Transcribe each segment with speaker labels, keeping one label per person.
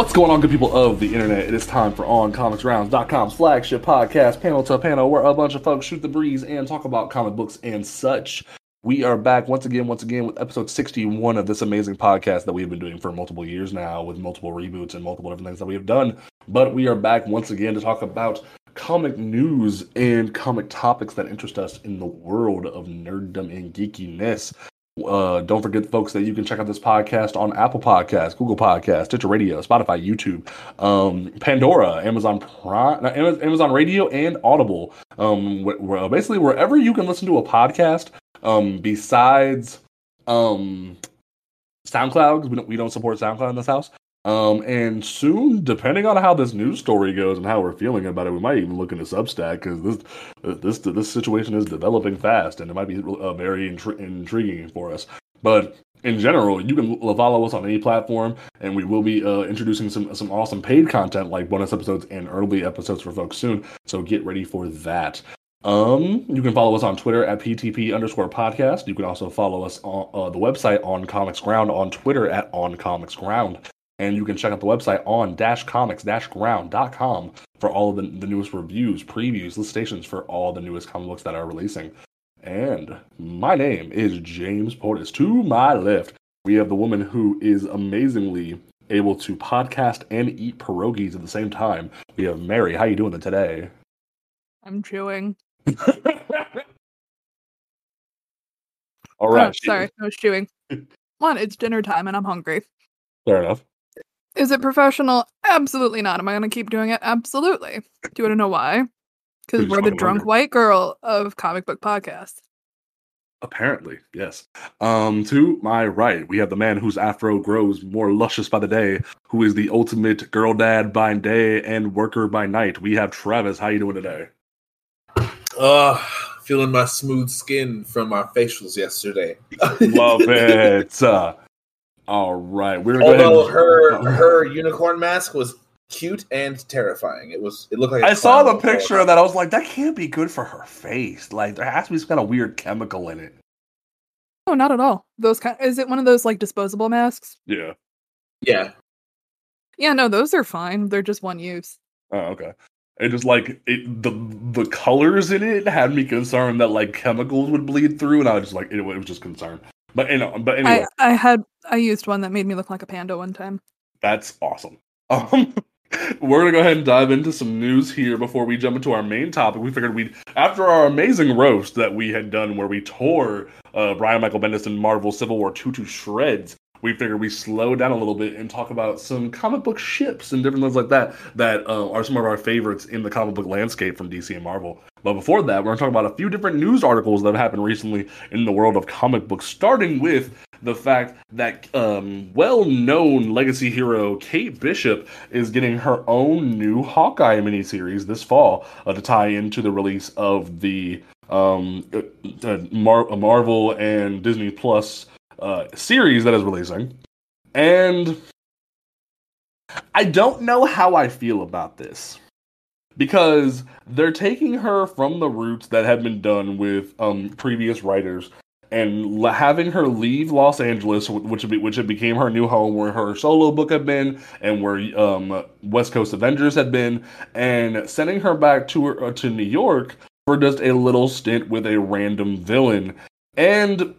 Speaker 1: What's going on, good people of the internet? It is time for OnComicsGround.com's flagship podcast, Panel to Panel, where a bunch of folks shoot the breeze and talk about comic books and such. We are back once again, once again, with episode 61 of this amazing podcast that we have been doing for multiple years now, with multiple reboots and multiple different things that we have done. But we are back once again to talk about comic news and comic topics that interest us in the world of nerddom and geekiness. Uh, don't forget, folks, that you can check out this podcast on Apple Podcasts, Google Podcasts, Stitcher Radio, Spotify, YouTube, um, Pandora, Amazon Prime, Amazon Radio, and Audible. Um, wh- wh- basically, wherever you can listen to a podcast, um, besides um, SoundCloud, we don't, we don't support SoundCloud in this house. Um, and soon, depending on how this news story goes and how we're feeling about it, we might even look into Substack because this this this situation is developing fast and it might be uh, very intri- intriguing for us. But in general, you can follow us on any platform, and we will be uh, introducing some some awesome paid content like bonus episodes and early episodes for folks soon. So get ready for that. Um, you can follow us on Twitter at PTP underscore podcast. You can also follow us on uh, the website on Comics Ground on Twitter at on Comics Ground. And you can check out the website on dash comics dash ground.com for all of the, the newest reviews, previews, listations for all the newest comic books that are releasing. And my name is James Portis. To my left, we have the woman who is amazingly able to podcast and eat pierogies at the same time. We have Mary. How are you doing today?
Speaker 2: I'm chewing.
Speaker 1: All right.
Speaker 2: Oh, sorry, I was chewing. Come on, it's dinner time and I'm hungry.
Speaker 1: Fair enough.
Speaker 2: Is it professional? Absolutely not. Am I going to keep doing it? Absolutely. Do you want to know why? Because we're the drunk
Speaker 1: hungry?
Speaker 2: white girl of comic book podcasts.
Speaker 1: Apparently, yes. Um, to my right, we have the man whose afro grows more luscious by the day, who is the ultimate girl dad by day and worker by night. We have Travis. How you doing today?
Speaker 3: Uh, feeling my smooth skin from our facials yesterday.
Speaker 1: Love it. Uh, all right, we're gonna go ahead.
Speaker 3: Although
Speaker 1: and-
Speaker 3: her her unicorn mask was cute and terrifying. It was. It looked like
Speaker 1: I saw the picture of that. I was like, that can't be good for her face. Like, there has to be some kind of weird chemical in it.
Speaker 2: Oh, not at all. Those kind. Is it one of those like disposable masks?
Speaker 1: Yeah.
Speaker 3: Yeah,
Speaker 2: Yeah, no, those are fine. They're just one use.
Speaker 1: Oh, okay. It just like it the the colors in it had me concerned that like chemicals would bleed through, and I was just like, it, it was just concerned. But you know, but anyway,
Speaker 2: I I had I used one that made me look like a panda one time.
Speaker 1: that's awesome. Um, we're gonna go ahead and dive into some news here before we jump into our main topic. We figured we'd after our amazing roast that we had done where we tore uh, Brian Michael Bendis and Marvel Civil War two to shreds. We figured we slow down a little bit and talk about some comic book ships and different things like that that uh, are some of our favorites in the comic book landscape from DC and Marvel. But before that, we're going to talk about a few different news articles that have happened recently in the world of comic books, starting with the fact that um, well-known legacy hero Kate Bishop is getting her own new Hawkeye miniseries this fall uh, to tie into the release of the um, uh, uh, Mar- Marvel and Disney Plus uh, series that is releasing, and I don't know how I feel about this. because they're taking her from the roots that had been done with um, previous writers and having her leave Los Angeles, which be, which had became her new home, where her solo book had been, and where um, West Coast Avengers had been, and sending her back to her, uh, to New York for just a little stint with a random villain. And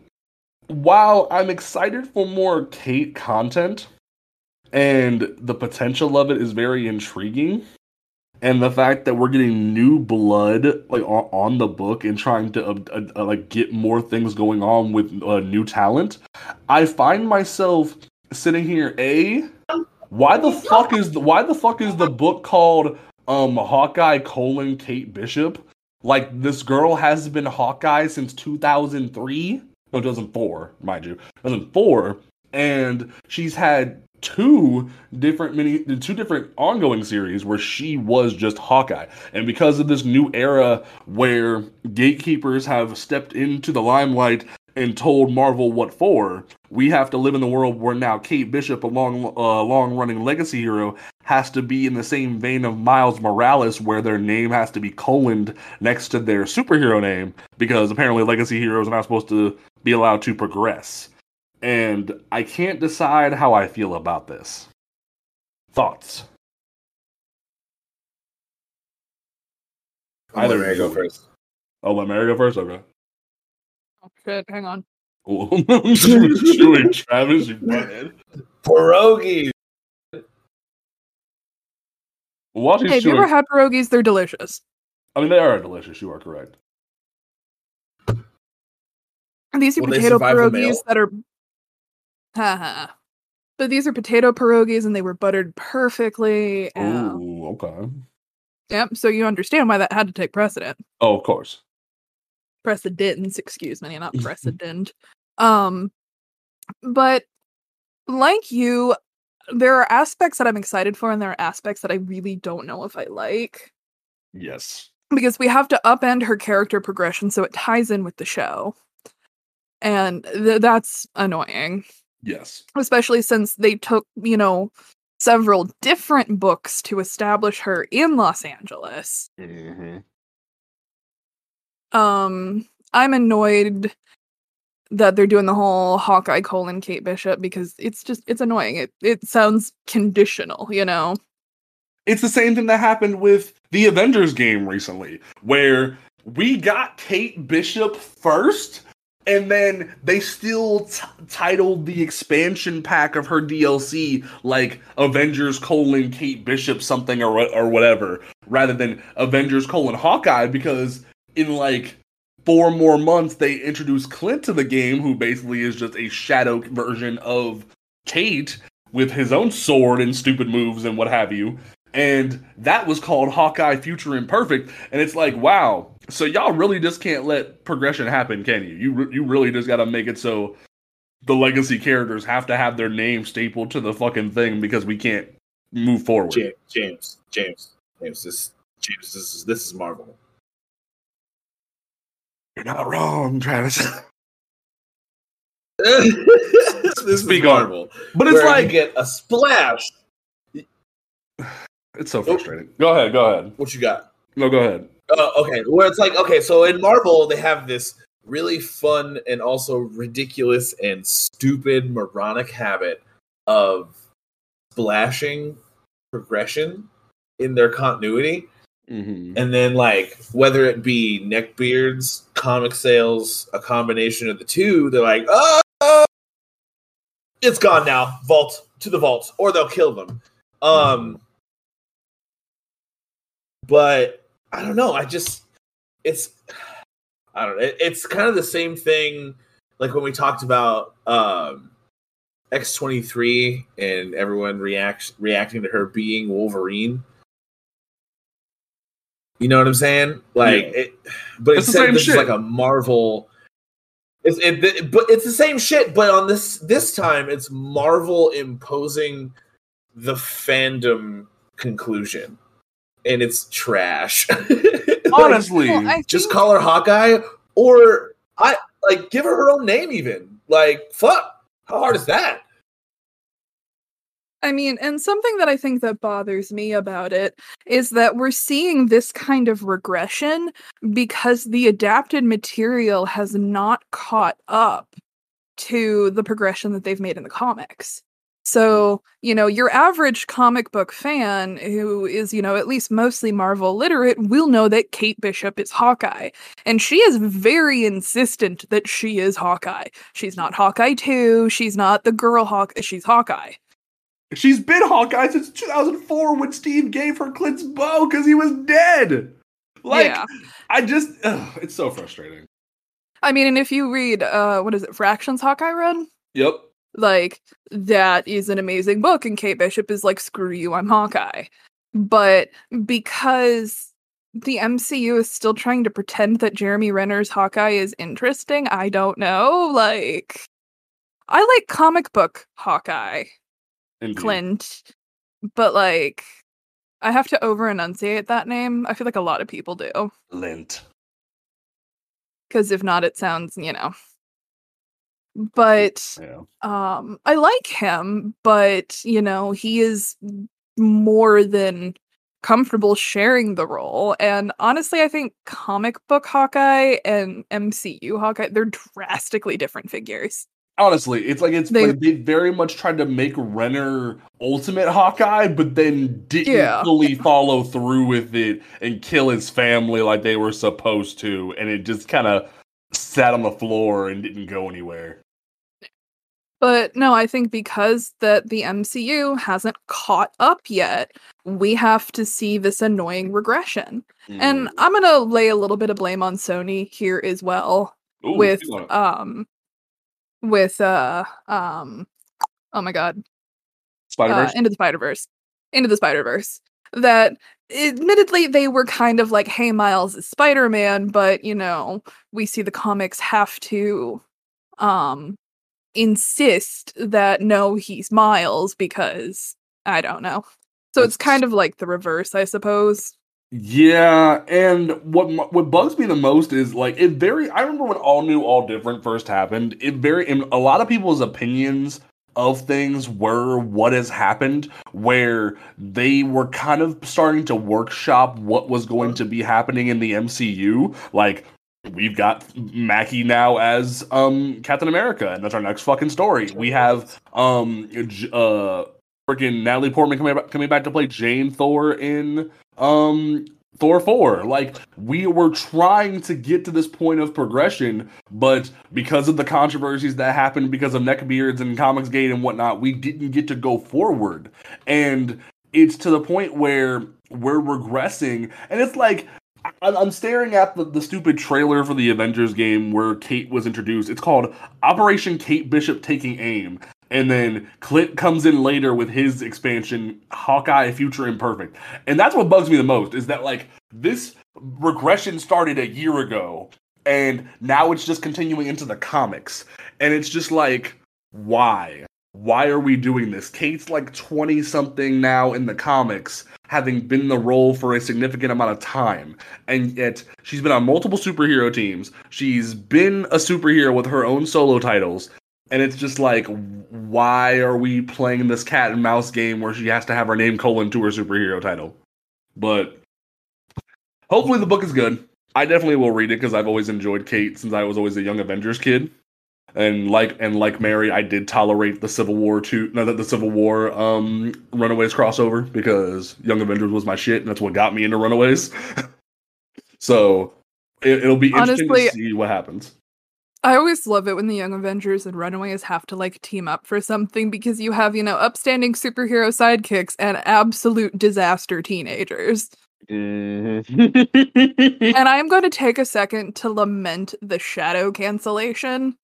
Speaker 1: while I'm excited for more Kate content, and the potential of it is very intriguing and the fact that we're getting new blood like on, on the book and trying to uh, uh, uh, like get more things going on with uh, new talent i find myself sitting here a why the fuck is the, why the fuck is the book called um hawkeye colon kate bishop? Like this girl has been hawkeye since 2003 no 2004 mind you 2004 and she's had two different mini two different ongoing series where she was just Hawkeye. And because of this new era where gatekeepers have stepped into the limelight and told Marvel what for, we have to live in the world where now Kate Bishop, a long uh, long running legacy hero, has to be in the same vein of Miles Morales, where their name has to be coloned next to their superhero name, because apparently legacy heroes are not supposed to be allowed to progress and I can't decide how I feel about this. Thoughts?
Speaker 3: I'll let
Speaker 1: Either
Speaker 3: Mary go
Speaker 1: you.
Speaker 3: first.
Speaker 1: Oh, let Mary go first. Okay.
Speaker 2: Oh shit, hang on.
Speaker 1: Cool. Chewing Travis, you butthead.
Speaker 3: Pierogi.
Speaker 1: While she's
Speaker 2: Hey, have you ever had pierogies? They're delicious.
Speaker 1: I mean, they are delicious. You are correct.
Speaker 2: And These are
Speaker 3: Will
Speaker 2: potato
Speaker 3: survive
Speaker 2: pierogies that are. Haha. But these are potato pierogies and they were buttered perfectly. and-
Speaker 1: Ooh, okay.
Speaker 2: Yep. So you understand why that had to take precedent.
Speaker 1: Oh, of course.
Speaker 2: Precedence, excuse me, not precedent. um, but like you, there are aspects that I'm excited for, and there are aspects that I really don't know if I like.
Speaker 1: Yes.
Speaker 2: because we have to upend her character progression so it ties in with the show. And th- that's annoying,
Speaker 1: Yes.
Speaker 2: especially since they took, you know, several different books to establish her in Los Angeles.
Speaker 1: hmm
Speaker 2: Um, I'm annoyed that they're doing the whole Hawkeye colon Kate Bishop because it's just it's annoying. It it sounds conditional, you know.
Speaker 1: It's the same thing that happened with the Avengers game recently, where we got Kate Bishop first, and then they still t- titled the expansion pack of her DLC like Avengers colon Kate Bishop something or or whatever, rather than Avengers colon Hawkeye, because in like four more months they introduced Clint to the game, who basically is just a shadow version of Kate with his own sword and stupid moves and what have you and that was called Hawkeye Future Imperfect. And it's like, wow, so y'all really just can't let progression happen, can you? You re- you really just got to make it so the legacy characters have to have their name stapled to the fucking thing because we can't move forward.
Speaker 3: James, James, James, James. This, James, this is this is Marvel.
Speaker 1: You're not wrong, Travis.
Speaker 3: this is
Speaker 1: Speak on.
Speaker 3: Marvel.
Speaker 1: but it's
Speaker 3: where
Speaker 1: like
Speaker 3: get a splash.
Speaker 1: it's so frustrating. Go ahead, go ahead.
Speaker 3: What you got?
Speaker 1: No, go ahead.
Speaker 3: Uh, okay, where it's like okay, so in Marvel they have this really fun and also ridiculous and stupid moronic habit of splashing progression in their continuity,
Speaker 1: Mm-hmm.
Speaker 3: and then like whether it be neckbeards, comic sales, a combination of the two, they're like, oh, it's gone now, vault to the vault, or they'll kill them. Um, but I don't know. I just it's I don't know. It, it's kind of the same thing like when we talked about um X twenty three and everyone reacts reacting to her being Wolverine. You know what I'm saying? Like
Speaker 1: Yeah.
Speaker 3: it, but
Speaker 1: It's the
Speaker 3: instead
Speaker 1: same
Speaker 3: this
Speaker 1: shit.
Speaker 3: is like a Marvel. It's it, it- but it's the same shit. But on this this time, it's Marvel imposing the fandom conclusion, and it's trash. Like,
Speaker 1: Honestly,
Speaker 2: Well,
Speaker 3: just
Speaker 2: think-
Speaker 3: call her Hawkeye, or I like give her her own name. Even like fuck, how hard is that?
Speaker 2: I mean, and something that I think that bothers me about it is that we're seeing this kind of regression because the adapted material has not caught up to the progression that they've made in the comics. So, you know, your average comic book fan who is, you know, at least mostly Marvel literate will know that Kate Bishop is Hawkeye. And she is very insistent that she is Hawkeye. She's not Hawkeye 2, she's not the girl Hawk, she's Hawkeye.
Speaker 1: She's been Hawkeye since 2004 when Steve gave her Clint's bow because he was dead. Like,
Speaker 2: Yeah.
Speaker 1: I just, ugh, it's so frustrating.
Speaker 2: I mean, and if you read uh what is it, Fraction's Hawkeye Run?
Speaker 1: Yep.
Speaker 2: Like that is an amazing book and kate bishop is like screw you i'm hawkeye but because the mcu is still trying to pretend that jeremy renner's hawkeye is interesting i don't know like i like comic book hawkeye
Speaker 1: Indeed.
Speaker 2: clint but like i have to over enunciate that name i feel like a lot of people do
Speaker 1: Lint.
Speaker 2: because if not it sounds you know but
Speaker 1: Yeah.
Speaker 2: um i like him but you know he is more than comfortable sharing the role and honestly i think comic book hawkeye and mcu hawkeye they're drastically different figures
Speaker 1: Honestly, it's like it's
Speaker 2: They-
Speaker 1: like they very much tried to make Renner ultimate Hawkeye, but then didn't
Speaker 2: Yeah.
Speaker 1: fully follow through with it and kill his family like they were supposed to, and it just kind of sat on the floor and didn't go anywhere.
Speaker 2: but no i think because that the mcu hasn't caught up yet we have to see this annoying regression and
Speaker 1: Mm.
Speaker 2: i'm gonna lay a little bit of blame on sony here as well
Speaker 1: Ooh,
Speaker 2: with um with uh um oh my god uh,
Speaker 1: Verse.
Speaker 2: into the Spider Verse, into the Spider Verse. That admittedly they were kind of like, "Hey, Miles is Spider Man," but you know, we see the comics have to um insist that no, he's Miles because I don't know. So it's
Speaker 1: That's-
Speaker 2: kind of like the reverse, I suppose.
Speaker 1: Yeah, and what what bugs me the most is like it very. I remember when All New, All Different first happened. It very in a lot of people's opinions of things were what has happened, where they were kind of starting to workshop what was going to be happening in the MCU. Like we've got Mackie now as um Captain America, and that's our next fucking story. We have um uh freaking Natalie Portman coming back, coming back to play Jane Thor in um Thor 4. Like we were trying to get to this point of progression, but because of the controversies that happened because of neckbeards and comics gate and whatnot, we didn't get to go forward. And it's to the point where we're regressing, and it's like I'm staring at the, the stupid trailer for the Avengers game where Kate was introduced. It's called Operation Kate Bishop Taking Aim. And then Clint comes in later with his expansion, Hawkeye Future Imperfect. And that's what bugs me the most is that, like, this regression started a year ago, and now it's just continuing into the comics. And it's just like, why? Why are we doing this? Kate's like 20 something now in the comics, having been the role for a significant amount of time. And yet, she's been on multiple superhero teams. She's been a superhero with her own solo titles. And it's just like, why are we playing this cat and mouse game where she has to have her name colon to her superhero title? But hopefully the book is good. I definitely will read it because I've always enjoyed Kate since I was always a Young Avengers kid. And like and like Mary, I did tolerate the Civil War two, no, the, the Civil War um Runaways crossover because Young Avengers was my shit, and that's what got me into Runaways. so it, it'll be interesting
Speaker 2: Honestly,
Speaker 1: to see what happens.
Speaker 2: I always love it when the Young Avengers and Runaways have to like team up for something because you have, you know, upstanding superhero sidekicks and absolute disaster teenagers.
Speaker 1: Mm-hmm.
Speaker 2: and I'm going to take a second to lament the shadow cancellation.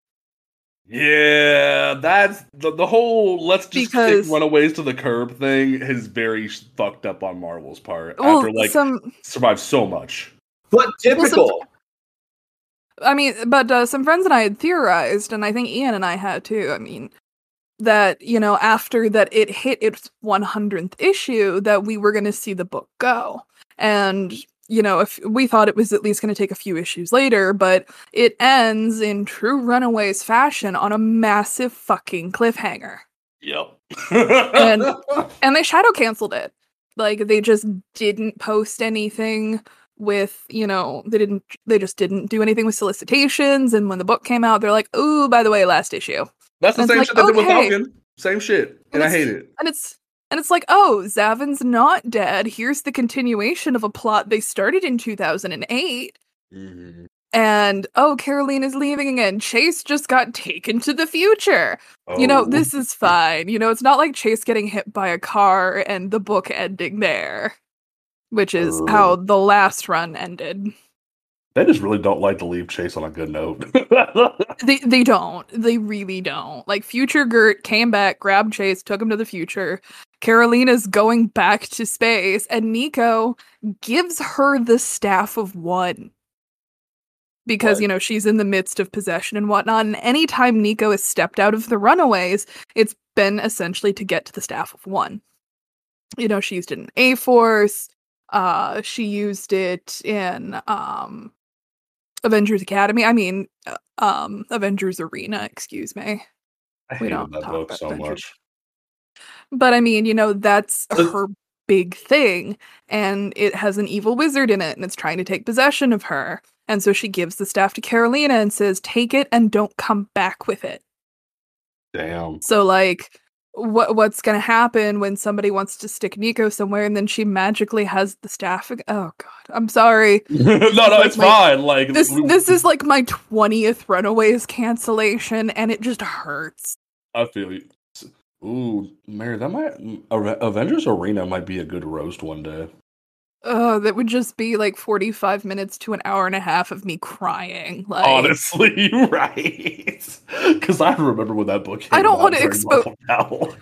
Speaker 1: Yeah, that's the, the whole let's just
Speaker 2: Because-
Speaker 1: kick runaways to the curb thing is very fucked up on Marvel's part
Speaker 2: Well,
Speaker 1: after like
Speaker 2: some
Speaker 1: survived so much.
Speaker 3: But typical.
Speaker 2: I mean, but uh, some friends and I had theorized, and I think Ian and I had too. I mean, that you know, after that it hit its 100th issue, that we were going to see the book go, and you know, if we thought it was at least going to take a few issues later, but it ends in true Runaways fashion on a massive fucking cliffhanger.
Speaker 1: Yep.
Speaker 2: And- and they shadow canceled it. Like they just didn't post anything with, you know, they didn't they just didn't do anything with solicitations and when the book came out they're like, "Oh, by the way, last issue."
Speaker 1: That's the
Speaker 2: And it's
Speaker 1: same
Speaker 2: like,
Speaker 1: shit they did with
Speaker 2: okay.
Speaker 1: Falcon. Same shit, and,
Speaker 2: And
Speaker 1: I hate it.
Speaker 2: And it's and it's like, "Oh, Xavin's not dead. Here's the continuation of a plot they started in 2008." Mm-hmm. And oh, Caroline is leaving again. Chase just got taken to the future. You know,
Speaker 1: Oh.
Speaker 2: this is fine. You know, it's not like Chase getting hit by a car and the book ending there, which is how the last run ended.
Speaker 1: They just really don't like to leave Chase on a good note.
Speaker 2: They they don't. They really don't. Like future Gert came back, grabbed Chase, took him to the future. Karolina's going back to space, and Nico gives her the staff of one. Because,
Speaker 3: What?
Speaker 2: you know, she's in the midst of possession and whatnot. And anytime Nico has stepped out of the runaways, it's been essentially to get to the staff of one. You know, she used it in A Force, uh, she used it in um Avengers Academy. I mean, uh, um, Avengers Arena. Excuse me.
Speaker 1: I
Speaker 2: We don't
Speaker 1: that
Speaker 2: talk
Speaker 1: book
Speaker 2: about
Speaker 1: so
Speaker 2: Avengers.
Speaker 1: much.
Speaker 2: But I mean, you know, that's her big thing, and it has an evil wizard in it, and it's trying to take possession of her. And so she gives the staff to Karolina and says, "Take it and don't come back with it."
Speaker 1: Damn.
Speaker 2: So like what what's going to happen when somebody wants to stick Nico somewhere and then she magically has the staff ag- Oh god. I'm sorry.
Speaker 1: no, no,
Speaker 2: like
Speaker 1: it's
Speaker 2: my-
Speaker 1: fine. Like
Speaker 2: This this is like my 20th Runaways cancellation and it just hurts.
Speaker 1: I feel you. Ooh, Mary, that might mm, Avengers Arena might be a good roast one day.
Speaker 2: Oh, that would just be like 45 minutes to an hour and a half of me crying. Like
Speaker 1: Honestly, right? Because I remember when that book. Came
Speaker 2: I don't wanna
Speaker 1: during
Speaker 2: expo-
Speaker 1: Marvel Now.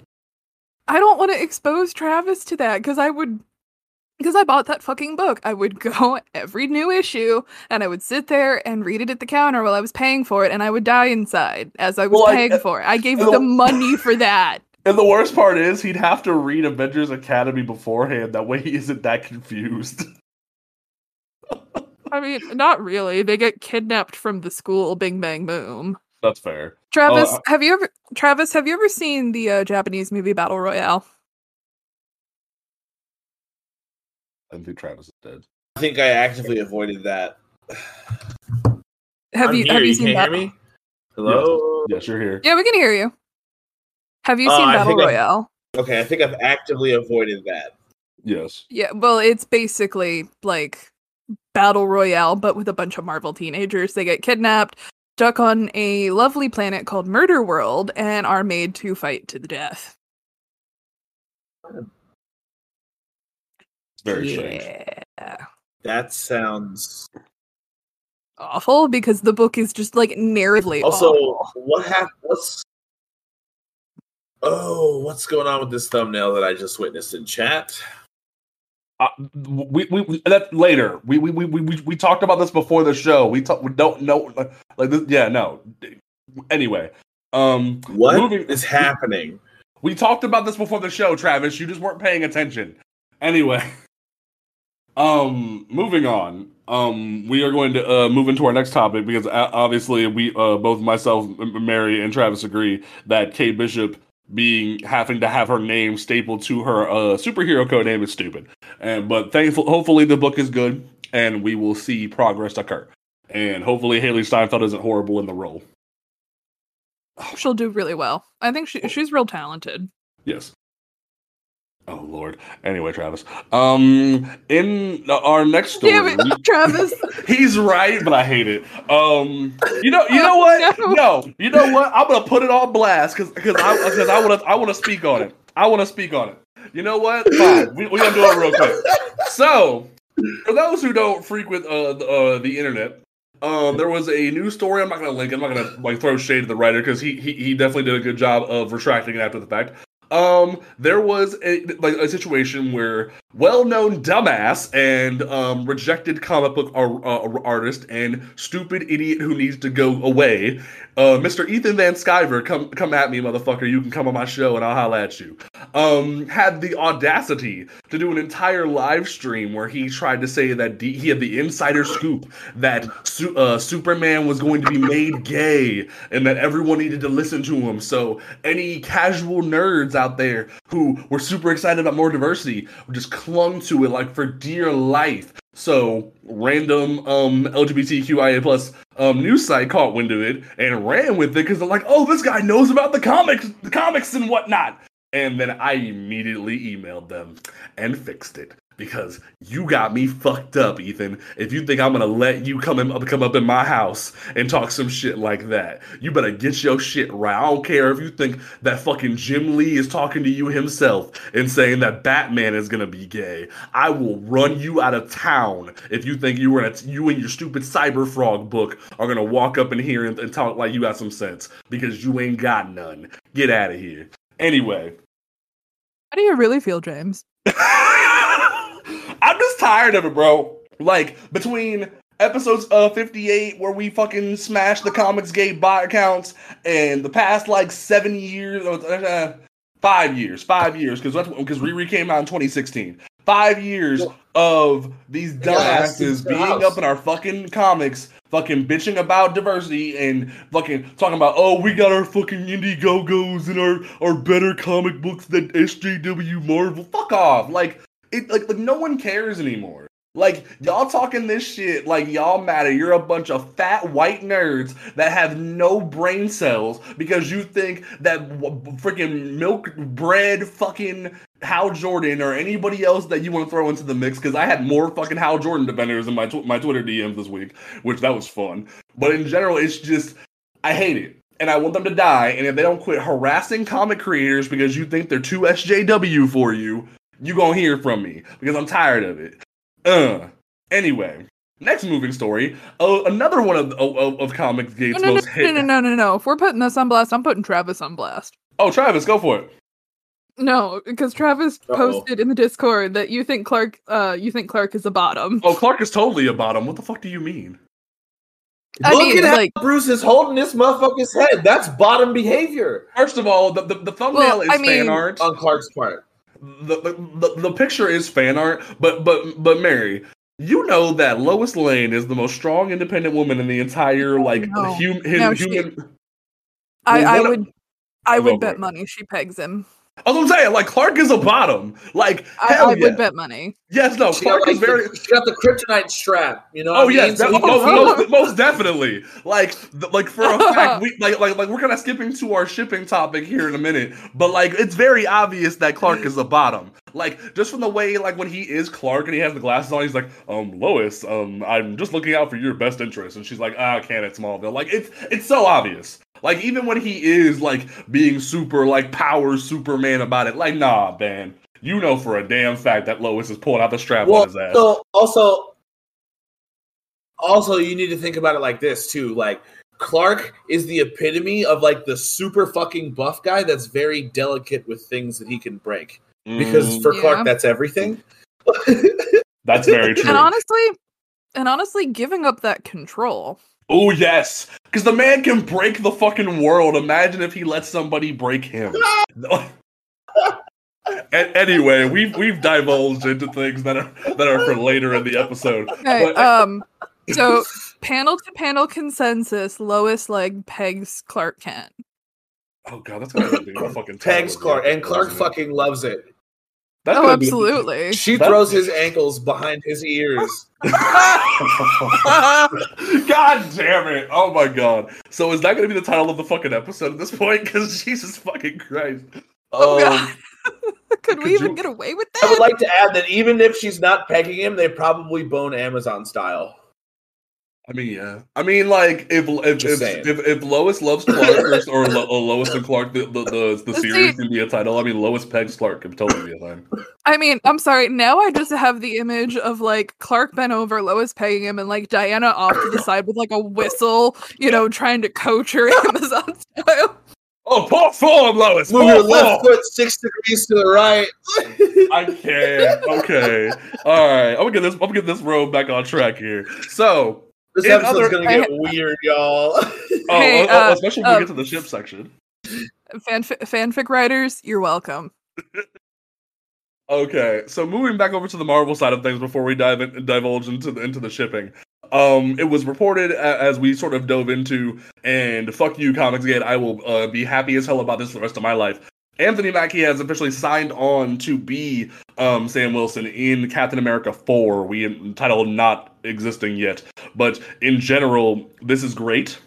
Speaker 2: I don't want to expose Travis to that because I would because I bought that fucking book. I would go every new issue and I would sit there and read it at the counter while I was paying for it and I would die inside as I was
Speaker 1: Well, I-
Speaker 2: paying for it. I gave the- money for that.
Speaker 1: And the worst part is he'd have to read Avengers Academy beforehand. That way he isn't that confused.
Speaker 2: I mean, not really. They get kidnapped from the school Bing Bang Boom.
Speaker 1: That's fair.
Speaker 2: Travis,
Speaker 1: uh,
Speaker 2: have you ever Travis, have you ever seen the uh, Japanese movie Battle Royale?
Speaker 1: I think Travis is dead.
Speaker 3: I think I actively avoided that.
Speaker 2: Have
Speaker 3: I'm
Speaker 2: you
Speaker 3: here,
Speaker 2: have you,
Speaker 3: you
Speaker 2: seen
Speaker 3: can't
Speaker 2: Battle?
Speaker 3: hear me? Hello.
Speaker 1: Yes, you're here.
Speaker 2: Yeah, we can hear you. Have you
Speaker 3: Uh,
Speaker 2: seen
Speaker 3: I
Speaker 2: Battle
Speaker 3: think I-
Speaker 2: Royale?
Speaker 3: Okay, I think I've actively avoided that.
Speaker 1: Yes.
Speaker 2: Yeah, well, it's basically like Battle Royale, but with a bunch of Marvel teenagers. They get kidnapped, stuck on a lovely planet called Murder World, and are made to fight to the death.
Speaker 1: It's very strange.
Speaker 3: That sounds
Speaker 2: Awful because the book is just like narratively
Speaker 3: also
Speaker 2: awful.
Speaker 3: what happened what's Oh, what's going on with this thumbnail that I just witnessed in chat?
Speaker 1: Uh, we, we, we that later. We, we we we we we talked about this before the show. We talk. We don't know. Like, like this. Yeah. No. Anyway. Um.
Speaker 3: What is
Speaker 1: Moving-
Speaker 3: happening?
Speaker 1: We talked about this before the show, Travis. You just weren't paying attention. Anyway. Um, moving on. Um, we are going to uh, move into our next topic because uh, obviously we uh, both myself, Mary, and Travis agree that Kate Bishop being having to have her name stapled to her uh, superhero code name is stupid. And but thankful, hopefully the book is good and we will see progress occur. And hopefully Hailee Steinfeld isn't horrible in the role.
Speaker 2: She'll do really well. I think she, she's real talented.
Speaker 1: Yes. Oh Lord. Anyway, Travis. Um, in our next story,
Speaker 2: Damn it, Travis.
Speaker 1: he's right, but I hate it. Um, you know, you know what?
Speaker 2: No.
Speaker 1: No, you know what? I'm gonna put it on blast because because I because I want to I want to speak on it. I want to speak on it. You know what? Fine. We, we're gonna do it real quick. So, for those who don't frequent uh, the, uh, the internet, um, there was a news story. I'm not gonna link. it. I'm not gonna like throw shade to the writer because he, he he definitely did a good job of retracting it after the fact. Um, there was a like a situation where well-known dumbass and um, rejected comic book ar- uh, artist and stupid idiot who needs to go away, uh, Mr. Ethan Van Sciver, come come at me, motherfucker. You can come on my show and I'll holla at you. um, had the audacity to do an entire live stream where he tried to say that D- he had the insider scoop that Su- uh, Superman was going to be made gay and that everyone needed to listen to him. So any casual nerds out there who were super excited about more diversity just clung to it like for dear life. So random um LGBTQIA plus um news site caught wind of it and ran with it because they're like, oh, this guy knows about the comics, the comics and whatnot. And then I immediately emailed them and fixed it because you got me fucked up, Ethan. If you think I'm gonna let you come in, come up in my house and talk some shit like that, you better get your shit right. I don't care if you think that fucking Jim Lee is talking to you himself and saying that Batman is gonna be gay. I will run you out of town if you think you were gonna, you and your stupid Cyberfrog book are gonna walk up in here and, and talk like you got some sense because you ain't got none. Get out of here. Anyway.
Speaker 2: How do you really feel, James?
Speaker 1: Tired of it, bro. Like between episodes of 58 where we fucking smashed the comics gate bot accounts and the past like seven years uh, five years five years because that's because riri came out in 2016 five years of these dumbasses being up in our fucking comics fucking bitching about diversity and fucking talking about oh we got our fucking Indiegogos and our our better comic books than SJW Marvel. Fuck off. Like it like, like no one cares anymore like y'all talking this shit like y'all matter. You're a bunch of fat white nerds that have no brain cells because you think that w- freaking milk bread fucking Hal Jordan or anybody else that you want to throw into the mix. Because I had more fucking Hal Jordan defenders in my tw- my Twitter DMs this week, which that was fun. But in general, it's just I hate it. And I want them to die. And if they don't quit harassing comic creators because you think they're too SJW for you, you gonna hear from me because I'm tired of it. Uh. Anyway, next moving story. Uh, another one of of, of Comics Gate's
Speaker 2: No, no, no,
Speaker 1: most
Speaker 2: no,
Speaker 1: hit.
Speaker 2: no, no, no, no. If we're putting this on blast, I'm putting Travis on blast.
Speaker 1: Oh, Travis, go for it.
Speaker 2: No, because Travis
Speaker 3: Uh-oh.
Speaker 2: posted in the Discord that you think Clark, uh, you think Clark is a bottom.
Speaker 1: Oh, Clark is totally a bottom. What the fuck do you mean?
Speaker 2: I
Speaker 3: Look
Speaker 2: mean,
Speaker 3: at how Bruce is holding this motherfucker's head. That's bottom behavior
Speaker 1: First of all, the the, the thumbnail
Speaker 2: Well,
Speaker 1: is
Speaker 2: I
Speaker 1: fan
Speaker 2: mean-
Speaker 1: art.
Speaker 3: on Clark's part.
Speaker 1: The, the, the picture is fan art, but but but Mary, you know that Lois Lane is the most strong, independent woman in the entire oh, like
Speaker 2: No.
Speaker 1: hum,
Speaker 2: No,
Speaker 1: hum,
Speaker 2: she-
Speaker 1: human.
Speaker 2: I, I would, I would bet money she pegs him.
Speaker 1: That's what I'm saying. Like Clark is a bottom. Like
Speaker 2: I,
Speaker 1: hell
Speaker 2: I
Speaker 1: yeah.
Speaker 2: would bet money.
Speaker 1: Yes, no.
Speaker 3: She got,
Speaker 1: Clark is very.
Speaker 3: the, she got the kryptonite strap. You know.
Speaker 1: Oh
Speaker 3: what
Speaker 1: yes, that,
Speaker 3: he can
Speaker 1: most, most, most definitely. Like, th- like for a fact, we like, like, like we're kind of skipping to our shipping topic here in a minute, but like, it's very obvious that Clark is a bottom. Like, just from the way, like, when he is Clark and he has the glasses on, he's like, um, Lois, um, I'm just looking out for your best interest, and she's like, ah, can't at Smallville. Like, it's it's so obvious. Like, even when he is like being super like power Superman about it, like, nah, man. You know for a damn fact that Lois is pulling out the strap
Speaker 3: well,
Speaker 1: on his ass.
Speaker 3: so also, also you need to think about it like this too. Like Clark is the epitome of like the super fucking buff guy that's very delicate with things that he can break. Because
Speaker 1: Mm,
Speaker 3: for
Speaker 2: Yeah.
Speaker 3: Clark, that's everything.
Speaker 1: that's very true.
Speaker 2: And honestly, and honestly, giving up that control.
Speaker 1: Oh yes, because the man can break the fucking world. Imagine if he lets somebody break him. A- anyway, we've we've divulged into things that are that are for later in the episode.
Speaker 2: Okay,
Speaker 1: But-
Speaker 2: um, so panel to panel consensus: Lois Leg pegs Clark Kent.
Speaker 1: oh god, that's gonna be a fucking
Speaker 3: Pegs Clark, and
Speaker 1: isn't
Speaker 3: Clark
Speaker 1: it?
Speaker 3: fucking loves it.
Speaker 1: That's
Speaker 2: oh,
Speaker 1: gonna be-
Speaker 2: absolutely.
Speaker 3: She
Speaker 1: That-
Speaker 3: throws his ankles behind his ears.
Speaker 1: god damn it! Oh my god. So is that gonna be the title of the fucking episode at this point? Because Jesus fucking Christ.
Speaker 2: Oh,
Speaker 1: Um,
Speaker 2: God. Could we
Speaker 1: could
Speaker 2: even
Speaker 1: you-
Speaker 2: get away with that?
Speaker 3: I would like to add that even if she's not pegging him, they probably bone Amazon style.
Speaker 1: I mean, yeah. I mean, like if if if, if, if Lois loves Clark or, or, Lo, or Lois and Clark, the the, the, the
Speaker 2: See-
Speaker 1: series can be a title. I mean, Lois pegs Clark could totally be a thing.
Speaker 2: I mean, I'm sorry. Now I just have the image of like Clark bent over, Lois pegging him, and like Diana off to the side with like a whistle, you know, trying to coach her Amazon style.
Speaker 1: Oh, pull forward, Lois.
Speaker 3: Move your left
Speaker 1: forward.
Speaker 3: foot six degrees to the right.
Speaker 1: I can't. Okay. All right. I'm gonna get this. I'm gonna get this road back on track here. So,
Speaker 3: This
Speaker 1: In
Speaker 3: episode's
Speaker 1: other-
Speaker 3: gonna get weird, y'all.
Speaker 1: oh,
Speaker 2: Hey,
Speaker 1: oh,
Speaker 2: uh,
Speaker 1: especially when we
Speaker 2: uh,
Speaker 1: get to the ship section.
Speaker 2: Fanfic, fanfic writers, you're welcome.
Speaker 1: Okay, so moving back over to the Marvel side of things before we dive in, divulge into the into the shipping. Um, it was reported as we sort of dove into, and fuck you, Comicsgate. I will uh, be happy as hell about this for the rest of my life. Anthony Mackie has officially signed on to be um, Sam Wilson in Captain America 4. We entitled not existing yet, but in general, this is great.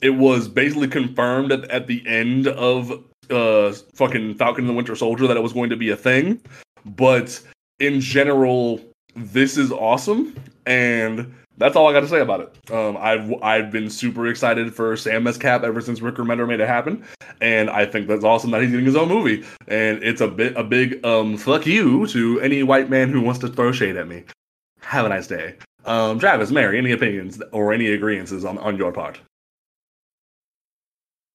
Speaker 1: It was basically confirmed at, at the end of uh, fucking Falcon and the Winter Soldier that it was going to be a thing, but in general, this is awesome, and that's all I got to say about it. Um, I've I've been super excited for Sam as Cap ever since Rick Remender made it happen, and I think that's awesome that he's getting his own movie. And it's a bit a big um fuck you to any white man who wants to throw shade at me. Have a nice day. Um, Travis, Mary, any opinions or any agreements on on your part?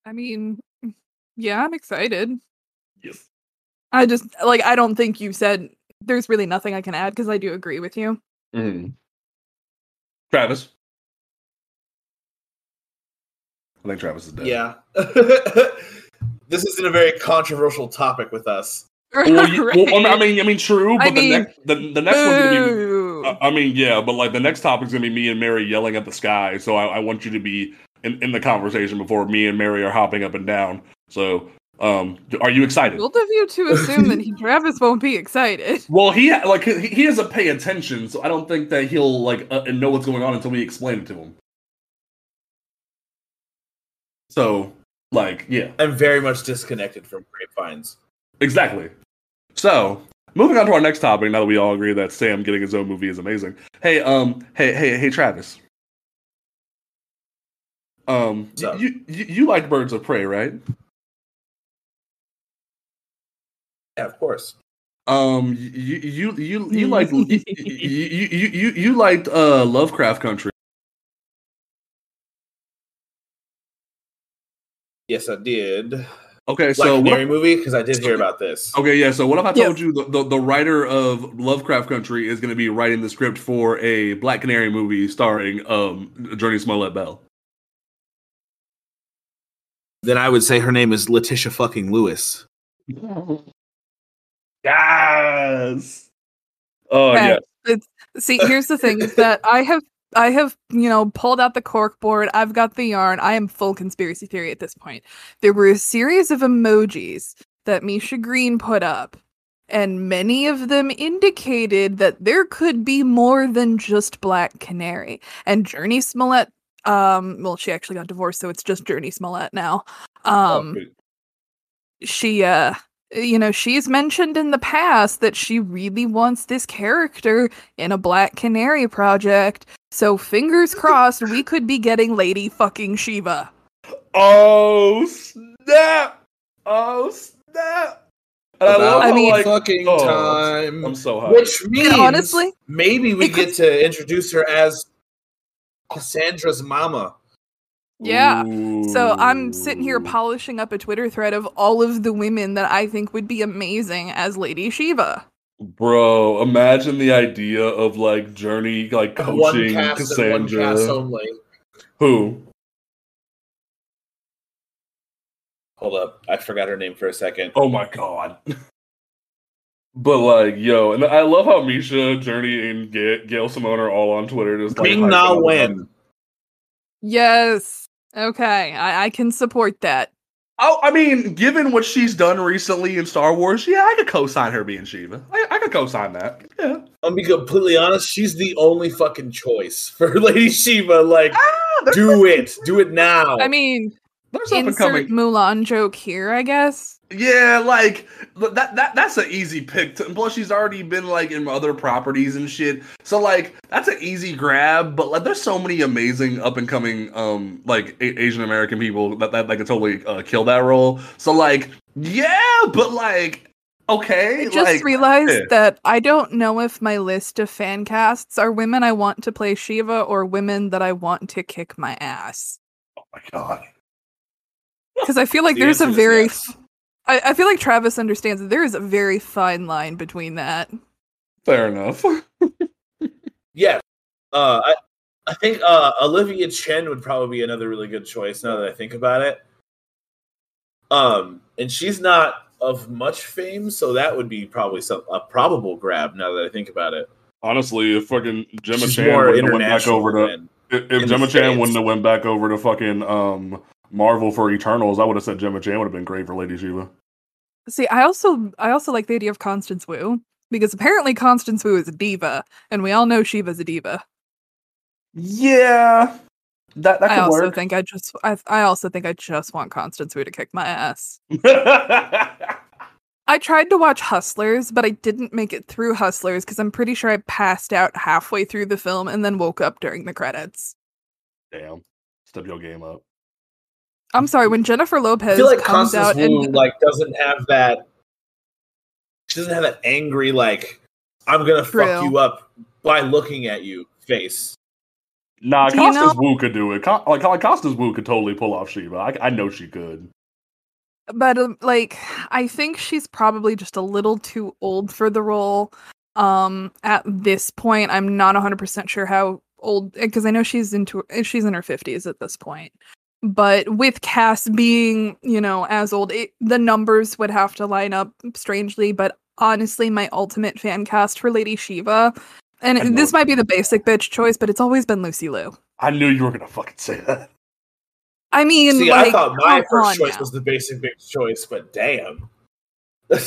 Speaker 2: I mean, yeah, I'm excited.
Speaker 1: Yes.
Speaker 2: I just like I don't think you said there's really nothing I can add because I do agree with you.
Speaker 1: Mm-hmm. Travis. I think Travis is dead.
Speaker 3: Yeah. this isn't a very controversial topic with us.
Speaker 1: Well, you,
Speaker 2: Right.
Speaker 1: well, I mean, I mean, true, but
Speaker 2: I
Speaker 1: the
Speaker 2: mean,
Speaker 1: next, the, the next one's gonna be. I- I mean, yeah, but like the next topic's gonna be me and Mary yelling at the sky. So I, I want you to be in, in the conversation before me and Mary are hopping up and down. So, um, are you excited?
Speaker 2: Bold of you to assume that he, Travis won't be excited.
Speaker 1: Well, he like he, he doesn't pay attention, so I don't think that he'll like uh, know what's going on until we explain it to him. So, like, yeah,
Speaker 3: I'm very much disconnected from grapevines.
Speaker 1: Exactly. So, moving on to our next topic. Now that we all agree that Sam getting his own movie is amazing. Hey, um, hey, hey, hey, Travis. Um, you, you you like Birds of Prey, right?
Speaker 3: Yeah, of course.
Speaker 1: Um, you you you you like you you you you, you liked uh Lovecraft Country.
Speaker 3: Yes, I did.
Speaker 1: Okay,
Speaker 3: Black
Speaker 1: so what,
Speaker 3: Canary movie because I did hear about this.
Speaker 1: Okay, yeah. So what if I
Speaker 2: Yes.
Speaker 1: told you the, the, the writer of Lovecraft Country is going to be writing the script for a Black Canary movie starring um Jurnee Smollett Bell?
Speaker 3: Then I would say her name is Letitia fucking Lewis.
Speaker 1: Yes. Oh
Speaker 2: Okay.
Speaker 1: yeah.
Speaker 2: See, here's the thing: is that I have, I have, you know, pulled out the cork board. I've got the yarn. I am full conspiracy theory at this point. There were a series of emojis that Misha Green put up, and many of them indicated that there could be more than just Black Canary. And Jurnee Smollett, um, well, she actually got divorced, so it's just Jurnee Smollett now. Um,
Speaker 1: Oh,
Speaker 2: she uh you know she's mentioned in the past that she really wants this character in a black canary project so fingers crossed we could be getting lady fucking shiva
Speaker 1: oh snap! Oh snap! And I love
Speaker 2: I mean-
Speaker 1: like,
Speaker 3: fucking
Speaker 1: oh,
Speaker 3: time.
Speaker 1: I'm so high.
Speaker 3: Which means
Speaker 2: honestly,
Speaker 3: maybe we
Speaker 2: it could-
Speaker 3: get to introduce her as Cassandra's mama.
Speaker 2: yeah so i'm sitting here polishing up a twitter thread of all of the women that i think would be amazing as lady shiva
Speaker 1: Bro, imagine the idea of like Jurnee like
Speaker 3: One
Speaker 1: coaching
Speaker 3: cast and one cast
Speaker 1: Cassandra.
Speaker 3: only.
Speaker 1: Who?
Speaker 3: Hold up, I forgot her name for a second.
Speaker 1: Oh my god. But like, yo, and I love how Misha, Jurnee, and Ga- Gail Simone are all on Twitter just like
Speaker 3: Ming
Speaker 1: hyping
Speaker 3: Na Wen.
Speaker 2: yes okay i, I can support that
Speaker 1: Oh, I mean, given what she's done recently in Star Wars, yeah, I could co-sign her being Shiva. I, I could co-sign that. Yeah.
Speaker 3: I'll be completely honest, she's the only fucking choice for Lady Shiva. Like,
Speaker 1: Ah,
Speaker 3: do it. Do it now.
Speaker 2: i mean
Speaker 1: there's up
Speaker 2: insert mulan joke here i guess
Speaker 1: Yeah, like that that that's an easy pick. To, and plus, she's already been like in other properties and shit. So like that's an easy grab. But like, there's so many amazing up and coming um like a- Asian American people that that, that could totally uh, kill that role. So like, yeah, but like, okay,
Speaker 2: I just
Speaker 1: like,
Speaker 2: realized
Speaker 1: yeah.
Speaker 2: that I don't know if my list of fan casts are women I want to play Shiva or women that I want to kick my ass.
Speaker 1: oh my god,
Speaker 2: Because I feel like
Speaker 3: The
Speaker 2: there's a very,
Speaker 3: yes.
Speaker 2: F- I, I feel like Travis understands that there is a very fine line between that.
Speaker 1: fair enough.
Speaker 3: yeah. Uh, I, I think uh, Olivia Chen would probably be another really good choice now that I think about it. Um, and she's not of much fame, so that would be probably some, a probable grab. Now that I think about it,
Speaker 1: Honestly, if fucking Gemma
Speaker 3: she's
Speaker 1: Chan wouldn't have went back over to
Speaker 3: than-
Speaker 1: if, if Gemma Chan
Speaker 3: States.
Speaker 1: wouldn't have went back over to fucking um Marvel for Eternals, I would have said Gemma Chan would have been great for Lady Shiva.
Speaker 2: See, I also I also like the idea of Constance Wu because apparently Constance Wu is a diva, and we all know Shiva's a diva.
Speaker 1: Yeah, that that
Speaker 2: I also
Speaker 1: work.
Speaker 2: think I just I I also think I just want Constance Wu to kick my ass. I tried to watch Hustlers, but I didn't make it through Hustlers because I'm pretty sure I passed out halfway through the film and then woke up during the credits.
Speaker 1: Damn, step your game up.
Speaker 2: I'm sorry, when Jennifer
Speaker 3: I
Speaker 2: Lopez
Speaker 3: feel like
Speaker 2: comes
Speaker 3: Constance
Speaker 2: out
Speaker 3: Wu
Speaker 2: and
Speaker 3: like doesn't have that. She doesn't have that angry like I'm gonna fuck you up by looking at you face.
Speaker 1: Nah,
Speaker 2: Do you
Speaker 1: Constance
Speaker 2: know-
Speaker 1: Wu could do it. Con- like, like Constance Wu could totally pull off Shiva. I, I know she could.
Speaker 2: but um, like I think she's probably just a little too old for the role. Um, at this point, I'm not 100 percent sure how old because I know she's into she's in her 50s at this point. But with Cass being, you know, as old, it, the numbers would have to line up strangely. But honestly, my ultimate fan cast for Lady Shiva, and
Speaker 1: I
Speaker 2: this
Speaker 1: it.
Speaker 2: might be the basic bitch choice, but it's always been Lucy Liu.
Speaker 1: I knew you were gonna fucking say that.
Speaker 2: I mean,
Speaker 3: See,
Speaker 2: like,
Speaker 3: I thought my first choice
Speaker 2: now.
Speaker 3: was the basic bitch choice, but damn.
Speaker 1: I'm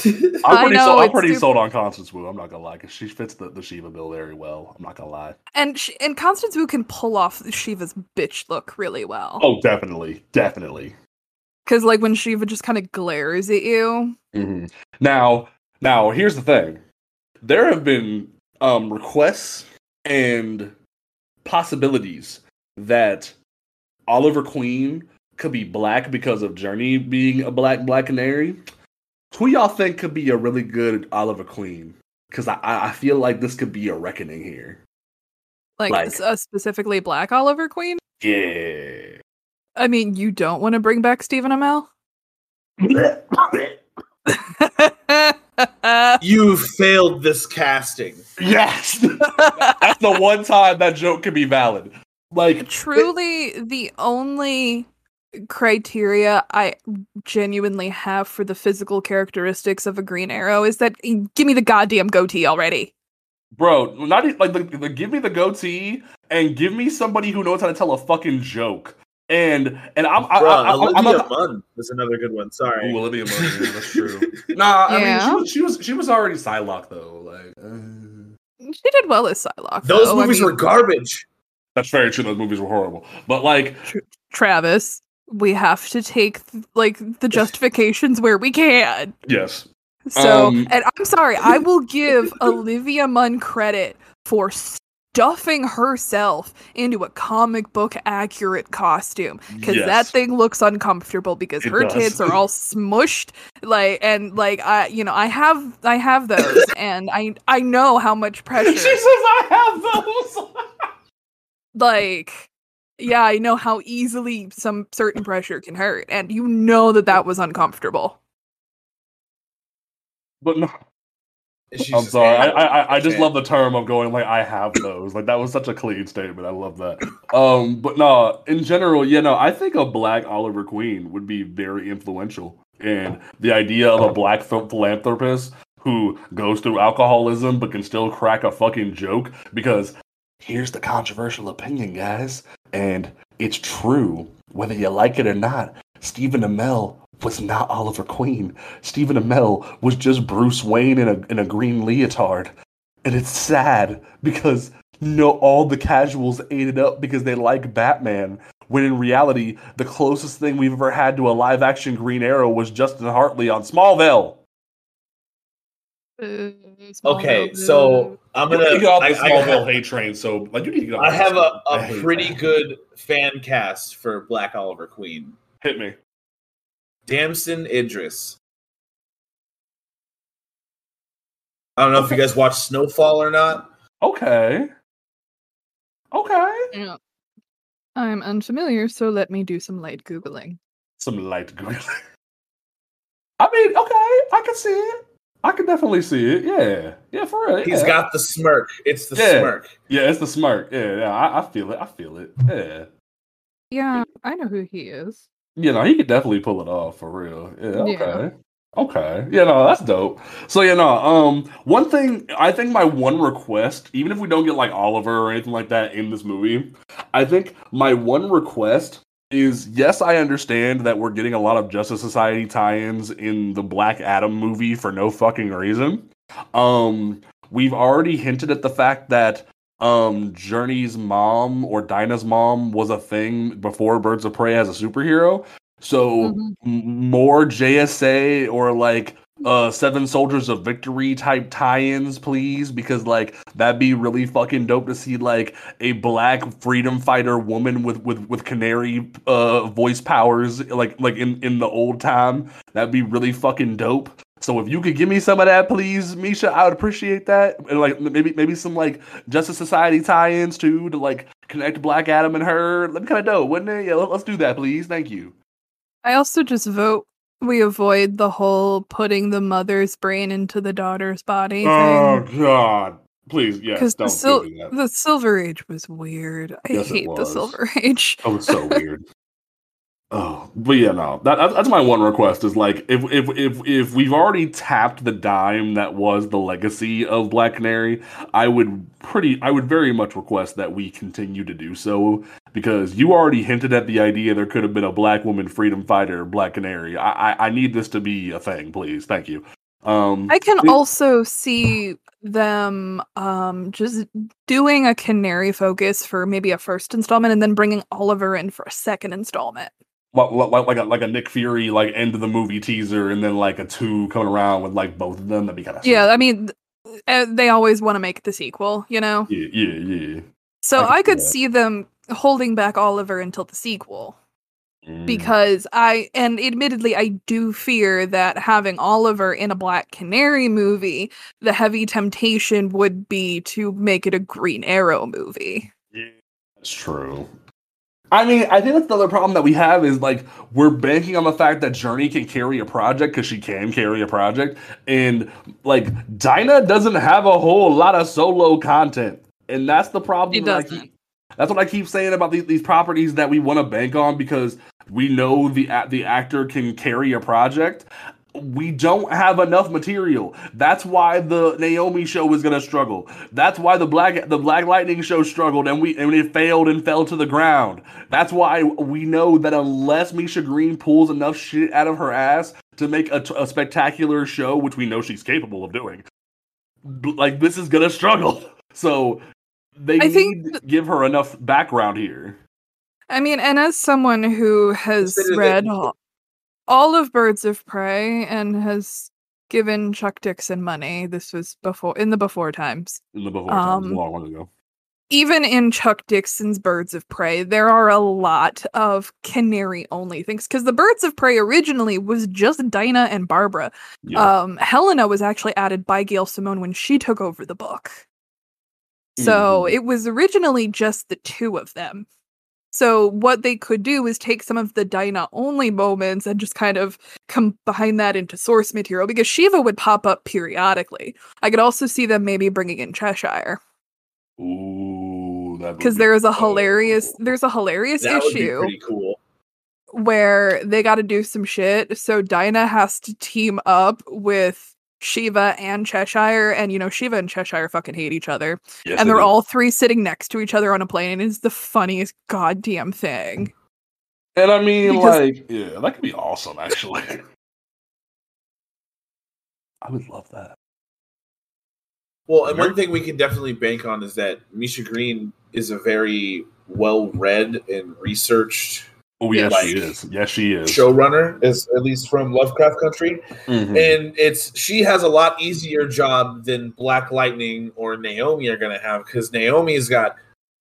Speaker 2: I
Speaker 1: pretty,
Speaker 2: know,
Speaker 1: sold, I'm pretty sold on Constance Wu. I'm not gonna lie, because she fits the, the Shiva bill very well. I'm not gonna lie.
Speaker 2: and she, and Constance Wu can pull off Shiva's bitch look really well.
Speaker 1: Oh, definitely, definitely.
Speaker 2: Because like when Shiva just kind of glares at you,
Speaker 1: hmm Now, now here's the thing: there have been um, requests and possibilities that Oliver Queen could be black because of Jurnee being a black black canary. Who y'all think could be a really good Oliver Queen? Because I, I I feel like this could be a reckoning here.
Speaker 2: like,
Speaker 1: Like-
Speaker 2: s- uh, specifically Black Oliver Queen.
Speaker 1: Yeah.
Speaker 2: I mean, you don't want to bring back Stephen Amell.
Speaker 3: you failed this casting.
Speaker 1: yes, that's the one time that joke could be valid. Like
Speaker 2: Truly, the only criteria I genuinely have for the physical characteristics of a Green Arrow is that give me the goddamn goatee already.
Speaker 1: Bro, not like the, the, give me the goatee and give me somebody who knows how to tell a fucking joke. And and I'm I,
Speaker 3: Bruh,
Speaker 1: I, I, I'm
Speaker 3: Olivia
Speaker 1: not.
Speaker 3: Munn is another good one. Sorry.
Speaker 1: Ooh, Olivia Munn, yeah, that's true. Nah, I
Speaker 2: Yeah.
Speaker 1: mean she was, she was she was already Psylocke though. Like uh,
Speaker 2: She did well as Psylocke.
Speaker 3: Those
Speaker 2: though. I
Speaker 3: movies
Speaker 2: mean,
Speaker 3: were garbage.
Speaker 1: that's very true. Those movies were horrible. But like,
Speaker 2: Travis. We have to take like the justifications where we can.
Speaker 1: yes,
Speaker 2: So,
Speaker 1: Um,
Speaker 2: and I'm sorry, I will give Olivia Munn credit for stuffing herself into a comic book accurate costume because that thing looks uncomfortable because
Speaker 1: It
Speaker 2: her
Speaker 1: does.
Speaker 2: tits are all smushed like and like I you know I have I have those and I I know how much pressure
Speaker 1: she
Speaker 2: pressure
Speaker 1: says I have those.
Speaker 2: like yeah I know how easily some certain pressure can hurt and you know that that was uncomfortable
Speaker 1: but no,
Speaker 3: She's
Speaker 1: I'm sorry. I, I I- I just love the term of going like I have those. Like that was such a clean statement. I love that. Um, but no, in general, you know, I think a black Oliver Queen would be very influential. And the idea of a black ph- philanthropist who goes through alcoholism but can still crack a fucking joke because here's the controversial opinion, guys, and it's true whether you like it or not. Stephen Amell was not Oliver Queen. Stephen Amell was just Bruce Wayne in a in a green leotard. And it's sad because you no all the casuals ate it up because they like Batman. When in reality, the closest thing we've ever had to a live action Green Arrow was Justin Hartley on Smallville.
Speaker 3: Uh, okay, so I'm
Speaker 1: You need
Speaker 3: gonna.
Speaker 1: to get off
Speaker 3: I,
Speaker 1: the Smallville
Speaker 3: have,
Speaker 1: hate train. So like you need to get off.
Speaker 3: I have a,
Speaker 1: train. I
Speaker 3: a
Speaker 1: hate
Speaker 3: pretty
Speaker 1: that.
Speaker 3: good fan cast for Black Oliver Queen.
Speaker 1: hit me.
Speaker 3: Damson Idris. I don't know if you guys watched Snowfall or not.
Speaker 1: Okay. Okay.
Speaker 2: Yeah. I'm unfamiliar, so let me do some light googling.
Speaker 1: Some light googling. I mean, okay, I can see it. I can definitely see it. Yeah, yeah, for real.
Speaker 3: He's
Speaker 1: yeah.
Speaker 3: got the smirk. It's the
Speaker 1: Yeah.
Speaker 3: smirk.
Speaker 1: Yeah, it's the smirk. Yeah, yeah, I, I feel it. I feel it. Yeah,
Speaker 2: Yeah, I know who he is.
Speaker 1: you know, he could definitely pull it off for real. Yeah,
Speaker 2: Yeah.
Speaker 1: okay. Okay. Yeah, no, that's dope. So yeah, no, um one thing I think my one request, even if we don't get like Oliver or anything like that in this movie, I think my one request is yes, I understand that we're getting a lot of Justice Society tie-ins in the Black Adam movie for no fucking reason. Um we've already hinted at the fact that um Jurnee's mom or Dinah's mom was a thing before Birds of Prey as a superhero. So
Speaker 2: Mhm.
Speaker 1: m- more JSA or like uh Seven Soldiers of Victory type tie-ins, please, because like that'd be really fucking dope to see like a black freedom fighter woman with with with canary uh voice powers like like in in the old time. That'd be really fucking dope. So if you could give me some of that, please, Misha, I would appreciate that. And like maybe maybe some like Justice Society tie-ins too to like connect Black Adam and her. That'd be kind of dope, wouldn't it? Yeah, let, let's do that, please. Thank you.
Speaker 2: I also just vote we avoid the whole putting the mother's brain into the daughter's body
Speaker 1: Oh
Speaker 2: thing.
Speaker 1: God! Please, yes,
Speaker 2: Because
Speaker 1: don't
Speaker 2: the, sil-
Speaker 1: do that.
Speaker 2: the Silver Age was weird. I
Speaker 1: Yes,
Speaker 2: hate the. Silver Age.
Speaker 1: That was so weird. Oh, but yeah, no. That, that- that's my one request is like if if if if we've already tapped the dime that was the legacy of Black Canary, I would pretty I would very much request that we continue to do so because you already hinted at the idea there could have been a black woman freedom fighter, Black Canary. I I, I need this to be a thing, please. Thank you. Um,
Speaker 2: I can
Speaker 1: we-
Speaker 2: also see them um just doing a canary focus for maybe a first installment and then bringing Oliver in for a second installment.
Speaker 1: Like like like a, like a Nick Fury like end of the movie teaser, and then like a two coming around with like both of them. That'd be kind of
Speaker 2: Yeah, I mean, uh, they always want to make the sequel, you know.
Speaker 1: yeah, yeah, yeah.
Speaker 2: So
Speaker 1: I
Speaker 2: I could
Speaker 1: see
Speaker 2: see them holding back Oliver until the sequel
Speaker 1: Mm.
Speaker 2: because I and admittedly I do fear that having Oliver in a Black Canary movie, the heavy temptation would be to make it a Green Arrow movie.
Speaker 1: Yeah, that's true. I mean, I think that's the other problem that we have is like we're banking on the fact that Jurnee can carry a project because she can carry a project, and like Dinah doesn't have a whole lot of solo content, and that's the problem. That keep- that's what I keep saying about these, these properties that we want to bank on because we know the the actor can carry a project. We don't have enough material. That's why the Naomi show is gonna struggle. That's why the Black the Black Lightning show struggled and we and it failed and fell to the ground. That's why we know that unless Misha Green pulls enough shit out of her ass to make a, a spectacular show, which we know she's capable of doing, like this is gonna struggle. So they
Speaker 2: I
Speaker 1: need
Speaker 2: think
Speaker 1: to give her enough background here.
Speaker 2: I mean, and as someone who has
Speaker 3: Consider that-
Speaker 2: read all, of Birds of Prey and has given Chuck Dixon money, this was before in the before times.
Speaker 1: In the before times, a
Speaker 2: Um,
Speaker 1: long ago.
Speaker 2: Even in Chuck Dixon's Birds of Prey, there are a lot of canary only things because the Birds of Prey originally was just Dinah and Barbara.
Speaker 1: Yeah.
Speaker 2: Um, Helena was actually added by Gail Simone when she took over the book. So
Speaker 1: Mhm.
Speaker 2: it was originally just the two of them. So what they could do is take some of the Dinah only moments and just kind of combine that into source material because Shiva would pop up periodically. I could also see them maybe bringing in Cheshire
Speaker 1: Ooh,
Speaker 2: because
Speaker 1: be
Speaker 2: there is a
Speaker 1: so
Speaker 2: hilarious there's a hilarious
Speaker 3: That
Speaker 2: issue
Speaker 3: cool.
Speaker 2: where they got to do some shit. So Dinah has to team up with Shiva and Cheshire, and you know Shiva and Cheshire fucking hate each other,
Speaker 1: Yes,
Speaker 2: and they're
Speaker 1: is.
Speaker 2: all three sitting next to each other on a plane, and it's the funniest goddamn thing.
Speaker 1: And I mean,
Speaker 2: because-
Speaker 1: like, yeah, that could be awesome, actually. I would love that.
Speaker 3: Well, and one thing we can definitely bank on is that Misha Green is a very well read and researched
Speaker 1: Oh, yes,
Speaker 3: like,
Speaker 1: she is. Yes, she is.
Speaker 3: showrunner, is at least from Lovecraft Country.
Speaker 1: Mhm.
Speaker 3: And it's she has a lot easier job than Black Lightning or Naomi are gonna have because Naomi's got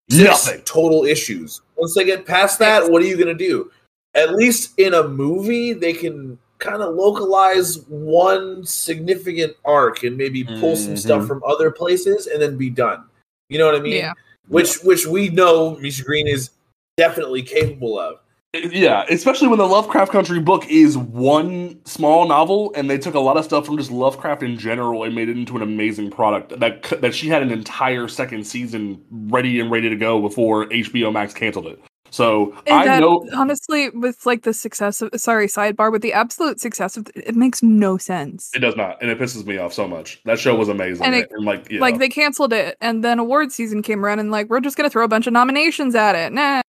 Speaker 3: six
Speaker 1: Nothing.
Speaker 3: total issues. Once they get past that, what are you gonna do? At least in a movie, they can kind of localize one significant arc and maybe pull some
Speaker 1: Mhm.
Speaker 3: stuff from other places and then be done. You know what I mean?
Speaker 2: Yeah.
Speaker 3: Which which we know Misha Green is definitely capable of.
Speaker 1: Yeah, especially when the Lovecraft Country book is one small novel, and they took a lot of stuff from just Lovecraft in general and made it into an amazing product. That that she had an entire second season ready and ready to go before HBO Max canceled it. So
Speaker 2: And
Speaker 1: I
Speaker 2: that,
Speaker 1: know
Speaker 2: honestly, with like the success of sorry, sidebar, with the absolute success of it makes no sense.
Speaker 1: it does not, and it pisses me off so much. That show was amazing,
Speaker 2: And
Speaker 1: and, like yeah.
Speaker 2: Like they canceled it, and then award season came around, and like we're just gonna throw a bunch of nominations at it. Nah,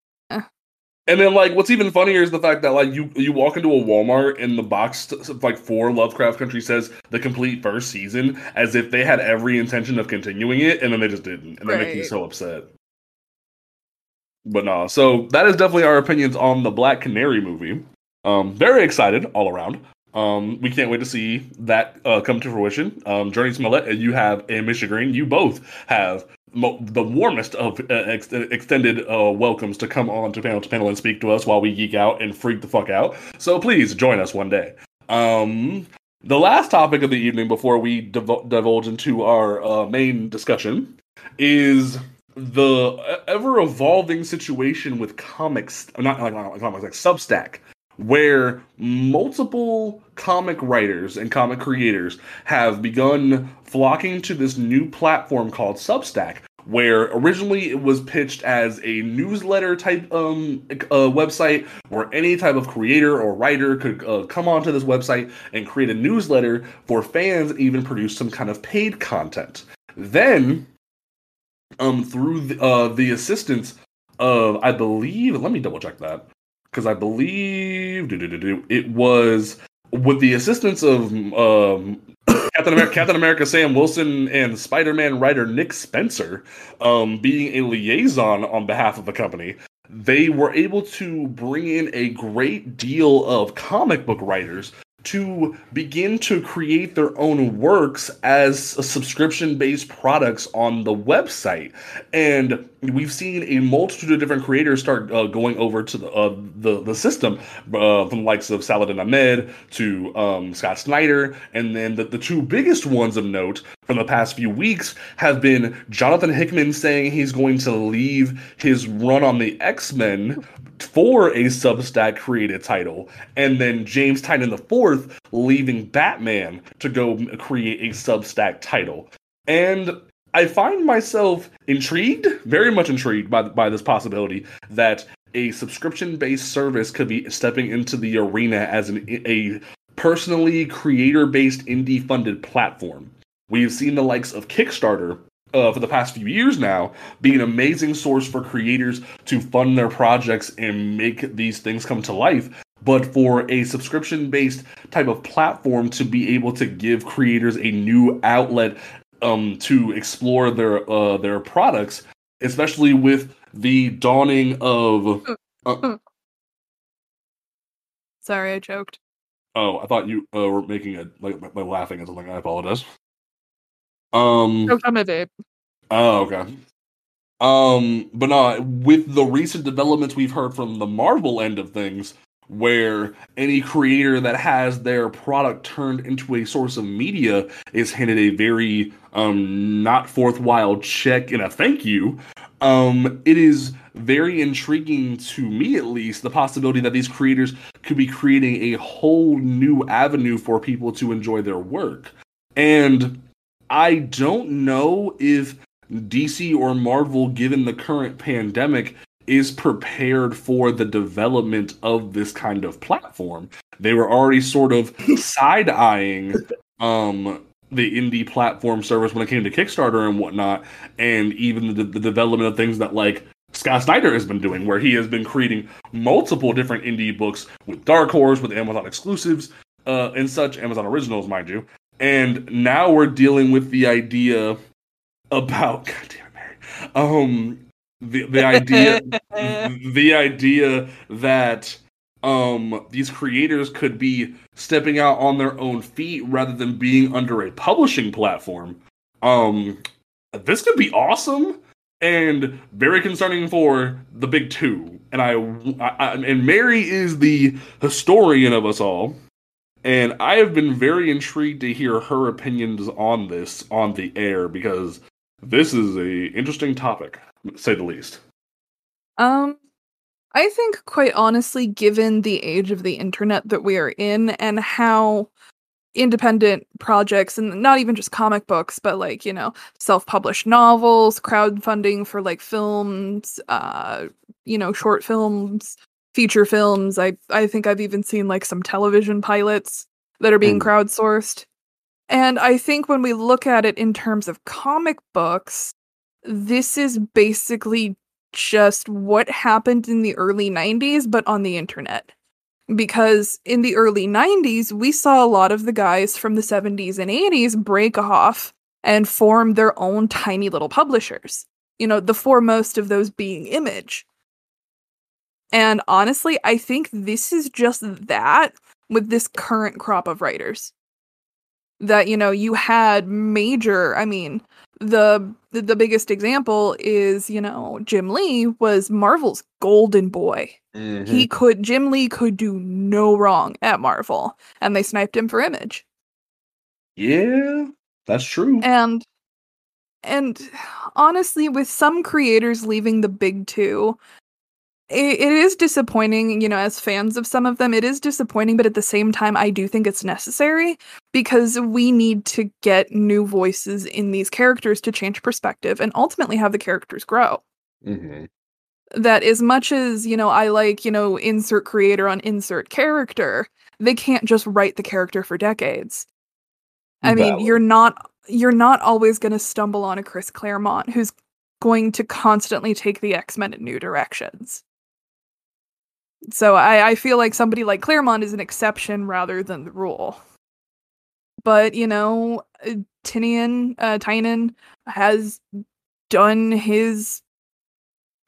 Speaker 1: And then, like, what's even funnier is the fact that, like, you you walk into a Walmart and the box, like, for Lovecraft Country says the complete first season, as if they had every intention of continuing it, and then they just didn't, and that makes me
Speaker 2: Right.
Speaker 1: so upset. But no, so that is definitely our opinions on the Black Canary movie. Um, very excited all around. Um, we can't wait to see that uh, come to fruition. Um, Jurnee Smollett and you have, and Misha Green, you both have the warmest of uh, ex- extended uh, welcomes to come on to panel to panel and speak to us while we geek out and freak the fuck out. So please join us one day. Um, the last topic of the evening before we devo- divulge into our uh, main discussion is the ever evolving situation with comics, not like, not like comics, like Substack, where multiple comic writers and comic creators have begun flocking to this new platform called Substack. Where originally it was pitched as a newsletter type um uh, website where any type of creator or writer could uh, come onto this website and create a newsletter for fans and even produce some kind of paid content. Then um through the, uh the assistance of I believe let me double check that because I believe it was with the assistance of um Captain America, Captain America Sam Wilson and Spider-Man writer Nick Spencer um being a liaison on behalf of the company they were able to bring in a great deal of comic book writers to begin to create their own works as subscription based products on the website. And we've seen a multitude of different creators start uh, going over to the, uh, the, the system, uh, from the likes of Saladin Ahmed to um, Scott Snyder. And then the, the two biggest ones of note from the past few weeks have been Jonathan Hickman saying he's going to leave his run on the X Men for a Substack created title, and then James Tynion IV leaving Batman to go create a Substack title. And I find myself intrigued, very much intrigued by by this possibility that a subscription based service could be stepping into the arena as an, a personally creator based indie funded platform. We've seen the likes of Kickstarter uh, for the past few years now be an amazing source for creators to fund their projects and make these things come to life. But for a subscription based type of platform to be able to give creators a new outlet um, to explore their uh, their products, especially with the dawning of.
Speaker 2: sorry, I choked.
Speaker 1: Oh, I thought you uh, were making a like, like laughing at something. I apologize. Um.
Speaker 2: Choked on my vape.
Speaker 1: Oh, okay. Um, but no, with the recent developments we've heard from the Marvel end of things, where any creator that has their product turned into a source of media is handed a very um not worthwhile check and a thank you. Um, it is very intriguing to me, at least, the possibility that these creators could be creating a whole new avenue for people to enjoy their work. And I don't know if DC or Marvel, given the current pandemic, is prepared for the development of this kind of platform. They were already sort of side eyeing um, the indie platform service when it came to Kickstarter and whatnot, and even the, the development of things that like Scott Snyder has been doing, where he has been creating multiple different indie books with Dark Horse, with Amazon exclusives, uh, and such, Amazon originals, mind you. And now we're dealing with the idea about God damn it, Mary. Um the the idea the idea that um these creators could be stepping out on their own feet rather than being under a publishing platform. Um this could be awesome and very concerning for the big two. And I, I, I and Mary is the historian of us all. And I have been very intrigued to hear her opinions on this on the air because this is a interesting topic, say the least.
Speaker 2: Um, I think, quite honestly, given the age of the internet that we are in and how independent projects and not even just comic books but like you know self-published novels crowdfunding for like films uh you know short films feature films. I i think i've even seen like some television pilots that are being
Speaker 1: Mm.
Speaker 2: crowdsourced. And i think when we look at it in terms of comic books this is basically just what happened in the early 90s but on the internet. Because in the early 90s we saw a lot of the guys from the 70s and 80s break off and form their own tiny little publishers you know the foremost of those being image and honestly i think this is just that with this current crop of writers that you know you had major i mean the the, biggest example is you know jim lee was marvel's golden boy
Speaker 1: Mhm.
Speaker 2: he could Jim Lee could do no wrong at Marvel and they sniped him for image.
Speaker 1: yeah, that's true.
Speaker 2: And and honestly with some creators leaving the big 2 it, it is disappointing, you know, as fans of some of them it is disappointing but at the same time I do think it's necessary because we need to get new voices in these characters to change perspective and ultimately have the characters grow.
Speaker 1: hmm
Speaker 2: that as much as you know i like you know insert creator on insert character they can't just write the character for decades i mean
Speaker 1: Valid.
Speaker 2: you're not you're not always going to stumble on a chris claremont who's going to constantly take the x-men in new directions so i i feel like somebody like claremont is an exception rather than the rule but you know uh, Tynion uh Tynion has done his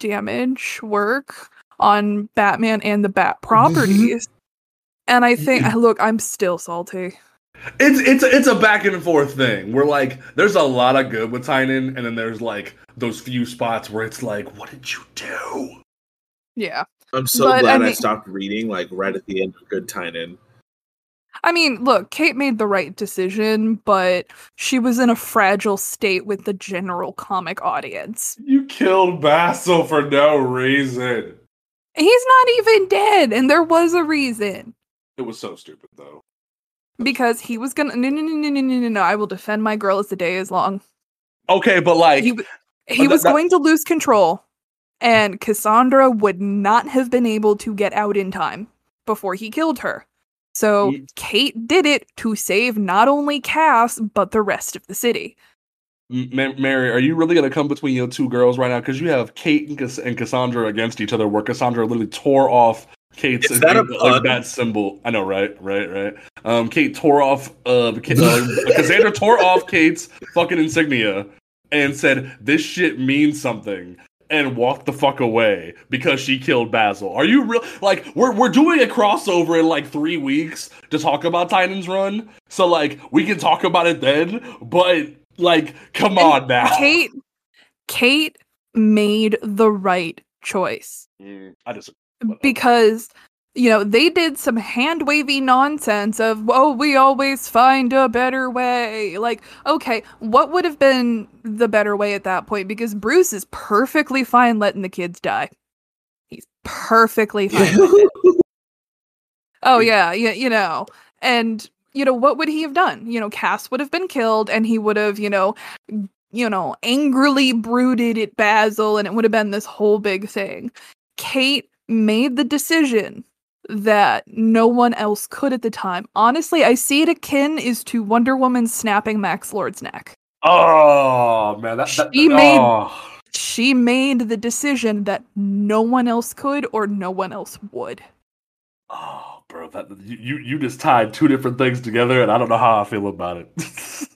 Speaker 2: damage work on Batman and the Bat properties. and I think look, I'm still salty.
Speaker 1: It's it's it's a back and forth thing. Where like there's a lot of good with Tynion, and then there's like those few spots where it's like, what did you do?
Speaker 2: Yeah.
Speaker 3: I'm so
Speaker 2: but,
Speaker 3: glad I,
Speaker 2: mean, I,
Speaker 3: stopped reading like right at the end of Good Tynion.
Speaker 2: I mean, look, Kate made the right decision, but she was in a fragile state with the general comic audience.
Speaker 1: You killed Basil for no reason.
Speaker 2: He's not even dead, and there was a reason.
Speaker 1: It was so stupid, though.
Speaker 2: Because he was gonna no no no no no no no. I will defend my girl as the day is long.
Speaker 1: Okay, but like
Speaker 2: he, he was
Speaker 1: that,
Speaker 2: going to lose control and cassandra would not have been able to get out in time before he killed her so
Speaker 1: Ye-
Speaker 2: kate did it to save not only cass but the rest of the city
Speaker 1: Ma- Mary, are you really gonna come between your two girls right now? Because you have Kate and, Cass- and Cassandra against each other, where Cassandra literally tore off Kate's
Speaker 3: Is that a
Speaker 1: like,
Speaker 3: pun?
Speaker 1: that symbol. I know, right, right, right. Um, Kate tore off. Uh, Ka- uh, Cassandra tore off Kate's fucking insignia and said, "This shit means something." And walked the fuck away because she killed Basil. Are you real? Like we're we're doing a crossover in like three weeks to talk about Tynion's run, so like we can talk about it then. But like, come on now.
Speaker 2: kate kate made the right choice
Speaker 1: Mm, I just
Speaker 2: because you know they did some hand wavy nonsense of oh we always find a better way. Like okay what would have been the better way at that point? Because bruce is perfectly fine letting the kids die. He's perfectly fine oh yeah yeah you know and you know what would he have done? You know cass would have been killed and he would have you know you know angrily brooded at basil and it would have been this whole big thing. Kate made the decision that no one else could at the time honestly i see it akin is to wonder woman snapping max lord's neck
Speaker 1: Oh man, that, that,
Speaker 2: She made-
Speaker 1: oh.
Speaker 2: she made the decision that no one else could or no one else would
Speaker 1: Oh, bro, that you you- you just tied two different things together, and I don't know how I feel about it.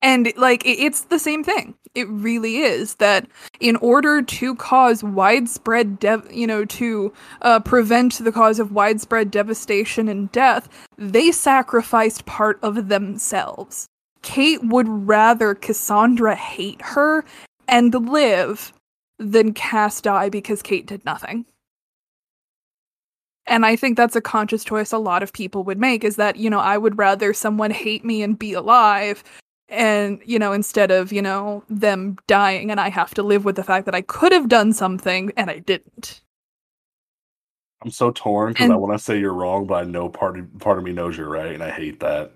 Speaker 2: And like it, it's the same thing. It really is that in order to cause widespread dev, you know, to uh, prevent the cause of widespread devastation and death, they sacrificed part of themselves. Kate would rather Cassandra hate her and live than Cass die because Kate did nothing. And I think that's a conscious choice a lot of people would make is that, you know, I would rather someone hate me and be alive and you know instead of you know them dying and i have to live with the fact that i could have done something and i didn't
Speaker 1: I'm so torn because I want to say you're wrong, but I know part of part of me knows you're right, and I hate that.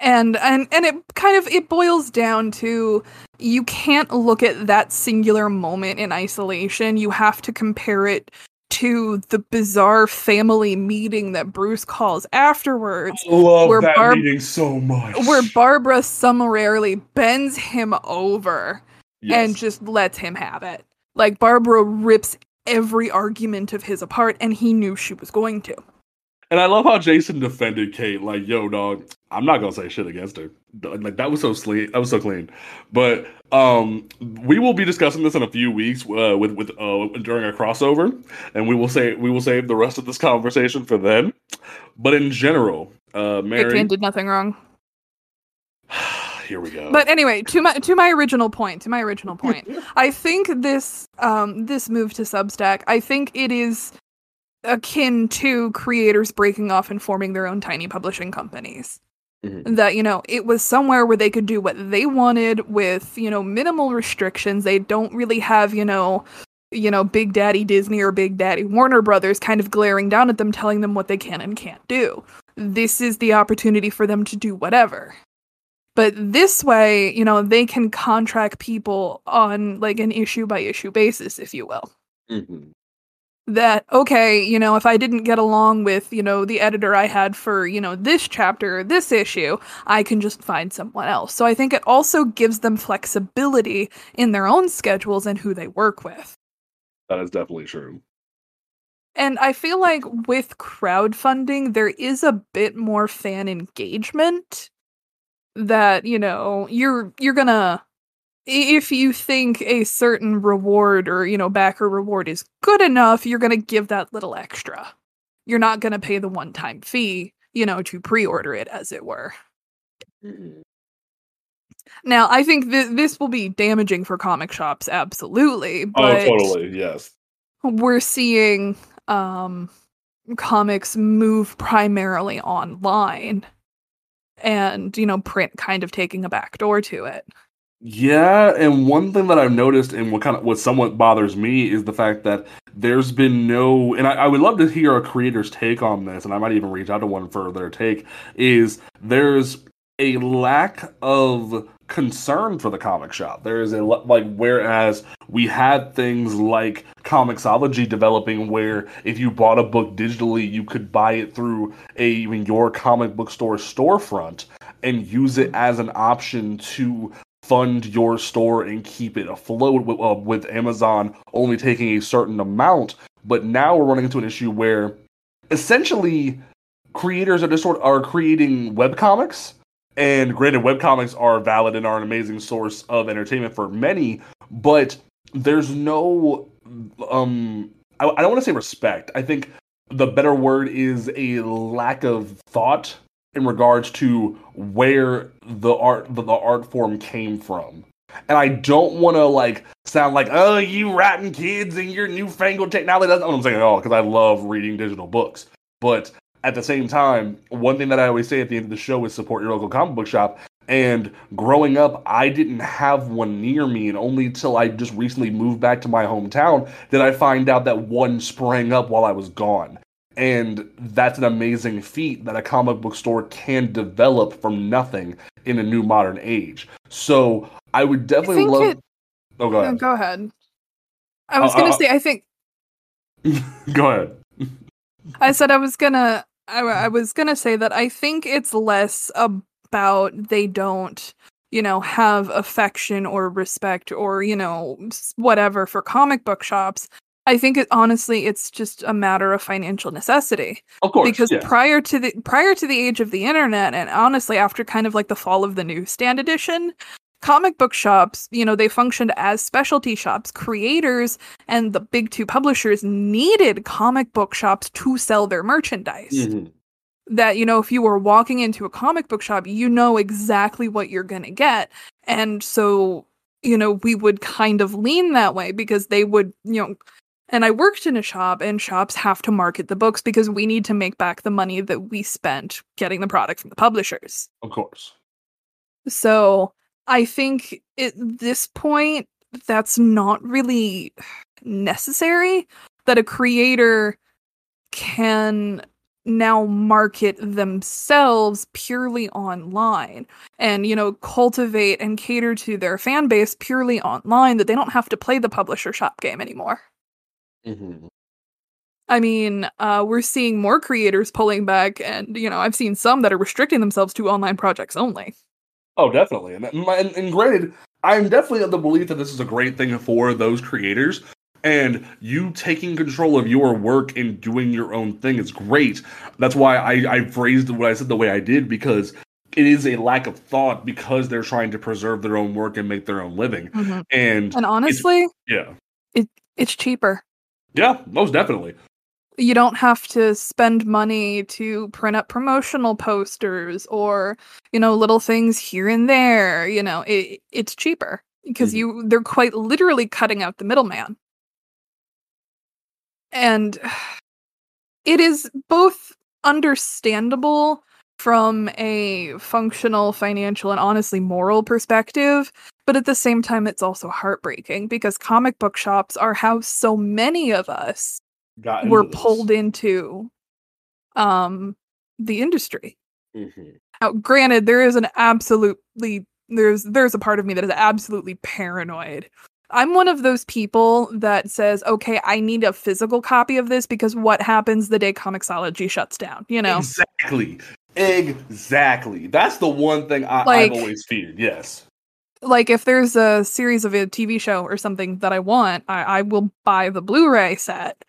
Speaker 2: and and and it kind of it boils down to you can't look at that singular moment in isolation you have to compare it to the bizarre family meeting that Bruce calls afterwards
Speaker 1: I love
Speaker 2: Where
Speaker 1: that
Speaker 2: Barb-
Speaker 1: meeting so much.
Speaker 2: where Barbara summarily bends him over and just lets him have it. Like Barbara rips every argument of his apart and he knew she was going to.
Speaker 1: And I love how Jason defended Kate, like, "Yo, dog, I'm not gonna say shit against her." Like that was so clean. That was so clean. But um, we will be discussing this in a few weeks uh, with with uh, during a crossover, and we will say we will save the rest of this conversation for then. But in general, uh, Mary,
Speaker 2: did nothing wrong.
Speaker 1: here we go.
Speaker 2: But anyway, to my to my original point, to my original point. I think this um this move to Substack, I think it is akin to creators breaking off and forming their own tiny publishing companies.
Speaker 1: Mhm.
Speaker 2: That, you know, it was somewhere where they could do what they wanted with, you know, minimal restrictions. They don't really have, you know, you know, Big Daddy Disney or Big Daddy Warner Brothers kind of glaring down at them telling them what they can and can't do. This is the opportunity for them to do whatever. But this way, you know, they can contract people on like an issue by issue basis, if you will.
Speaker 1: Mhm.
Speaker 2: That, okay, you know, if I didn't get along with, you know, the editor I had for, you know, this chapter, or this issue, I can just find someone else. So I think it also gives them flexibility in their own schedules and who they work with.
Speaker 1: that is definitely true.
Speaker 2: And I feel like with crowdfunding, there is a bit more fan engagement that, you know, you're you're gonna if you think a certain reward or, you know, backer reward is good enough, you're gonna give that little extra. You're not gonna pay the one-time fee, you know, to pre-order it, as it were. Now, I think th- this will be damaging for comic shops, absolutely. But
Speaker 1: oh, totally. Yes.
Speaker 2: we're seeing um comics move primarily online and you know print kind of taking a back door to it
Speaker 1: Yeah, and one thing that I've noticed, and what kind of what somewhat bothers me, is the fact that there's been no, and I, I would love to hear a creator's take on this, and I might even reach out to one for their take. Is there's a lack of concern for the comic shop. There is a like whereas we had things like Comixology developing, where if you bought a book digitally, you could buy it through a even your comic book store storefront and use it as an option to fund your store and keep it afloat with, uh, with Amazon only taking a certain amount. But now we're running into an issue where essentially creators are just sort of are creating webcomics. And granted, webcomics are valid and are an amazing source of entertainment for many, but there's no um I, I don't want to say respect. I think the better word is a lack of thought in regards to where the art the, the art form came from. And I don't want to like sound like oh you rotten kids and your newfangled technology. That's not what I'm saying at all because I love reading digital books. But at the same time, one thing that I always say at the end of the show is support your local comic book shop. And growing up, I didn't have one near me, and only till I just recently moved back to my hometown did I find out that one sprang up while I was gone. And that's an amazing feat that a comic book store can develop from nothing in a new modern age. So I would definitely
Speaker 2: think
Speaker 1: love.
Speaker 2: it-
Speaker 1: oh, go
Speaker 2: Uh,
Speaker 1: ahead.
Speaker 2: go ahead i was
Speaker 1: Uh,
Speaker 2: gonna
Speaker 1: uh,
Speaker 2: say i think
Speaker 1: go ahead.
Speaker 2: i said i was gonna I, I was gonna say that i think it's less about they don't you know have affection or respect or you know whatever for comic book shops i think it honestly it's just a matter of financial necessity
Speaker 1: Of course,
Speaker 2: because
Speaker 1: yeah.
Speaker 2: prior to the prior to the age of the internet and honestly after kind of like the fall of the newsstand edition comic book shops you know they functioned as specialty shops creators and the big two publishers needed comic book shops to sell their merchandise
Speaker 1: Mhm.
Speaker 2: that you know if you were walking into a comic book shop you know exactly what you're going to get and so you know we would kind of lean that way because they would you know and I worked in a shop and shops have to market the books because we need to make back the money that we spent getting the product from the publishers.
Speaker 1: Of course.
Speaker 2: So, I think at this point that's not really necessary that a creator can now market themselves purely online and you know cultivate and cater to their fan base purely online that they don't have to play the publisher shop game anymore
Speaker 1: Mhm.
Speaker 2: i mean uh, we're seeing more creators pulling back and you know i've seen some that are restricting themselves to online projects only
Speaker 1: Oh, definitely. And, and, and granted, I'm definitely of the belief that this is a great thing for those creators. And you taking control of your work and doing your own thing is great. That's why I, I phrased what I said the way I did because it is a lack of thought because they're trying to preserve their own work and make their own living. And
Speaker 2: and honestly
Speaker 1: yeah, it
Speaker 2: it's cheaper
Speaker 1: yeah, most definitely.
Speaker 2: you don't have to spend money to print up promotional posters or you know little things here and there you know it, it's cheaper because
Speaker 1: Mhm.
Speaker 2: you they're quite literally cutting out the middleman and it is both understandable from a functional financial and honestly moral perspective but at the same time it's also heartbreaking because comic book shops are how so many of us
Speaker 1: Got
Speaker 2: were
Speaker 1: this.
Speaker 2: pulled into um the industry.
Speaker 1: Mhm.
Speaker 2: Now, granted, there is an absolutely there's there's a part of me that is absolutely paranoid. I'm one of those people that says, okay, I need a physical copy of this because what happens the day Comixology shuts down? You know,
Speaker 1: Exactly. Exactly. That's the one thing I,
Speaker 2: Like-
Speaker 1: I've always feared. Yes.
Speaker 2: Like if there's a series of a TV show or something that I want, I, I will buy the Blu-ray set.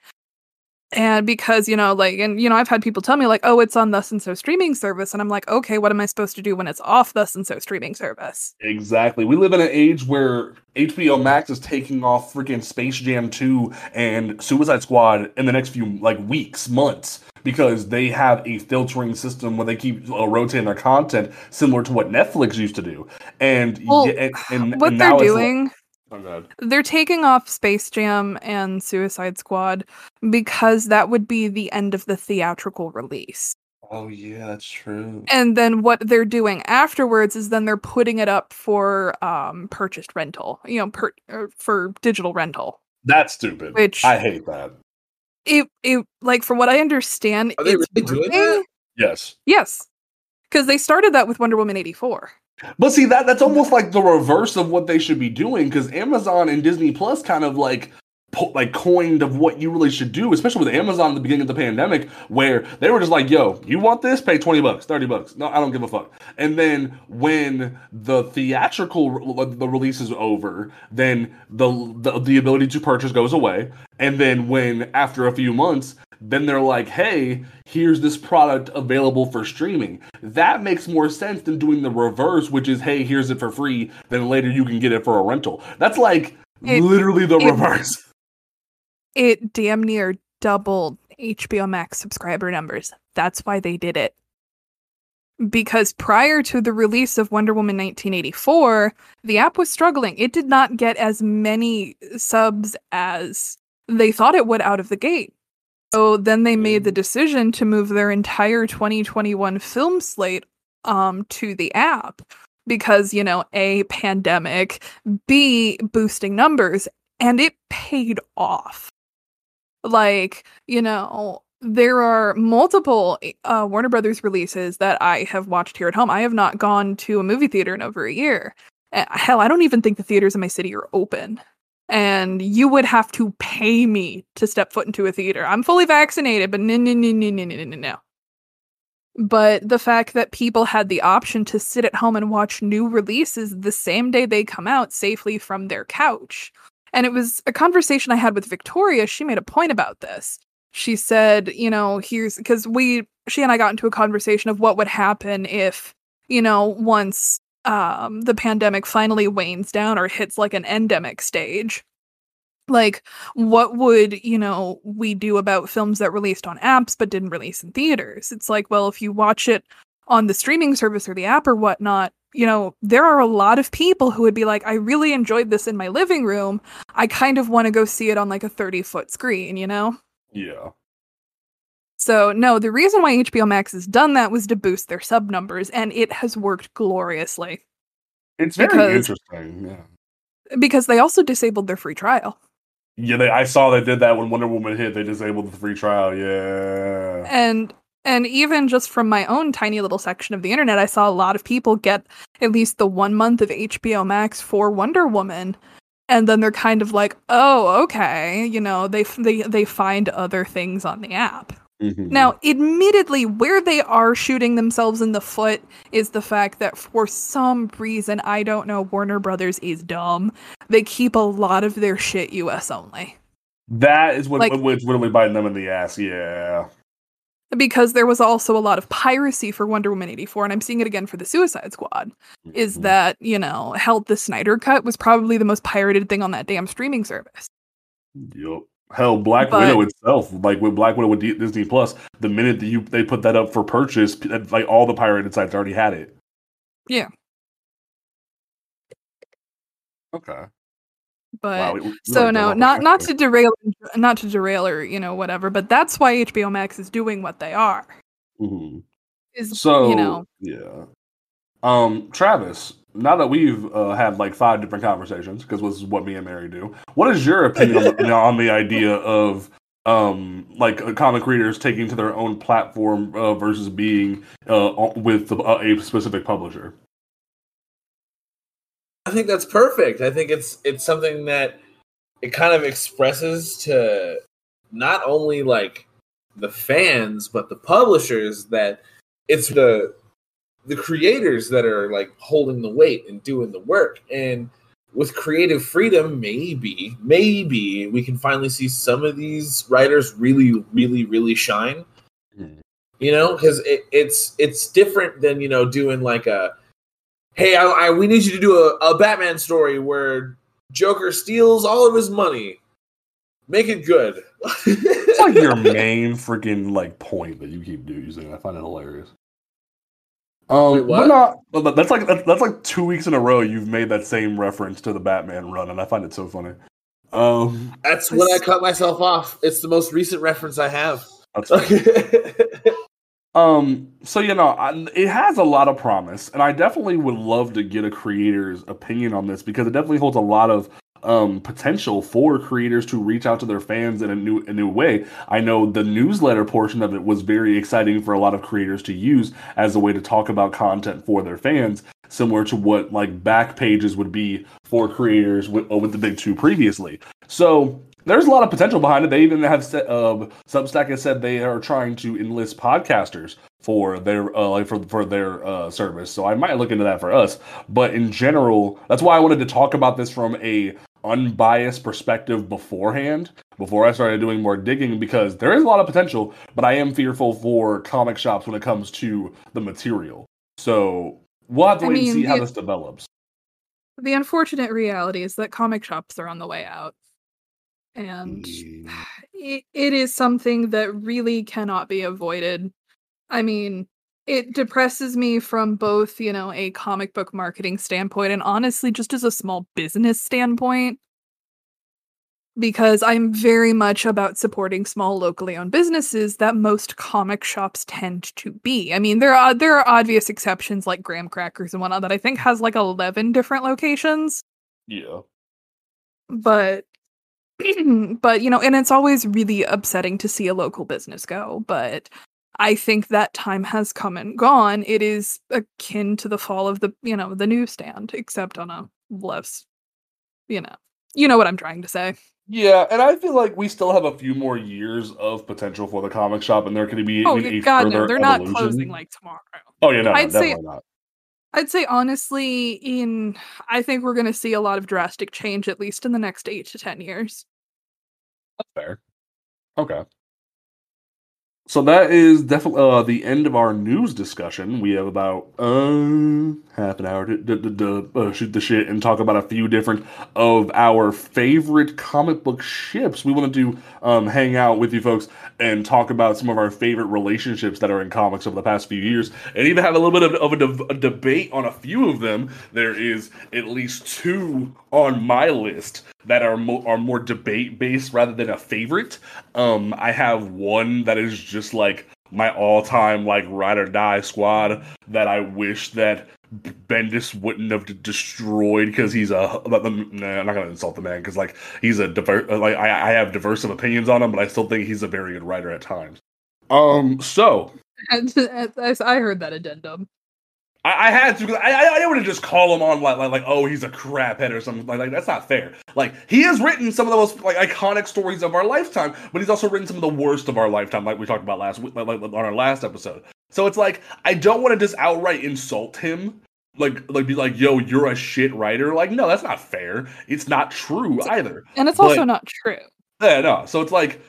Speaker 2: And because, you know, like, and, you know, I've had people tell me, like, oh, it's on thus and so streaming service. And I'm like, okay, what am I supposed to do when it's off thus and so streaming service?
Speaker 1: Exactly. We live in an age where HBO Max is taking off freaking Space Jam 2 and Suicide Squad in the next few like weeks, months because they have a filtering system where they keep uh, rotating their content similar to what Netflix used to do. And
Speaker 2: Well,
Speaker 1: yeah, and, and,
Speaker 2: what
Speaker 1: and
Speaker 2: they're doing,
Speaker 1: oh
Speaker 2: they're taking off Space Jam and Suicide Squad because that would be the end of the theatrical release.
Speaker 1: Oh yeah, that's true.
Speaker 2: and then what they're doing afterwards is then they're putting it up for um purchased rental you know per, er, for digital rental
Speaker 1: That's stupid.
Speaker 2: which
Speaker 1: I hate that.
Speaker 2: It it like from what i understand
Speaker 3: Are they really doing that?
Speaker 1: Yes.
Speaker 2: yes because they started that with wonder woman 84
Speaker 1: But see that that's almost like the reverse of what they should be doing because Amazon and Disney Plus kind of like po- like coined of what you really should do, especially with Amazon at the beginning of the pandemic, where they were just like, "Yo, you want this? Pay twenty bucks, thirty bucks. No, I don't give a fuck." And then when the theatrical the release is over, then the, the the ability to purchase goes away, and then when after a few months. Then they're like, hey, here's this product available for streaming. That makes more sense than doing the reverse, which is, hey, here's it for free. Then later you can get it for a rental. That's like
Speaker 2: It-
Speaker 1: literally the
Speaker 2: it-
Speaker 1: reverse.
Speaker 2: It damn near doubled hbo max subscriber numbers that's why they did it because prior to the release of Wonder Woman 1984, the app was struggling. It did not get as many subs as they thought it would out of the gate. So then they made the decision to move their entire 2021 film slate um, to the app because, you know, A, pandemic, B, boosting numbers, and it paid off. Like, you know, there are multiple uh, Warner Brothers releases that I have watched here at home. I have not gone to a movie theater in over a year. Uh, hell, I don't even think the theaters in my city are open. And you would have to pay me to step foot into a theater. I'm fully vaccinated, but no, no, no, no, no, no, no, no. But the fact that people had the option to sit at home and watch new releases the same day they come out safely from their couch. And it was a conversation I had with Victoria. She made a point about this she said, you know, here's because we she and I got into a conversation of what would happen if, you know, once um the pandemic finally wanes down or hits like an endemic stage. Like what would, you know, we do about films that released on apps but didn't release in theaters? It's like, well, if you watch it on the streaming service or the app or whatnot, you know, there are a lot of people who would be like, I really enjoyed this in my living room. I kind of want to go see it on like a 30 foot screen, you know?
Speaker 1: Yeah.
Speaker 2: So, no, the reason why HBO Max has done that was to boost their sub numbers, and it has worked gloriously
Speaker 1: It's very
Speaker 2: Because-
Speaker 1: interesting. Yeah.
Speaker 2: because they also disabled their free trial.
Speaker 1: Yeah, they, I saw they did that when Wonder Woman hit. They disabled the free trial. Yeah.
Speaker 2: And And even just from my own tiny little section of the internet, I saw a lot of people get at least the one month of HBO Max for Wonder Woman, and then they're kind of like, "Oh, okay," you know, they they they find other things on the app.
Speaker 1: Mhm.
Speaker 2: Now, admittedly, where they are shooting themselves in the foot is the fact that for some reason, I don't know, Warner Brothers is dumb. They keep a lot of their shit US only.
Speaker 1: that is what
Speaker 2: like-
Speaker 1: what's literally biting them in the ass. Yeah.
Speaker 2: Because there was also a lot of piracy for Wonder Woman 84, and I'm seeing it again for the Suicide Squad. Is
Speaker 1: Mhm.
Speaker 2: that, you know, held the Snyder Cut was probably the most pirated thing on that damn streaming service.
Speaker 1: Yep. Hell, Black
Speaker 2: But-
Speaker 1: Widow itself, like with Black Widow with D- Disney Plus, the minute that you they put that up for purchase, like all the pirated sites already had it.
Speaker 2: Yeah.
Speaker 1: Okay.
Speaker 2: But
Speaker 1: Wow. we- we
Speaker 2: So no,
Speaker 1: don't
Speaker 2: not to derail, not to derail or you know whatever, but that's why HBO Max is doing what they are.
Speaker 1: Mhm.
Speaker 2: Is
Speaker 1: So
Speaker 2: you know
Speaker 1: yeah. Um, Travis. Now that we've uh, had like five different conversations, because this is what me and Mary do. What is your opinion on the, on the idea of um like uh, comic creators taking to their own platform uh, versus being uh with uh, a specific publisher?
Speaker 3: I think that's perfect. I think it's it's something that it kind of expresses to not only like the fans but the publishers that it's the the creators that are like holding the weight and doing the work and with creative freedom maybe maybe we can finally see some of these writers really really really shine
Speaker 1: Hmm.
Speaker 3: you know because it, it's it's different than you know doing like a hey I, I we need you to do a, a batman story where joker steals all of his money make it good
Speaker 1: It's like your main freaking like point that you keep do- using. I find it hilarious. Um,
Speaker 3: Wait,
Speaker 1: but not, that's like that's, that's like two weeks in a row you've made that same reference to the Batman run, and I find it so funny. Um,
Speaker 3: that's when i cut myself off it's the most recent reference i have
Speaker 1: that's Um, so you know, I, it has a lot of promise, and I definitely would love to get a creator's opinion on this because it definitely holds a lot of um potential for creators to reach out to their fans in a new a new way. I know the newsletter portion of it was very exciting for a lot of creators to use as a way to talk about content for their fans, similar to what like back pages would be for creators with, uh, with the big two previously. So there's a lot of potential behind it. They even have said, uh, Substack has said they are trying to enlist podcasters for their uh, like for for their uh, service. So I might look into that for us. But in general, that's why I wanted to talk about this from a unbiased perspective beforehand, before I started doing more digging, because there is a lot of potential. But I am fearful for comic shops when it comes to the material. So we'll have to
Speaker 2: I
Speaker 1: wait and
Speaker 2: mean,
Speaker 1: see how this develops.
Speaker 2: the unfortunate reality is that comic shops are on the way out, and
Speaker 1: Mm.
Speaker 2: it, it is something that really cannot be avoided. I mean, it depresses me from both, you know, a comic book marketing standpoint and honestly just as a small business standpoint. Because I'm very much about supporting small locally owned businesses that most comic shops tend to be. I mean, there are there are obvious exceptions like Graham Crackers and whatnot that I think has like eleven different locations
Speaker 1: Yeah.
Speaker 2: but but you know and it's always really upsetting to see a local business go but i think that time has come and gone. It is akin to the fall of the you know the newsstand except on a less you know you know what i'm trying to say.
Speaker 1: Yeah, and I feel like we still have a few more years of potential for the comic shop, and there could be
Speaker 2: oh god no they're not closing like tomorrow.
Speaker 1: Oh yeah, no,
Speaker 2: I'd say-
Speaker 1: not.
Speaker 2: I'd say honestly in i think we're going to see a lot of drastic change at least in the next 8 to 10 years
Speaker 1: That's fair. Okay. So that is definitely uh, the end of our news discussion. We have about uh, half an hour to, to, to, uh, shoot the shit and talk about a few different of our favorite comic book ships. We want to um, hang out with you folks and talk about some of our favorite relationships that are in comics over the past few years, and even have a little bit of, of a, de- a debate on a few of them. There is at least two on my list that are mo- are more debate based rather than a favorite. Um, I have one that is just like my all time like ride or die squad that I wish that Bendis wouldn't have destroyed because he's a. Nah, I'm not gonna insult the man because like he's a diverse. Like I, I have diverse of opinions on him, but I still think he's a very good writer at times. Um, so
Speaker 2: I heard that addendum.
Speaker 1: I, I had to. I, I, I didn't want to just call him on like, like, like, oh, he's a craphead or something like, like that's not fair. Like he has written some of the most like iconic stories of our lifetime, but he's also written some of the worst of our lifetime, like we talked about last week, like, like on our last episode. So it's like I don't want to just outright insult him, like like be like, yo, you're a shit writer. Like no, that's not fair. It's not true either.
Speaker 2: And it's also not true.
Speaker 1: Yeah, no. So it's like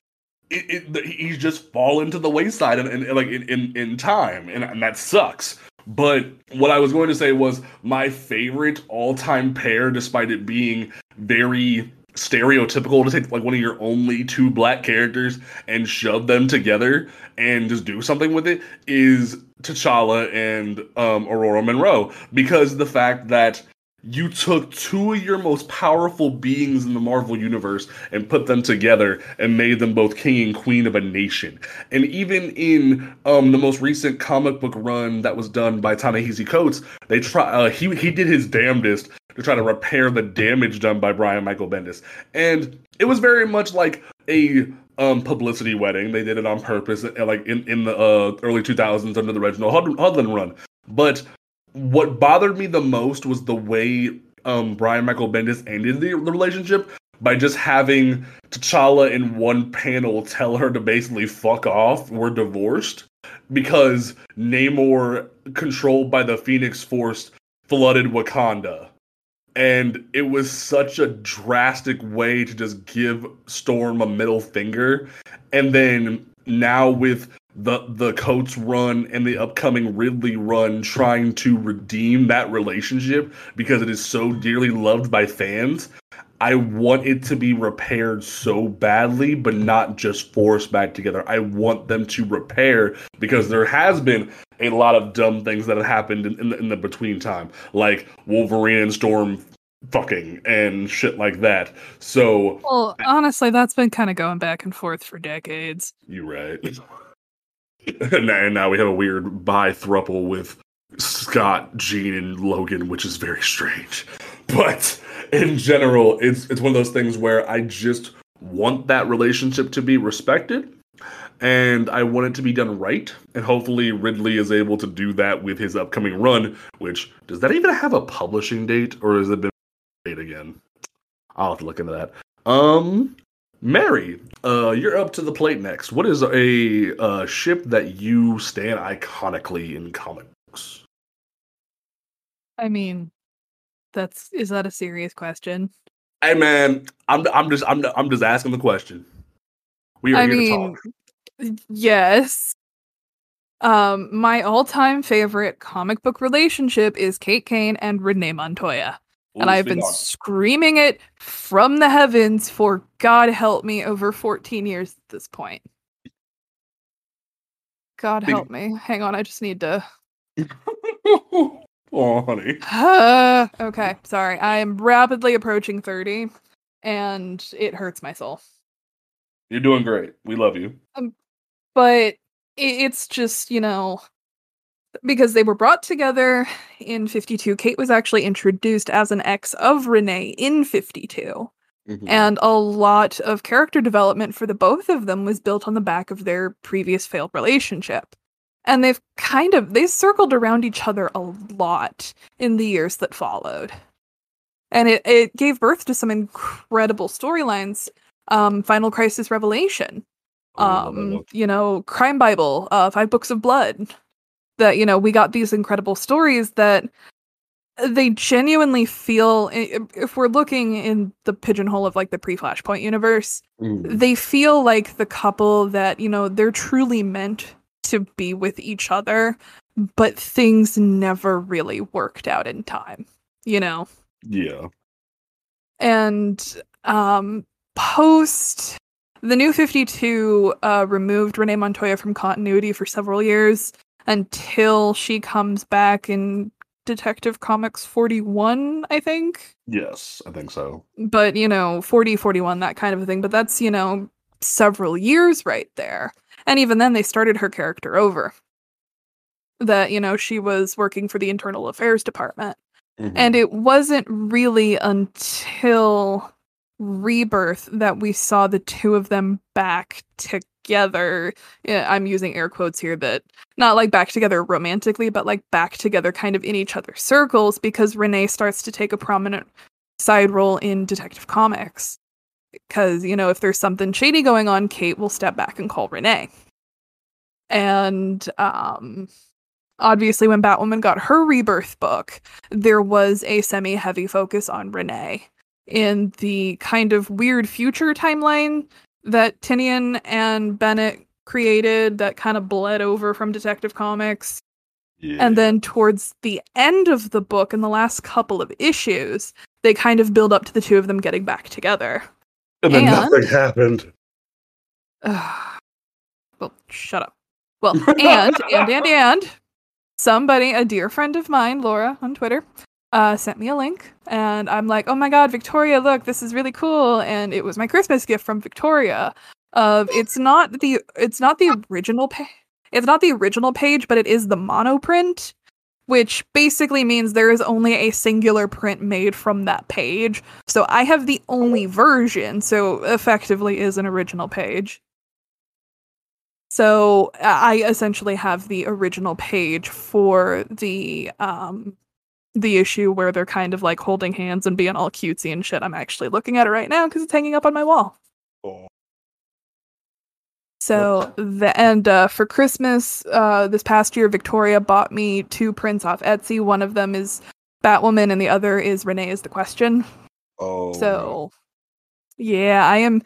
Speaker 1: it, it, he's just fallen to the wayside and, and like in, in in time, and, and that sucks. But what I was going to say was my favorite all-time pair, despite it being very stereotypical to take like one of your only two black characters and shove them together and just do something with it, is T'Challa and um, Ororo Munroe. Because the fact that you took two of your most powerful beings in the Marvel universe and put them together and made them both king and queen of a nation. And even in um, the most recent comic book run that was done by Ta-Nehisi Coates, they try uh, he he did his damnedest to try to repair the damage done by Brian Michael Bendis. And it was very much like a um, publicity wedding. They did it on purpose, like in in the uh, early 2000s under the Reginald Hud- Hudlin run. But what bothered me the most was the way um, Brian Michael Bendis ended the, the relationship by just having T'Challa in one panel tell her to basically fuck off. We're divorced because Namor, controlled by the Phoenix Force, flooded Wakanda. And it was such a drastic way to just give Storm a middle finger. And then now with the the Coates run and the upcoming Ridley run trying to redeem that relationship because it is so dearly loved by fans. I want it to be repaired so badly, but not just forced back together. I want them to repair because there has been a lot of dumb things that have happened in, in, the, in the between time, like Wolverine and Storm fucking and shit like that. So
Speaker 2: Well, honestly, that's been kind of going back and forth for decades.
Speaker 1: You right. and now- we have a weird bi thruple with Scott, Jean, and Logan, which is very strange. But in general, it's it's one of those things where I just want that relationship to be respected. And I want it to be done right. And hopefully Ridley is able to do that with his upcoming run, which does that even have a publishing date or has it been made again? I'll have to look into that. Um Mary, uh, you're up to the plate next. What is a uh, ship that you stand iconically in comic books?
Speaker 2: I mean, that's is that a serious question?
Speaker 1: Hey man, I'm I'm just I'm I'm just asking the question. We are
Speaker 2: I
Speaker 1: here
Speaker 2: mean,
Speaker 1: to talk.
Speaker 2: yes. Um, my all-time favorite comic book relationship is Kate Kane and Renee Montoya. And I've been screaming it from the heavens for God help me over 14 years at this point. God help me. Hang on, I just need to.
Speaker 1: oh, honey.
Speaker 2: okay, sorry. I am rapidly approaching 30 and it hurts my soul.
Speaker 1: You're doing great. We love you.
Speaker 2: Um, but i- it's just, you know, because they were brought together in 52. Kate was actually introduced as an ex of Renee in 52.
Speaker 1: Mhm.
Speaker 2: and a lot of character development for the both of them was built on the back of their previous failed relationship and they've kind of they circled around each other a lot in the years that followed and it, it gave birth to some incredible storylines um final crisis revelation
Speaker 1: Oh, I love that
Speaker 2: um you know crime bible uh five books of blood that you know we got these incredible stories that they genuinely feel if we're looking in the pigeonhole of like the pre-flashpoint universe
Speaker 1: Mm.
Speaker 2: they feel like the couple that you know they're truly meant to be with each other but things never really worked out in time you know
Speaker 1: Yeah.
Speaker 2: and um post the new 52 uh removed renee montoya from continuity for several years until she comes back in detective comics 41 i think
Speaker 1: Yes, I think so.
Speaker 2: but you know 40 41 that kind of a thing but that's you know several years right there and even then they started her character over that you know she was working for the internal affairs department
Speaker 1: Mhm.
Speaker 2: and it wasn't really until rebirth that we saw the two of them back together. Yeah, I'm using air quotes here that not like back together romantically, but like back together kind of in each other's circles because Renee starts to take a prominent side role in Detective Comics. Because, you know, if there's something shady going on, Kate will step back and call Renee. And um obviously when Batwoman got her rebirth book, there was a semi-heavy focus on Renee in the kind of weird future timeline that Tynion and Bennett created that kind of bled over from Detective Comics.
Speaker 1: Yeah.
Speaker 2: And then towards the end of the book, in the last couple of issues, they kind of build up to the two of them getting back together.
Speaker 1: And then
Speaker 2: and-
Speaker 1: nothing happened.
Speaker 2: well, shut up. Well, and and and and somebody, a dear friend of mine, Laura on Twitter, uh, sent me a link, and I'm like, oh my god, Victoria, look, this is really cool, and it was my Christmas gift from Victoria. Of it's not the it's not the original page. It's not the original page, but it is the monoprint, which basically means there is only a singular print made from that page. So I have the only version, so effectively is an original page. So I essentially have the original page for the um the issue where they're kind of like holding hands and being all cutesy and shit. I'm actually looking at it right now because it's hanging up on my wall.
Speaker 1: Oh.
Speaker 2: So the and uh, for Christmas uh, this past year, Victoria bought me two prints off Etsy. One of them is Batwoman, and the other is Renee is the Question.
Speaker 1: Oh.
Speaker 2: So, yeah, I am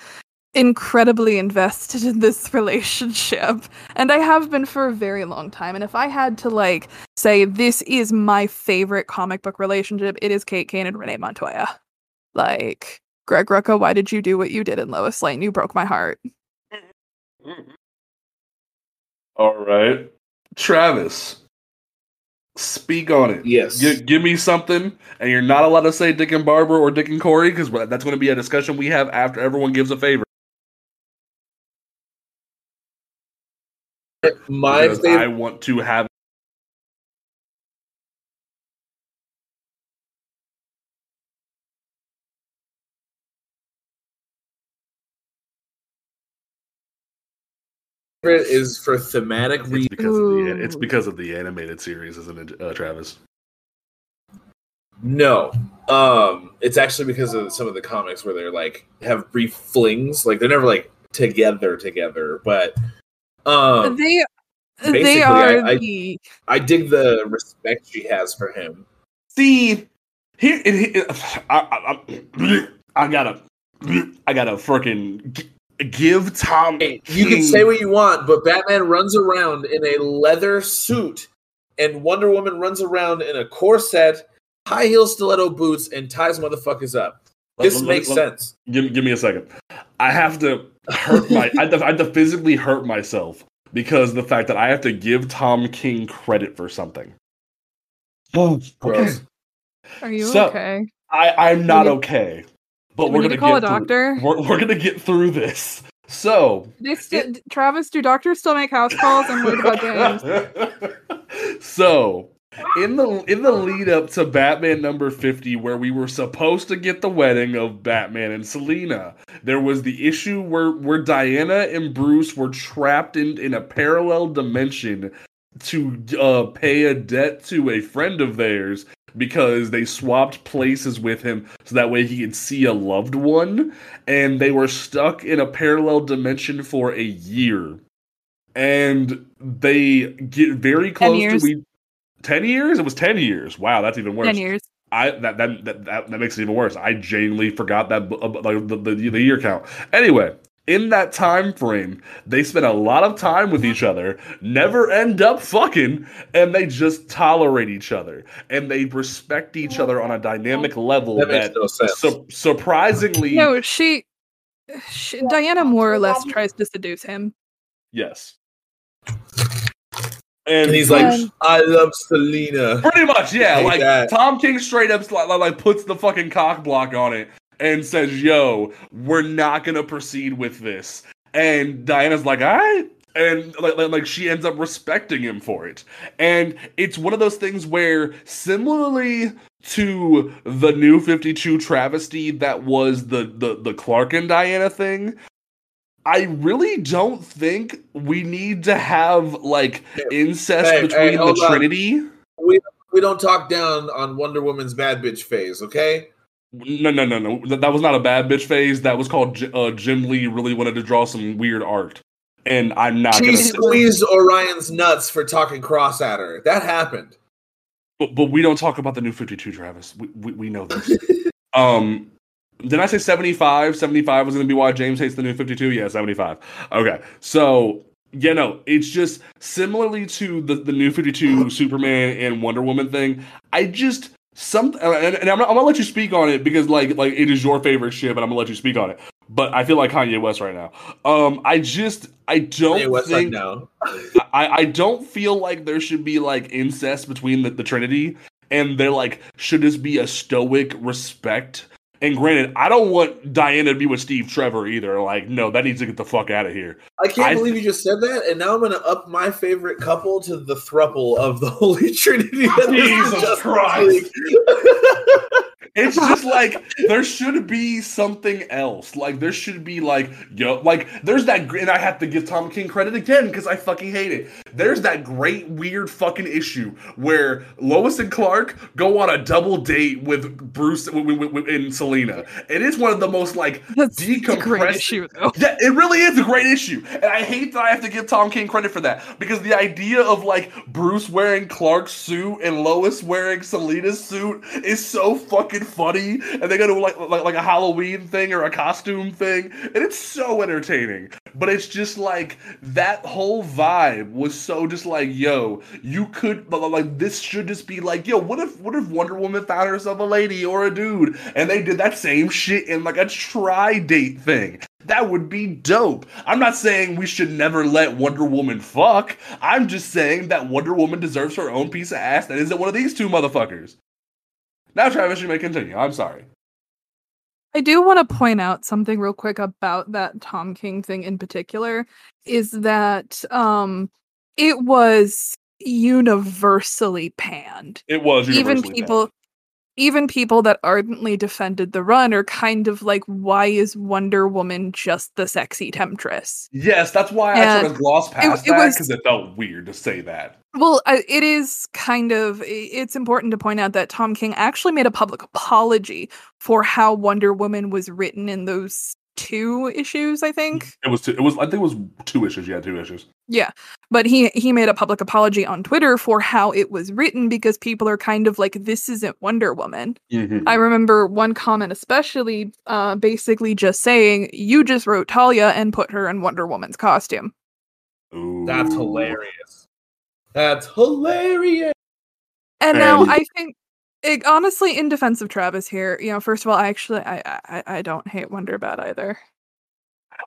Speaker 2: incredibly invested in this relationship, and I have been for a very long time. And if I had to like say this is my favorite comic book relationship, it is Kate Kane and Renee Montoya. Like Greg Rucka, why did you do what you did in Lois Lane? You broke my heart.
Speaker 1: All right. Travis, speak on it.
Speaker 3: Yes.
Speaker 1: Gi- give me something, and you're not allowed to say Dick and Barbara or Dick and Kory because that's going to be a discussion we have after everyone gives a favor.
Speaker 3: My
Speaker 1: Because I want to have.
Speaker 3: is for thematic
Speaker 1: It's
Speaker 3: reasons.
Speaker 1: because of the it's because of the animated series, isn't it, uh, Travis?
Speaker 3: No, um, it's actually because of some of the comics where they're like have brief flings. Like they're never like together together, but um,
Speaker 2: they they are
Speaker 3: I- I-
Speaker 2: the
Speaker 3: I dig the respect she has for him.
Speaker 1: See, here, it, it, I, I, I, I gotta, I gotta freaking give Tom.
Speaker 3: Hey, you can say what you want, but Batman runs around in a leather suit, and Wonder Woman runs around in a corset, high heel stiletto boots, and ties motherfuckers up. This
Speaker 1: let-
Speaker 3: makes
Speaker 1: let-
Speaker 3: sense.
Speaker 1: Give, give me a second. I have to hurt my. I have, to, I have to physically hurt myself because of the fact that I have to give Tom King credit for something. Oh,
Speaker 3: Gross.
Speaker 2: Are you
Speaker 1: So,
Speaker 2: okay?
Speaker 1: I, I'm not
Speaker 2: need-
Speaker 1: okay, but
Speaker 2: We
Speaker 1: we're gonna
Speaker 2: to call
Speaker 1: get
Speaker 2: a
Speaker 1: through-
Speaker 2: doctor.
Speaker 1: We're, we're gonna get through this. So,
Speaker 2: They st- Travis, do doctors still make house calls? I'm worried about James.
Speaker 1: so in the in the lead up to Batman number 50 where we were supposed to get the wedding of Batman and Selina there was the issue where where Diana and Bruce were trapped in in a parallel dimension to uh, pay a debt to a friend of theirs because they swapped places with him so that way he could see a loved one and they were stuck in a parallel dimension for a year. And they get very close to we 10 years it was 10 years wow that's even worse
Speaker 2: Ten years.
Speaker 1: I that that that, that, that makes it even worse. I genuinely forgot that uh, like the, the the year count. Anyway, in that time frame, they spend a lot of time with each other, never end up fucking, and they just tolerate each other and they respect each other on a dynamic level
Speaker 3: That makes
Speaker 1: that,
Speaker 3: no sense.
Speaker 1: su- surprisingly
Speaker 2: No, she, she. Diana more or less tries to seduce him.
Speaker 1: yes. And,
Speaker 3: and he's like, "I love Selina."
Speaker 1: Pretty much, yeah.
Speaker 3: Like
Speaker 1: Like
Speaker 3: that.
Speaker 1: Tom King straight up like, like puts the fucking cock block on it and says, "Yo, we're not gonna proceed with this." And Diana's like, "All right." And like, like, like she ends up respecting him for it. And it's one of those things where, similarly to the new 52 travesty that was the, the, the Clark and Diana thing, I really don't think we need to have like incest
Speaker 3: Hey,
Speaker 1: between
Speaker 3: hey,
Speaker 1: the
Speaker 3: on.
Speaker 1: Trinity.
Speaker 3: We we don't talk down on Wonder Woman's bad bitch phase, okay?
Speaker 1: No, no, no, no. That, was not a bad bitch phase. That was called uh, Jim Lee really wanted to draw some weird art, and I'm not
Speaker 3: She squeezed Orion's nuts for talking cross at her. That happened.
Speaker 1: But, but we don't talk about the new 52, Travis. We we, we know this. um, did I say 75? 75 was going to be why James hates the new 52? Yeah, 75. Okay. So, yeah, no, it's just similarly to the, the new 52 Superman and Wonder Woman thing. I just some and, and I'm, not, I'm gonna let you speak on it because like like it is your favorite shit, but I'm gonna let you speak on it. But I feel like Kanye West right now. Um, I just I don't
Speaker 3: Kanye West
Speaker 1: think
Speaker 3: now.
Speaker 1: I, I don't feel like there should be like incest between the, the Trinity, and they're like, should this be a stoic respect? And granted, I don't want Diana to be with Steve Trevor either. Like, no, that needs to get the fuck out of here.
Speaker 3: I can't
Speaker 1: I-
Speaker 3: believe you just said that, and now I'm going to up my favorite couple to the thruple of the Holy Trinity.
Speaker 1: Jesus Christ. It's just like there should be something else. Like there should be like yo, like there's that. And I have to give Tom King credit again because I fucking hate it. There's that great weird fucking issue where Lois and Clark go on a double date with Bruce w- w- w- and Selina, and it's one of the most like
Speaker 2: That's
Speaker 1: decompressed
Speaker 2: issue, though.
Speaker 1: Yeah, it really is a great issue. And I hate that I have to give Tom King credit for that. Because the idea of like Bruce wearing Clark's suit and Lois wearing Selina's suit is so fucking funny. And they go to like, like like a Halloween thing or a costume thing. And it's so entertaining. But it's just like that whole vibe was so just like, yo, you could like this should just be like, yo, what if what if Wonder Woman found herself a lady or a dude and they did that same shit in like a tri date thing? That would be dope. I'm not saying we should never let Wonder Woman fuck. I'm just saying that Wonder Woman deserves her own piece of ass that isn't one of these two motherfuckers. Now, Travis, you may continue. I'm sorry.
Speaker 2: I do want to point out something real quick about that Tom King thing in particular is that um it was universally panned.
Speaker 1: It was
Speaker 2: Even
Speaker 1: universally
Speaker 2: people even people that ardently defended the run are kind of like why is Wonder Woman just the sexy temptress?
Speaker 1: Yes, that's why I
Speaker 2: Yeah.
Speaker 1: sort of glossed past
Speaker 2: it
Speaker 1: that
Speaker 2: was-
Speaker 1: because it felt weird to say that.
Speaker 2: Well, it is kind of it's important to point out that Tom King actually made a public apology for how Wonder Woman was written in those two issues, I think.
Speaker 1: It was. Two, it was. I think it was two issues. Yeah, two issues.
Speaker 2: Yeah, but he he made a public apology on Twitter for how it was written because people are kind of like this isn't Wonder Woman.
Speaker 1: Mm-hmm.
Speaker 2: I remember one comment especially uh basically just saying you just wrote Talia and put her in Wonder Woman's costume.
Speaker 3: That's hilarious. That's hilarious.
Speaker 2: And now I think it, honestly in defense of Travis here, you know, first of all, I actually I I, I don't hate Wonder Bat either.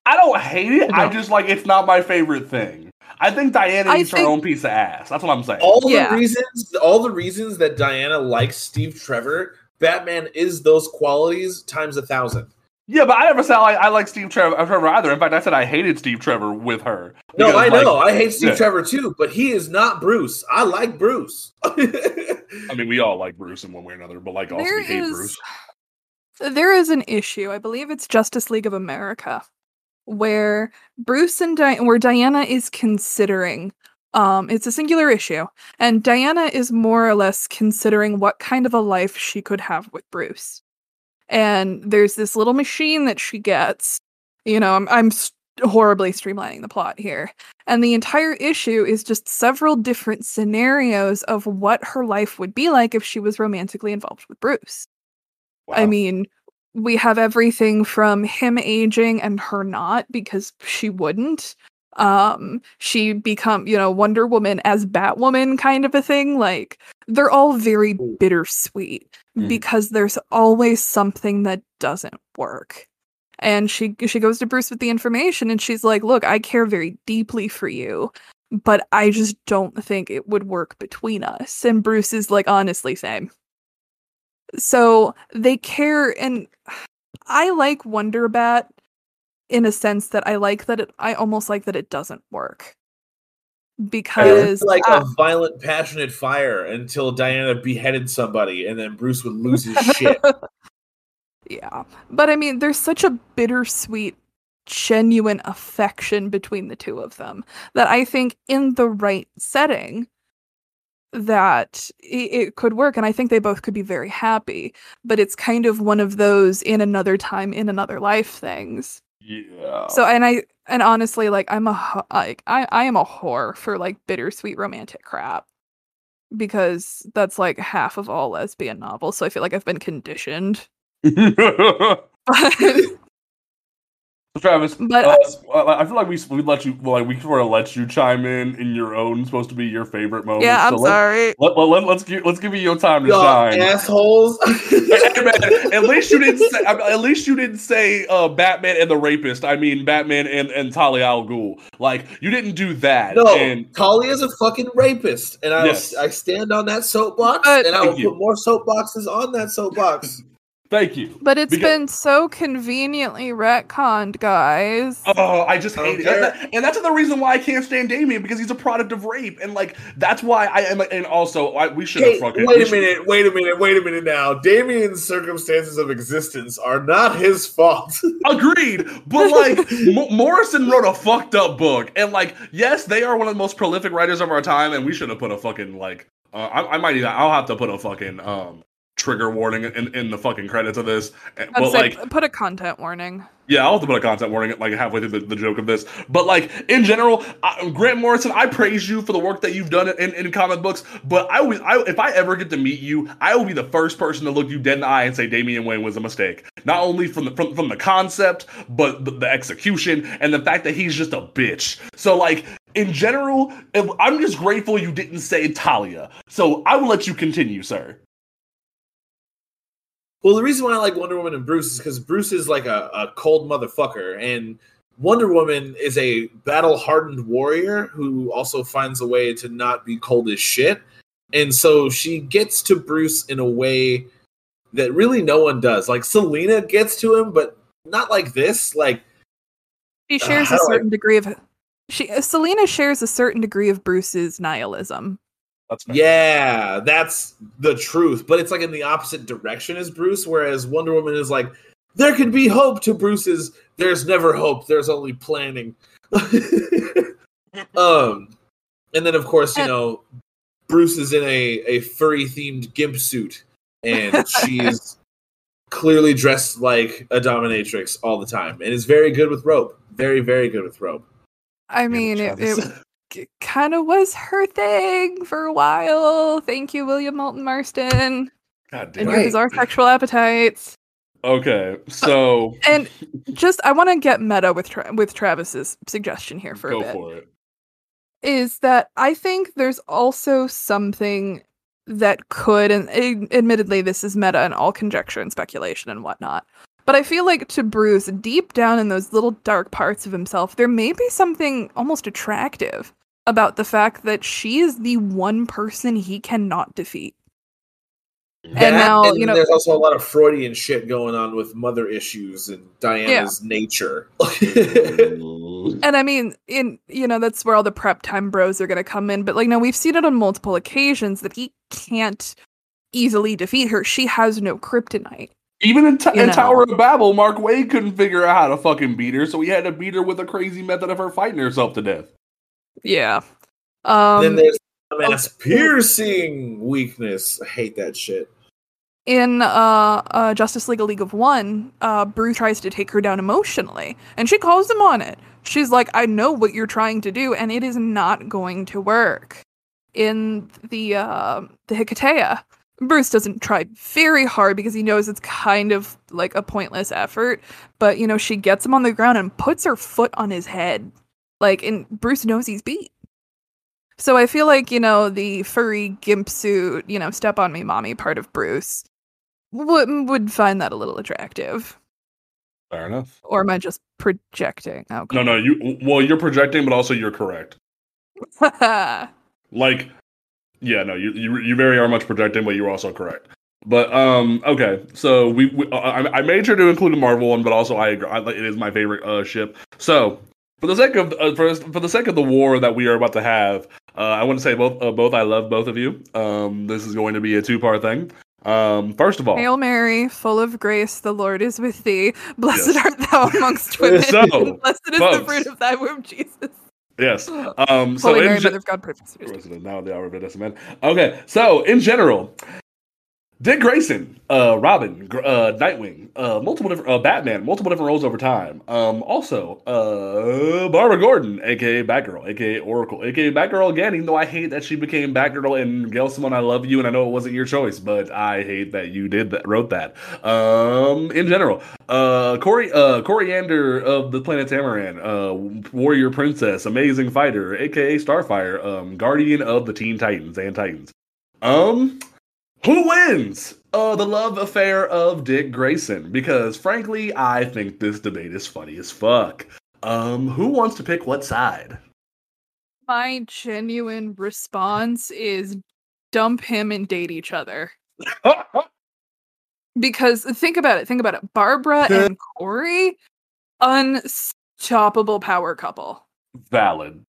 Speaker 1: I don't hate it.
Speaker 2: I
Speaker 1: I just like it's not my favorite thing. I think Diana
Speaker 2: I
Speaker 1: needs her own piece of ass. That's what I'm saying.
Speaker 3: All
Speaker 2: Yeah.
Speaker 3: the reasons, all the reasons that Diana likes Steve Trevor, Batman is those qualities times a thousand.
Speaker 1: Yeah, but I never said I, I like Steve Trevor, uh, Trevor either. In fact, I said I hated Steve Trevor with her.
Speaker 3: No,
Speaker 1: Because,
Speaker 3: I
Speaker 1: like,
Speaker 3: know. I hate Steve
Speaker 1: yeah.
Speaker 3: Trevor too, but he is not Bruce. I like Bruce.
Speaker 1: I mean, we all like Bruce in one way or another, but like also
Speaker 2: There
Speaker 1: we hate
Speaker 2: is
Speaker 1: Bruce.
Speaker 2: there is an issue. I believe it's Justice League of America where Bruce and Di- where Diana is considering um it's a singular issue and Diana is more or less considering what kind of a life she could have with Bruce. And there's this little machine that she gets. You know, I'm I'm horribly streamlining the plot here. And the entire issue is just several different scenarios of what her life would be like if she was romantically involved with Bruce. I mean, we have everything from him aging and her not because she wouldn't. Um, she become, you know, Wonder Woman as Batwoman kind of a thing. Like they're all very bittersweet
Speaker 1: Mhm.
Speaker 2: because there's always something that doesn't work. And she she goes to Bruce with the information and she's like, "Look, I care very deeply for you, but I just don't think it would work between us." And Bruce is like, "Honestly, same." So they care and I like Wonder Bat in a sense that I like that it I almost like that it doesn't work. Because
Speaker 3: It's like
Speaker 2: uh,
Speaker 3: a violent, passionate fire until Diana beheaded somebody, and then Bruce would lose his shit.
Speaker 2: yeah. But I mean there's such a bittersweet genuine affection between the two of them that I think in the right setting that it could work and I think they both could be very happy but it's kind of one of those in another time in another life things
Speaker 1: Yeah.
Speaker 2: so and I and honestly like I'm a like I I am a whore for like bittersweet romantic crap because that's like half of all lesbian novels so I feel like I've been conditioned but
Speaker 1: Travis,
Speaker 2: But
Speaker 1: uh, s- I I feel like we we let you like we sort of let you chime in in your own supposed to be your favorite moment.
Speaker 2: yeah I'm
Speaker 1: so
Speaker 2: sorry
Speaker 1: Let, let, let, us give let's give you your time to
Speaker 3: Y'all
Speaker 1: shine.
Speaker 3: assholes.
Speaker 1: Hey, man, at least you didn't say. At least you didn't say uh, Batman and the rapist. I mean, Batman and and Talia al Ghul. Like you didn't do that.
Speaker 3: No,
Speaker 1: And
Speaker 3: Talia's a fucking rapist, and I
Speaker 1: Yes.
Speaker 3: I stand on that soapbox,
Speaker 2: But-
Speaker 3: and I will
Speaker 1: Thank you.
Speaker 3: put more soapboxes on that soapbox.
Speaker 1: Thank you.
Speaker 2: but it's
Speaker 1: Because-
Speaker 2: been so conveniently retconned guys
Speaker 1: Oh, I just
Speaker 3: I don't
Speaker 1: hate it,
Speaker 3: care.
Speaker 1: and, that- and that's the reason why I can't stand Damian because he's a product of rape, and like that's why I am. And also, I, we should have
Speaker 3: Hey,
Speaker 1: fucking.
Speaker 3: wait
Speaker 1: we
Speaker 3: a
Speaker 1: should-
Speaker 3: minute, wait a minute, wait a minute now. Damian's circumstances of existence are not his fault.
Speaker 1: Agreed, but like M- Morrison wrote a fucked up book, and like yes, they are one of the most prolific writers of our time, and we should have put a fucking like uh, I, I might even I'll have to put a fucking um trigger warning in, in the fucking credits of this,
Speaker 2: I'd
Speaker 1: but like
Speaker 2: put a content warning
Speaker 1: yeah, I'll have to put a content warning like halfway through the, the joke of this, but like in general, I, Grant Morrison, I praise you for the work that you've done in, in comic books, but I always I if I ever get to meet you, I will be the first person to look you dead in the eye and say Damian Wayne was a mistake, not only from the from, from the concept, but the, the execution and the fact that he's just a bitch. So like in general, I'm just grateful you didn't say Talia. So I will let you continue, sir.
Speaker 3: Well, the reason why I like Wonder Woman and Bruce is because Bruce is like a, a cold motherfucker, and Wonder Woman is a battle hardened warrior who also finds a way to not be cold as shit. And so she gets to Bruce in a way that really no one does. Like Selina gets to him, but not like this. Like
Speaker 2: she
Speaker 3: Uh,
Speaker 2: shares
Speaker 3: how
Speaker 2: a
Speaker 3: do I-
Speaker 2: certain degree of she uh, Selina shares a certain degree of Bruce's nihilism
Speaker 1: That's fair.
Speaker 3: Yeah, that's the truth. But it's like in the opposite direction as Bruce, whereas Wonder Woman is like, there can be hope to Bruce's there's never hope, there's only planning. um and then of course, you know, Bruce is in a, a furry themed gimp suit and she's clearly dressed like a dominatrix all the time and is very good with rope. Very, very good with rope.
Speaker 2: I mean it, it kind of was her thing for a while thank you William Moulton Marston
Speaker 1: God
Speaker 2: and
Speaker 1: damn.
Speaker 2: your bizarre sexual appetites
Speaker 1: Okay, uh, so
Speaker 2: and just I want to get meta with Tra- with Travis's suggestion here for a
Speaker 1: go
Speaker 2: bit
Speaker 1: for it.
Speaker 2: is that I think there's also something that could, and ad- admittedly, this is meta and all conjecture and speculation and whatnot. But I feel like to Bruce, deep down in those little dark parts of himself, there may be something almost attractive about the fact that she is the one person he cannot defeat.
Speaker 3: That,
Speaker 2: now,
Speaker 3: and
Speaker 2: you know-
Speaker 3: there's also a lot of Freudian shit going on with mother issues and Diana's nature. Mm.
Speaker 2: And I mean, in you know, that's where all the prep time bros are gonna come in. But like, no, we've seen it on multiple occasions that he can't easily defeat her. She has no kryptonite.
Speaker 1: Even in, T- in. Tower of Babel, Mark Waid couldn't figure out how to fucking beat her, so he had to beat her with a crazy method of her fighting herself to death.
Speaker 2: Yeah. Um
Speaker 3: then there's mass piercing weakness. I hate that shit.
Speaker 2: in uh, uh Justice League: A League of One, uh Bruce tries to take her down emotionally, and she calls him on it. She's like, "I know what you're trying to do, and it is not going to work." In the uh, the Hiketeia, Bruce doesn't try very hard because he knows it's kind of like a pointless effort. But you know, she gets him on the ground and puts her foot on his head, like, and Bruce knows he's beat. So I feel like, you know, the furry gimp suit, you know, step on me mommy part of Bruce would would find that a little attractive.
Speaker 1: Fair enough.
Speaker 2: Or am I just projecting? Oh,
Speaker 1: No, no, you. Well, you're projecting, but also you're correct. Like, yeah, no, you you you very are much projecting, but you're also correct. But um, okay, so we, we I, I made sure to include a Marvel one, but also I agree, I, it is my favorite uh ship. So for the sake of uh, for for the sake of the war that we are about to have, uh, I want to say both uh, both I love both of you. Um, this is going to be a two part thing. Um, first of all,
Speaker 2: Hail Mary, full of grace, the Lord is with thee. Blessed
Speaker 1: Yes.
Speaker 2: art thou amongst women.
Speaker 1: So,
Speaker 2: blessed is the fruit of thy womb, Jesus.
Speaker 1: yes. Um, so
Speaker 2: Holy Mary, Mother of God, pray for sinners.
Speaker 1: Now the hour of innocent man. Okay, so in general, Dick Grayson, uh, Robin, uh, Nightwing, uh, multiple different, uh, Batman, multiple different roles over time. Um, also, uh, Barbara Gordon, aka Batgirl, aka Oracle, aka Batgirl again. Even though I hate that she became Batgirl and Gail Simone, I love you, and I know it wasn't your choice, but I hate that you did that, wrote that. Um, in general, uh, Kory, uh, Koriand'r of the planet Tamaran, uh, warrior princess, amazing fighter, aka Starfire, um, guardian of the Teen Titans and Titans. Um, who wins? Uh, the love affair of Dick Grayson. Because frankly, I think this debate is funny as fuck. Um, who wants to pick what side?
Speaker 2: My genuine response is dump him and date each other. Because think about it, think about it. Barbara and Kory, unstoppable power couple.
Speaker 1: Valid.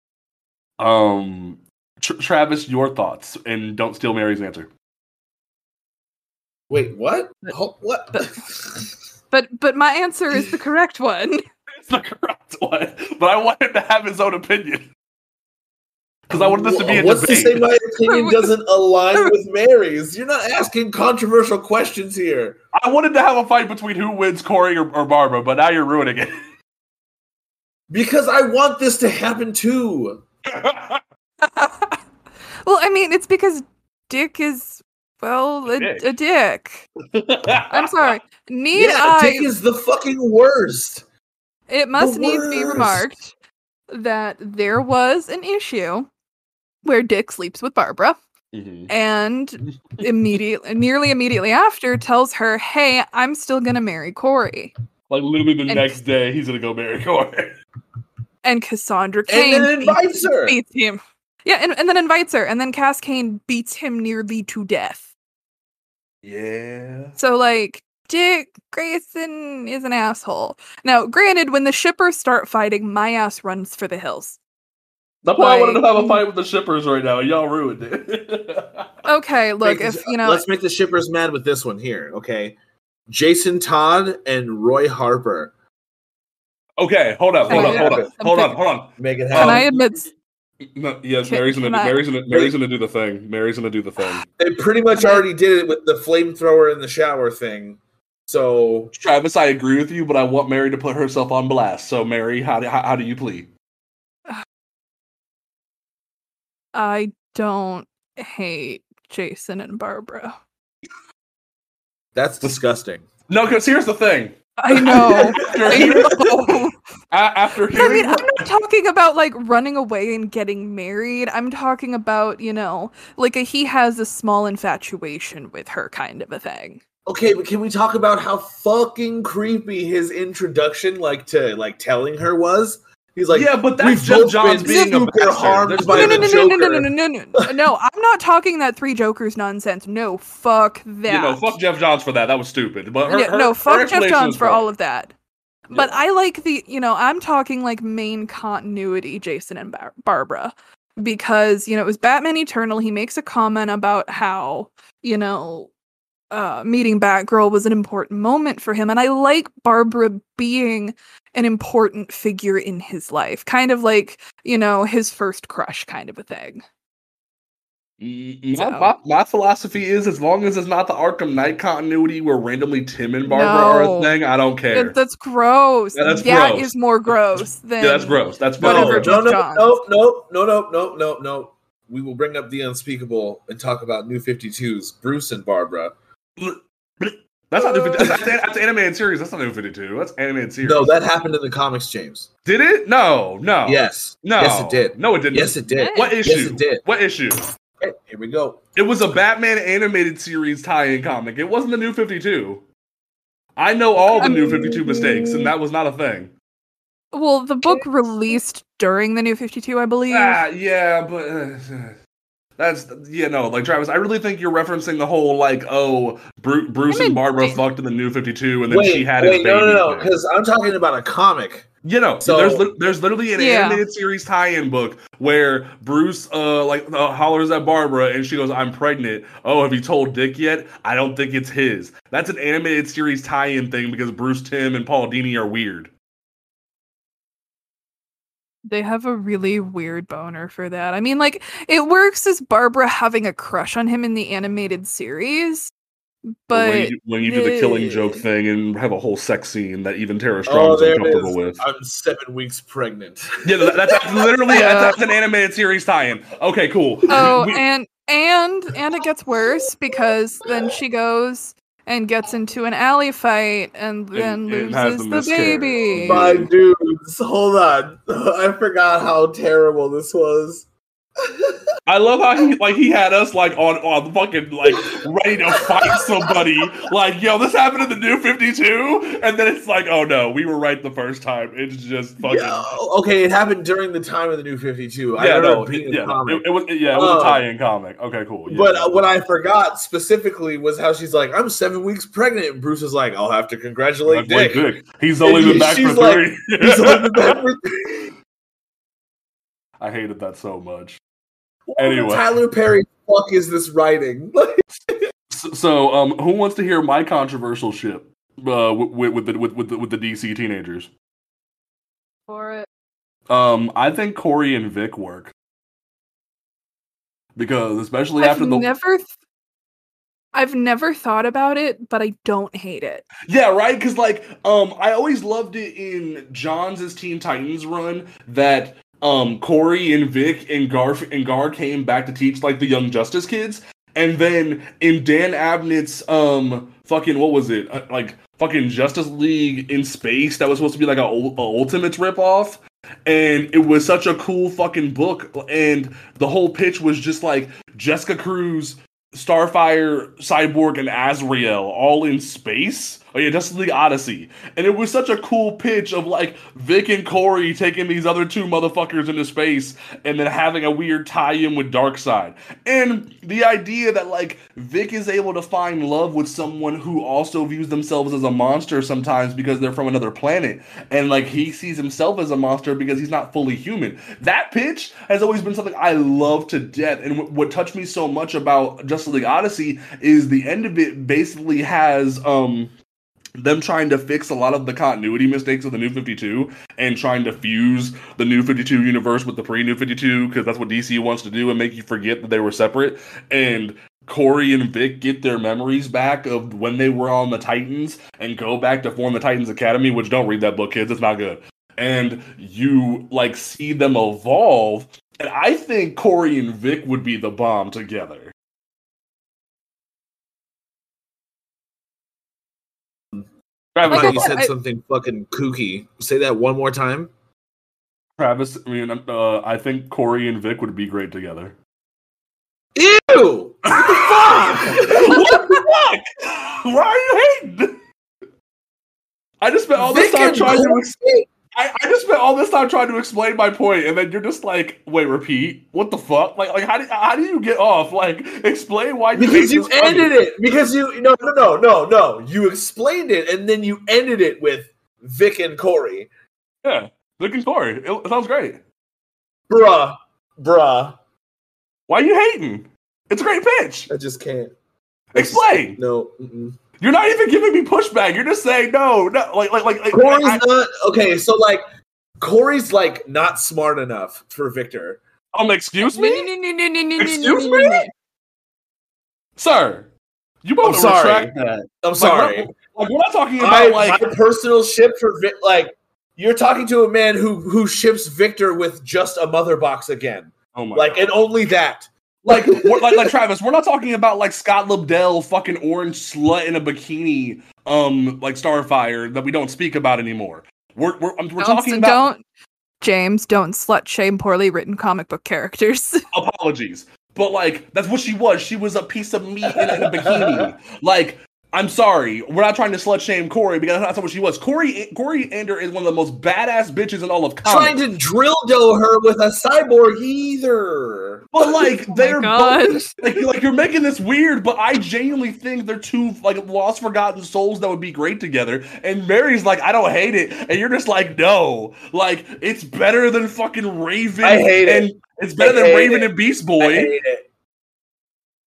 Speaker 1: Um, Tr- Travis, your thoughts, and don't steal Mary's answer.
Speaker 3: Wait, what?
Speaker 2: But-
Speaker 3: Ho- what?
Speaker 2: But but my answer is the correct one.
Speaker 1: It's the correct one, but I want him to have his own opinion because I wanted this to be a
Speaker 3: What's to say my opinion doesn't align with Mary's? You're not asking controversial questions here.
Speaker 1: I wanted to have a fight between who wins, Kory or, or Barbara, but now you're ruining it.
Speaker 3: Because I want this to happen too.
Speaker 2: well, I mean, it's because Dick is well a
Speaker 1: Dick.
Speaker 2: a dick. I'm sorry. Need
Speaker 3: yeah,
Speaker 2: I?
Speaker 3: Dick is the fucking worst.
Speaker 2: it must needs be remarked that there was an issue where Dick sleeps with Barbara
Speaker 1: Mhm.
Speaker 2: and immediately, nearly immediately after, tells her, "Hey, I'm still gonna marry Kory."
Speaker 1: Like literally the
Speaker 2: And-
Speaker 1: next day, he's gonna go marry Kory.
Speaker 2: And Cassandra
Speaker 3: And
Speaker 2: Cain
Speaker 3: then
Speaker 2: beats-
Speaker 3: invites her.
Speaker 2: beats him. Yeah, and, and then invites her, and then Cass Cain beats him nearly to death.
Speaker 1: Yeah.
Speaker 2: So like Dick Grayson is an asshole. Now, granted, when the shippers start fighting, my ass runs for the hills.
Speaker 1: That's why I wanted to have a mm. fight with the shippers right now. Y'all ruined it.
Speaker 2: Okay, look,
Speaker 3: Make
Speaker 2: if you know,
Speaker 3: let's make the shippers mad with this one here, okay? Jason Todd and Roy Harper.
Speaker 1: okay, hold up, hold
Speaker 2: Can
Speaker 1: up, hold up, hold on, hold on.
Speaker 3: Make it
Speaker 2: can
Speaker 3: happen.
Speaker 2: I admit, s-
Speaker 1: No, yes,
Speaker 2: Can-
Speaker 1: Mary's gonna,
Speaker 2: can
Speaker 1: Mary's gonna, Mary's gonna do the thing. Mary's gonna do the thing.
Speaker 3: They pretty much already did it with the flamethrower in the shower thing. So
Speaker 1: Travis, I agree with you, but I want Mary to put herself on blast. So, Mary, how do, how, how do you plead?
Speaker 2: I don't hate Jason and Barbara.
Speaker 3: that's disgusting.
Speaker 1: No, because here's the thing.
Speaker 2: I know. I know.
Speaker 1: A- after
Speaker 2: I mean,
Speaker 1: her-
Speaker 2: I'm not talking about like running away and getting married. I'm talking about, you know, like a he has a small infatuation with her kind of a thing.
Speaker 3: Okay, but can we talk about how fucking creepy his introduction, like to like telling her was? He's like,
Speaker 1: yeah, but that's
Speaker 3: we've Geoff
Speaker 1: Johns being a
Speaker 3: super
Speaker 1: bastard.
Speaker 3: harmed by
Speaker 2: No, no,
Speaker 3: the
Speaker 2: no, no, no, no, no, no, no, no. No, I'm not talking that three Jokers nonsense. No, fuck that.
Speaker 1: You know, fuck Geoff Johns for that. That was stupid. But her,
Speaker 2: Yeah,
Speaker 1: her-
Speaker 2: no,
Speaker 1: her
Speaker 2: fuck
Speaker 1: Geoff
Speaker 2: Johns for all of that. But
Speaker 1: Yeah.
Speaker 2: I like the, you know, I'm talking like main continuity Jason and Bar- Barbara because, you know, it was Batman Eternal. He makes a comment about how, you know, uh, meeting Batgirl was an important moment for him. And I like Barbara being an important figure in his life, kind of like, you know, his first crush kind of a thing. So-
Speaker 1: My, my, my philosophy is as long as it's not the Arkham Knight continuity where randomly Tim and Barbara are a thing, I don't care.
Speaker 2: That- that's gross.
Speaker 1: Yeah, that's
Speaker 2: That
Speaker 1: gross.
Speaker 2: is more gross than
Speaker 1: yeah, that's gross. That's
Speaker 3: No,
Speaker 2: Whatever,
Speaker 3: no,
Speaker 1: gross.
Speaker 3: no, no, no, no, no, no, no, no, no. We will bring up the unspeakable and talk about New 52's Bruce and Barbara.
Speaker 1: That's not new 52. That's, that's animated series. That's not new 52. That's animated series.
Speaker 3: No, that happened in the comics, James.
Speaker 1: did it? No, no.
Speaker 3: Yes.
Speaker 1: No.
Speaker 3: Yes, it did.
Speaker 1: No, it didn't.
Speaker 3: Yes, it did.
Speaker 1: What issue?
Speaker 3: Yes, it did.
Speaker 1: What issue?
Speaker 3: Okay, here we go.
Speaker 1: It was a Batman animated series tie-in comic. It wasn't the new 52. I know all the new 52 mistakes, and that was not a thing.
Speaker 2: Well, the book released during the New 52, I believe.
Speaker 1: Ah, yeah, but uh, that's yeah, no, like Travis, I really think you're referencing the whole like, oh, Bruce, Bruce
Speaker 2: I
Speaker 1: and Barbara
Speaker 2: wait.
Speaker 1: fucked in the new 52, and then
Speaker 3: wait,
Speaker 1: she had
Speaker 3: wait,
Speaker 1: his
Speaker 3: no,
Speaker 1: baby.
Speaker 3: no, no,
Speaker 1: thing.
Speaker 3: because I'm talking about a comic
Speaker 1: You know,
Speaker 3: So-
Speaker 1: there's li- there's literally an
Speaker 2: Yeah.
Speaker 1: animated series tie-in book where Bruce uh like uh, hollers at Barbara and she goes, "I'm pregnant." Oh, have you told Dick yet? I don't think it's his. That's an animated series tie-in thing because Bruce Timm and Paul Dini are weird.
Speaker 2: They have a really weird boner for that. I mean, like, it works as Barbara having a crush on him in the animated series, but
Speaker 1: when you, when you do the killing joke thing and have a whole sex scene that even Tara
Speaker 3: Oh,
Speaker 1: is
Speaker 3: there
Speaker 1: uncomfortable
Speaker 3: is.
Speaker 1: with.
Speaker 3: I'm seven weeks pregnant.
Speaker 1: Yeah, that, that's, that's literally
Speaker 2: Yeah.
Speaker 1: that's, that's an animated series tie-in. Okay, cool.
Speaker 2: oh,
Speaker 1: We-
Speaker 2: and and and it gets worse because then she goes and gets into an alley fight and then
Speaker 1: and has
Speaker 2: loses
Speaker 1: the
Speaker 2: the baby.
Speaker 3: My dudes, hold on. I forgot how terrible this was.
Speaker 1: I love how he like he had us like on on fucking like ready to fight somebody. Like, yo, this happened in the new 52, and then it's like, oh no, we were right the first time. It's just fucking
Speaker 3: Yeah, okay, it happened during the time of the new 52. I
Speaker 1: yeah, no,
Speaker 3: it
Speaker 1: yeah, it, it was yeah, it was
Speaker 3: Uh,
Speaker 1: a tie-in comic. Okay, cool. Yeah.
Speaker 3: But uh, what I forgot specifically was how she's like, I'm seven weeks pregnant. And Bruce is like, I'll have to congratulate Dick.
Speaker 1: Dick. He's only
Speaker 3: And
Speaker 1: been back for
Speaker 3: like-
Speaker 1: three.
Speaker 3: He's only been back for three.
Speaker 1: I hated that so much.
Speaker 3: What
Speaker 1: Anyway.
Speaker 3: Tyler Perry fuck is this writing?
Speaker 1: So, so, um, who wants to hear my controversial ship uh, with, with the with, with the with the DC teenagers?
Speaker 2: For it.
Speaker 1: Um, I think Kory and Vic work because especially
Speaker 2: I've
Speaker 1: after the
Speaker 2: never th- I've never thought about it, but I don't hate it.
Speaker 1: yeah right because like um I always loved it in Johns' Teen Titans run that um Kory and Vic and Garf and Gar came back to teach like the Young Justice kids. And then in Dan Abnett's um fucking what was it? Uh, like fucking Justice League in space that was supposed to be like a, a Ultimates ripoff. And it was such a cool fucking book. And the whole pitch was just like Jessica Cruz Starfire, Cyborg, and Azrael all in space. Oh yeah, Justice League Odyssey. And it was such a cool pitch of like Vic and Kory taking these other two motherfuckers into space and then having a weird tie-in with Darkseid. And the idea that like Vic is able to find love with someone who also views themselves as a monster sometimes because they're from another planet. And like he sees himself as a monster because he's not fully human. That pitch has always been something I love to death. And wh- what touched me so much about Justice League Odyssey is the end of it basically has um them trying to fix a lot of the continuity mistakes of the new 52 and trying to fuse the new 52 universe with the pre-new 52 because that's what DC wants to do and make you forget that they were separate. And Kory and Vic get their memories back of when they were on the Titans and go back to form the Titans Academy which don't read that book kids it's not good. And you like see them evolve. And I think Kory and Vic would be the bomb together Travis,
Speaker 3: thought you said
Speaker 2: I-
Speaker 3: something fucking kooky. Say that one more time.
Speaker 1: Travis, I mean, uh, I think Kory and Vic would be great together.
Speaker 3: Ew! What the fuck?
Speaker 1: what the fuck? Why are you hating? I just spent all this
Speaker 3: Vic
Speaker 1: time
Speaker 3: and
Speaker 1: trying to. I, I just spent all this time trying to explain my point, and then you're just like, "Wait, repeat? What the fuck? Like, like how do how do you get off? Like, explain why you
Speaker 3: Because you
Speaker 1: this funny.
Speaker 3: ended it. Because you no no no no no. You explained it and then you ended it with Vic and Kory.
Speaker 1: Yeah, Vic and Kory. It, it sounds great.
Speaker 3: Bruh. Bruh.
Speaker 1: Why are you hating? It's a great pitch.
Speaker 3: I just can't. I just-
Speaker 1: Explain.
Speaker 3: no. mm-mm.
Speaker 1: You're not even giving me pushback. You're just saying no, no. Like, like, like. like
Speaker 3: Kory's
Speaker 1: I-
Speaker 3: not okay. So like, Kory's like not smart enough for Victor.
Speaker 1: um, excuse me. Excuse
Speaker 2: Excuse
Speaker 1: me? Sir, you
Speaker 3: I'm
Speaker 1: both
Speaker 3: sorry.
Speaker 1: retract that.
Speaker 3: I'm
Speaker 1: Like,
Speaker 3: sorry.
Speaker 1: we're, like, we're not talking about
Speaker 3: I,
Speaker 1: like
Speaker 3: my personal ship for Vic, like you're talking to a man who who ships Victor with just a mother box again,
Speaker 1: oh my
Speaker 3: like
Speaker 1: God.
Speaker 3: and only that.
Speaker 1: Like, like like Travis. We're not talking about like Scott Lobdell, fucking orange slut in a bikini, um, like Starfire that we don't speak about anymore. We're we're, um, we're
Speaker 2: Don't,
Speaker 1: talking about
Speaker 2: don't James, don't slut shame poorly written comic book characters.
Speaker 1: apologies, but like that's what she was. She was a piece of meat in, in a bikini. Like I'm sorry, we're not trying to slut shame Kory because that's not what she was. Kory Koriand'r is one of the most badass bitches in all of comics.
Speaker 3: Trying to drill dough her with a cyborg either.
Speaker 1: But like
Speaker 2: Oh
Speaker 1: they're both like, like you're making this weird, but I genuinely think they're two like lost forgotten souls that would be great together. And Mary's like, I don't hate it, and you're just like, no, like it's better than fucking Raven.
Speaker 3: I hate it.
Speaker 1: it's better
Speaker 3: I
Speaker 1: than
Speaker 3: hate
Speaker 1: Raven
Speaker 3: it.
Speaker 1: and Beast
Speaker 3: I
Speaker 1: Boy.
Speaker 3: hate it.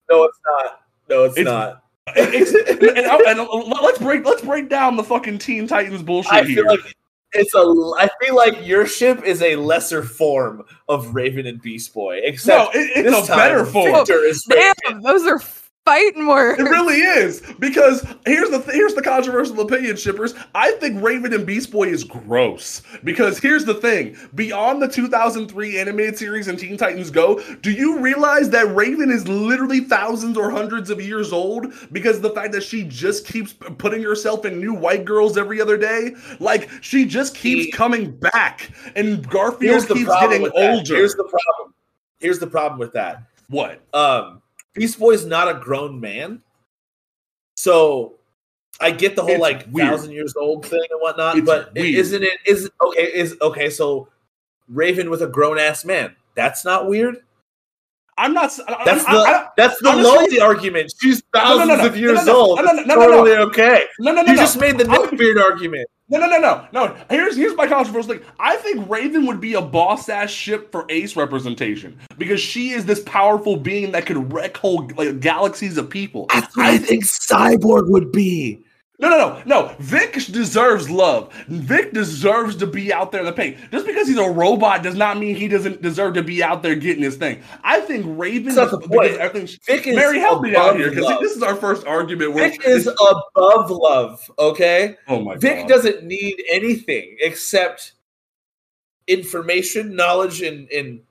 Speaker 3: No, it's not. No, it's,
Speaker 1: It's-
Speaker 3: not.
Speaker 1: It's- and, and- uh, and let's break let's break down the fucking Teen Titans bullshit
Speaker 3: I
Speaker 1: here.
Speaker 3: feel like it's a. I feel like your ship is a lesser form of Raven and Beast Boy.
Speaker 1: no,
Speaker 3: Except
Speaker 1: it, it's a better form.
Speaker 3: Victor is
Speaker 2: Damn, those are fighting words.
Speaker 1: It really is because here's the here's the controversial opinion, shippers. I think Raven and Beast Boy is gross because here's the thing: beyond the 2003 animated series and Teen Titans Go, do you realize that Raven is literally thousands or hundreds of years old because of the fact that she just keeps putting herself in new white girls every other day? Like she just keeps
Speaker 3: He-
Speaker 1: coming back, and Garfield keeps
Speaker 3: problem
Speaker 1: getting
Speaker 3: with that.
Speaker 1: older.
Speaker 3: Here's the problem. Here's the problem with that.
Speaker 1: what?
Speaker 3: Um, Beast Boy's not a grown man, so I get the whole
Speaker 1: It's
Speaker 3: like
Speaker 1: weird.
Speaker 3: thousand years old thing and whatnot.
Speaker 1: It's
Speaker 3: but
Speaker 1: weird.
Speaker 3: isn't it? Is okay? Is okay? So Raven with a grown ass man. That's not weird.
Speaker 1: I'm not.
Speaker 3: That's
Speaker 1: I-
Speaker 3: the
Speaker 1: I-
Speaker 3: that's the
Speaker 1: honestly-
Speaker 3: lonely argument. She's thousands
Speaker 1: no, no.
Speaker 3: of years
Speaker 1: No, no, no.
Speaker 3: old.
Speaker 1: No, no, no, no, no.
Speaker 3: totally okay.
Speaker 1: no, no, no,
Speaker 3: You just made the
Speaker 1: I'm-
Speaker 3: argument.
Speaker 1: No, no, no, no, no. Here's here's my controversial thing. I think Raven would be a boss ass ship for Ace representation because she is this powerful being that could wreck whole like galaxies of people.
Speaker 3: I think Cyborg would be.
Speaker 1: No, no, no, no. Vic deserves love. Vic deserves to be out there in the paint. Just because he's a robot does not mean he doesn't deserve to be out there getting his thing. I think Raven.
Speaker 3: That's the point. Vic is
Speaker 1: Mary, help me out here because this is our first argument. Where
Speaker 3: Vic is above love. Okay.
Speaker 1: oh my
Speaker 3: Vic
Speaker 1: god.
Speaker 3: doesn't need anything except information, knowledge, and and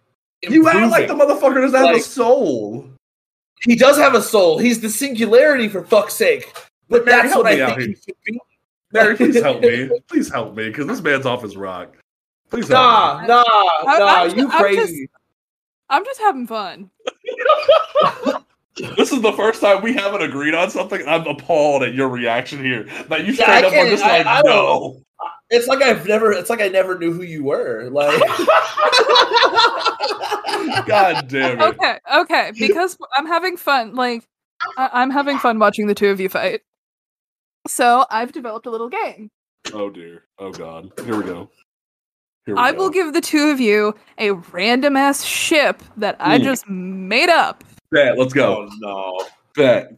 Speaker 1: you act like the motherfucker doesn't have a soul.
Speaker 3: he does have a soul. He's the singularity for fuck's sake. But
Speaker 1: Mary,
Speaker 3: that's
Speaker 1: help
Speaker 3: what I
Speaker 1: me out
Speaker 3: think he should be.
Speaker 1: Mary, please help me. Please help me because this man's off his rock. Please help
Speaker 3: Nah,
Speaker 1: me.
Speaker 3: nah,
Speaker 2: I-
Speaker 3: nah. You
Speaker 2: just- I'm
Speaker 3: crazy.
Speaker 2: I'm just having fun.
Speaker 1: This is the first time we haven't agreed on something. I'm appalled at your reaction here. That you
Speaker 3: Yeah,
Speaker 1: straight
Speaker 3: I
Speaker 1: up are
Speaker 3: can't-
Speaker 1: just
Speaker 3: I-
Speaker 1: like,
Speaker 3: I
Speaker 1: no.
Speaker 3: It's like I've never. It's like I never knew who you were. Like,
Speaker 1: God damn it.
Speaker 2: Okay, okay, because I'm having fun. Like, I- I'm having fun watching the two of you fight. So I've developed a little game.
Speaker 1: Oh dear. Oh god. Here we go. Here we
Speaker 2: I
Speaker 1: go.
Speaker 2: will give the two of you a random ass ship that I
Speaker 1: Mm.
Speaker 2: just made up,
Speaker 1: Bet. Let's go.
Speaker 3: oh no,
Speaker 1: Bet.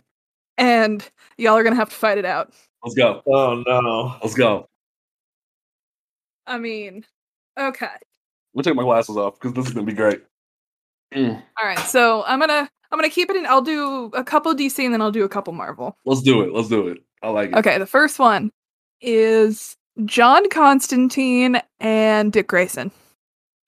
Speaker 2: and y'all are gonna have to fight it out.
Speaker 1: Let's go.
Speaker 3: oh no.
Speaker 1: Let's go.
Speaker 2: I mean, okay.
Speaker 1: I'm gonna take my glasses off because this is gonna be great. Mm,
Speaker 2: All right, so I'm gonna I'm gonna keep it in. I'll do a couple DC and then I'll do a couple Marvel.
Speaker 1: Let's do it. Let's do it. I like it.
Speaker 2: Okay, the first one is John Constantine and Dick Grayson.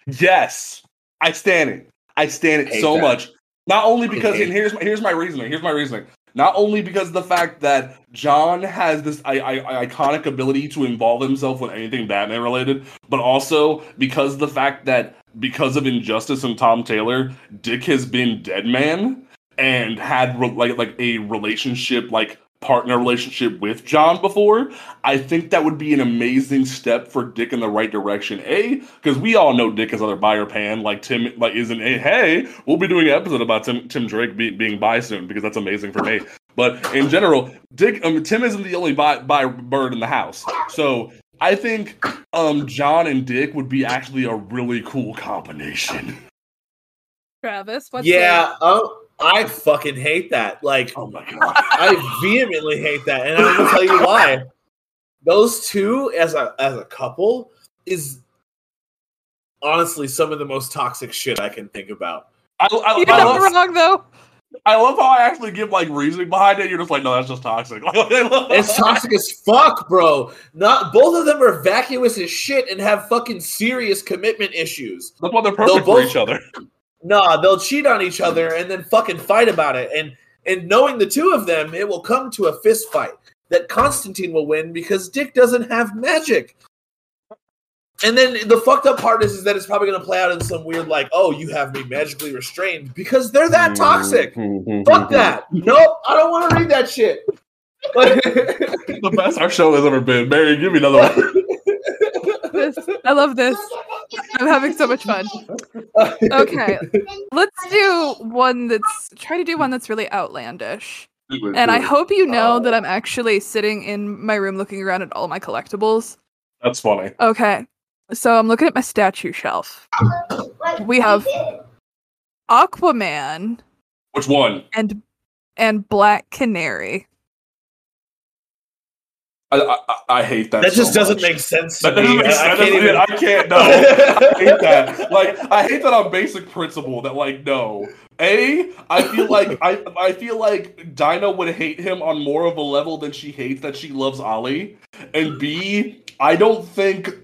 Speaker 1: Yes, I stand it. I stand it
Speaker 3: Hate
Speaker 1: so
Speaker 3: that.
Speaker 1: much. Not only because and here's my, here's my reasoning. Here's my reasoning. Not only because of the fact that John has this I, I, iconic ability to involve himself with anything Batman related, but also because the fact that because of Injustice and Tom Taylor, Dick has been Dead Man and had re- like like a relationship like partner relationship with John before. I think that would be an amazing step for Dick in the right direction. A, because we all know Dick is other buyer pan. Like Tim, like isn't a hey, we'll be doing an episode about Tim Tim Drake be, being bi soon because that's amazing for me. But in general, Dick, um, Tim isn't the only bi, bi bird in the house. So I think um John and Dick would be actually a really cool combination.
Speaker 2: Travis, what's
Speaker 3: yeah. Oh, I fucking hate that. Like,
Speaker 1: Oh my god.
Speaker 3: I vehemently hate that, and I'm gonna tell you why. Those two, as a as a couple, is honestly some of the most toxic shit I can think about.
Speaker 1: I, I,
Speaker 2: You're
Speaker 1: I
Speaker 2: not
Speaker 1: love,
Speaker 2: wrong though.
Speaker 1: I love how I actually give like reasoning behind it. You're just like, no, that's just toxic.
Speaker 3: It's toxic as fuck, bro. Not both of them are vacuous as shit and have fucking serious commitment issues.
Speaker 1: That's why they're perfect
Speaker 3: They'll
Speaker 1: for
Speaker 3: both-
Speaker 1: each other.
Speaker 3: Nah, they'll cheat on each other and then fucking fight about it. And and knowing the two of them, it will come to a fist fight that Constantine will win because Dick doesn't have magic. And then the fucked up part is, is that it's probably going to play out in some weird like, oh, you have me magically restrained because they're that toxic. Fuck that. Nope, I don't want to read that shit.
Speaker 1: the best our show has ever been. Mary, give me another one.
Speaker 2: This, I love this. I'm having so much fun. Okay, let's do one that's try to do one that's really outlandish. And I hope you know uh, that I'm actually sitting in my room looking around at all my collectibles.
Speaker 1: That's funny.
Speaker 2: Okay. So I'm looking at my statue shelf. We have Aquaman
Speaker 1: Which one?
Speaker 2: and and Black Canary.
Speaker 1: I I, I hate that.
Speaker 3: that just doesn't
Speaker 1: much.
Speaker 3: make sense to
Speaker 1: That doesn't
Speaker 3: me.
Speaker 1: make
Speaker 3: I,
Speaker 1: sense.
Speaker 3: I can't even.
Speaker 1: I can't. No, I hate that. Like, I hate that on basic principle. That like, no. A, I feel like I I feel like Dinah would hate him on more of a level than she hates that she loves Ollie. And B, I don't think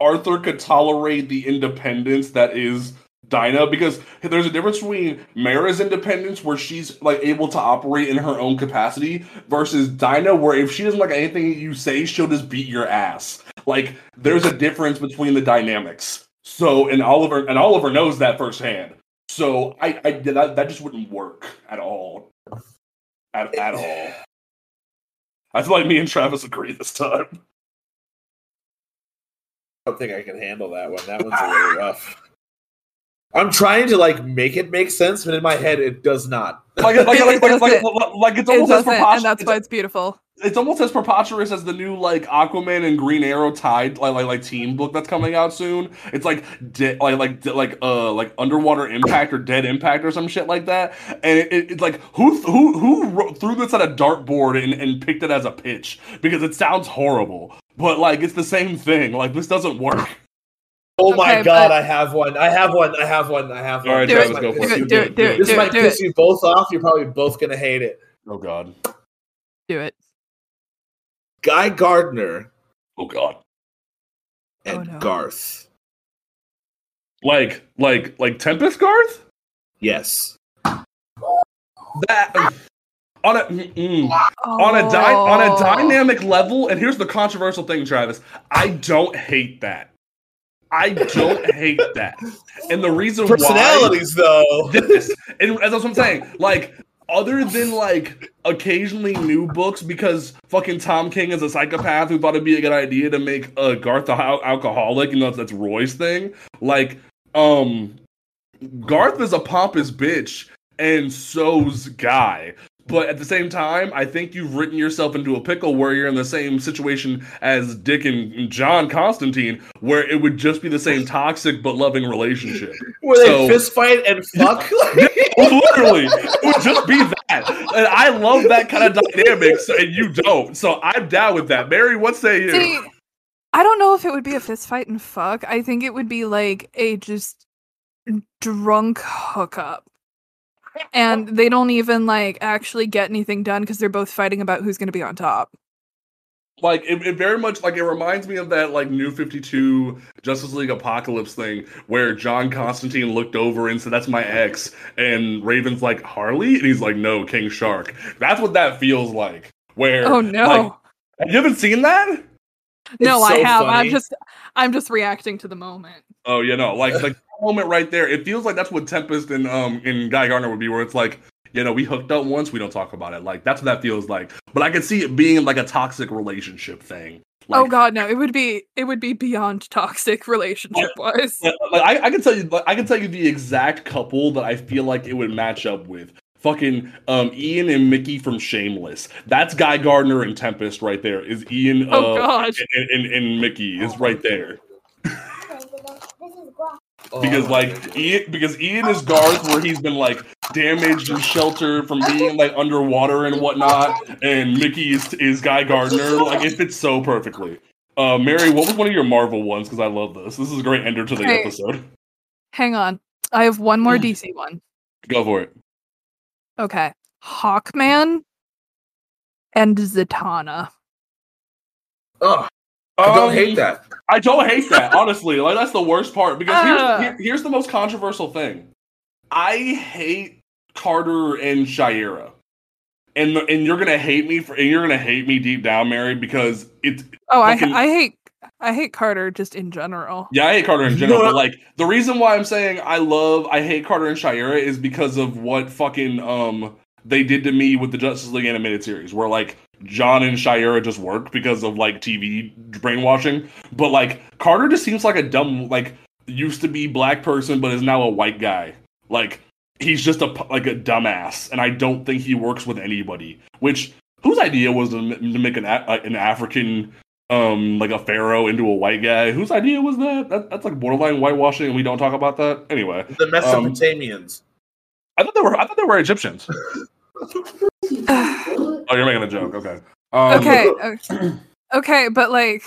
Speaker 1: Arthur could tolerate the independence that is Dinah because there's a difference between Mera's independence where she's like able to operate in her own capacity versus Dinah where if she doesn't like anything you say, she'll just beat your ass. Like there's a difference between the dynamics. So and Oliver and Oliver knows that firsthand. So I, I that, that just wouldn't work at all. At, at all. I feel like me and Travis agree this time.
Speaker 3: I don't think I can handle that one. That one's a little rough. I'm trying to like make it make sense, but in my head it does not.
Speaker 1: Like, like, like, like, like, like,
Speaker 2: doesn't.
Speaker 1: like it's
Speaker 2: It
Speaker 1: almost as preposterous.
Speaker 2: and that's why it's beautiful.
Speaker 1: it's almost as preposterous as the new like Aquaman and Green Arrow tied like like, like team book that's coming out soon. It's like de- like like de- like uh like underwater impact or dead impact or some shit like that. And it, it- it's like who who who threw this at a dartboard and, and picked it as a pitch because it sounds horrible. But like it's the same thing. Like this doesn't work.
Speaker 3: Oh my god,
Speaker 2: but-
Speaker 3: I have one. I have one. I have one. I have one.
Speaker 1: All right,
Speaker 3: This might
Speaker 1: Travis, go
Speaker 3: piss
Speaker 1: for
Speaker 3: you-
Speaker 1: it.
Speaker 2: do it, do it,
Speaker 3: This
Speaker 2: do
Speaker 3: might
Speaker 2: do
Speaker 3: piss
Speaker 2: it,
Speaker 3: you both off. You're probably both gonna hate it.
Speaker 1: Oh god.
Speaker 2: do it.
Speaker 3: Guy Gardner
Speaker 1: Oh god.
Speaker 3: Oh, and
Speaker 2: Oh, no.
Speaker 3: Garth.
Speaker 1: Like like like Tempest Garth.
Speaker 3: Yes.
Speaker 1: That on a. mm-mm. on a dy- on a
Speaker 2: Oh.
Speaker 1: dynamic level and here's the controversial thing travis i don't hate that i don't hate that and the reason why.
Speaker 3: Personalities, though.
Speaker 1: why this, and that's what i'm saying like other than like occasionally new books because fucking tom king is a psychopath who thought it'd be a good idea to make uh, garth a al- alcoholic you know that's, that's roy's thing like um garth is a pompous bitch and so's guy but at the same time, I think you've written yourself into a pickle where you're in the same situation as Dick and John Constantine, where it would just be the same toxic but loving relationship.
Speaker 3: Where they
Speaker 1: So-
Speaker 3: fist fight and fuck.
Speaker 1: Literally, it would just be that. And I love that kind of dynamics, and you don't. So I'm down with that. Mary, what say you?
Speaker 2: See, I don't know if it would be a fist fight and fuck. I think it would be like a just drunk hookup. And they don't even like actually get anything done because they're both fighting about who's going to be on top.
Speaker 1: like it, it very much like it reminds me of that like new 52 justice league apocalypse thing where john constantine looked over and said that's my ex and raven's like harley and he's like no king shark that's what that feels like where
Speaker 2: Oh no.
Speaker 1: like, you haven't seen that
Speaker 2: no,
Speaker 3: It's
Speaker 2: I
Speaker 3: so
Speaker 2: have. I'm just I'm just reacting to the moment.
Speaker 1: oh you know like like that moment right there it feels like that's what tempest and um and guy gardner would be where it's like you know, we hooked up once, we don't talk about it. Like that's what that feels like. But I can see it being like a toxic relationship thing. Like,
Speaker 2: oh god, no. It would be it would be beyond toxic relationship wise.
Speaker 1: Like, like, I, I can tell you, like, I can tell you the exact couple that I feel like it would match up with. Fucking um, Ian and Mickey from Shameless. That's Guy Gardner and Tempest right there. Is Ian?
Speaker 2: Oh
Speaker 1: uh,
Speaker 2: god.
Speaker 1: and, and, and Mickey is right there
Speaker 3: Oh
Speaker 1: because
Speaker 3: my
Speaker 1: like. Ian, because Ian is Garth where he's been like damaged and sheltered from being like underwater and whatnot, and Mickey is is Guy Gardner. Like it fits so perfectly. Uh, Mary, what was one of your Marvel ones? Because I love this. This is a great ender to the
Speaker 2: Hey.
Speaker 1: episode.
Speaker 2: Hang on. I have one more
Speaker 1: Mm.
Speaker 2: DC one.
Speaker 1: Go for it.
Speaker 2: Okay. Hawkman and Zatanna.
Speaker 3: Oh, I don't
Speaker 1: Um,
Speaker 3: hate that.
Speaker 1: I don't hate that, honestly. Like that's the worst part because
Speaker 2: Ah.
Speaker 1: here's, here's the most controversial thing. I hate Carter and Shira. And and you're gonna hate me for and you're gonna hate me deep down, Mary, because it's
Speaker 2: Oh, I
Speaker 1: Fucking-
Speaker 2: I hate I hate Carter just in general.
Speaker 1: yeah, I hate Carter in general, but like the reason why I'm saying I love I hate Carter and Shira is because of what fucking um they did to me with the Justice League animated series, where like John and Shira just work because of like TV brainwashing. But like Carter just seems like a dumb like used to be black person but is now a white guy. Like he's just a like a dumbass, and I don't think he works with anybody. Which whose idea was to, to make an a- an African um like a pharaoh into a white guy? Whose idea was that? that? That's like borderline whitewashing, and we don't talk about that anyway.
Speaker 3: The Mesopotamians.
Speaker 1: I thought they were I thought they were Egyptians. Oh, you're making a joke. Okay. Um,
Speaker 2: okay, okay, okay, but like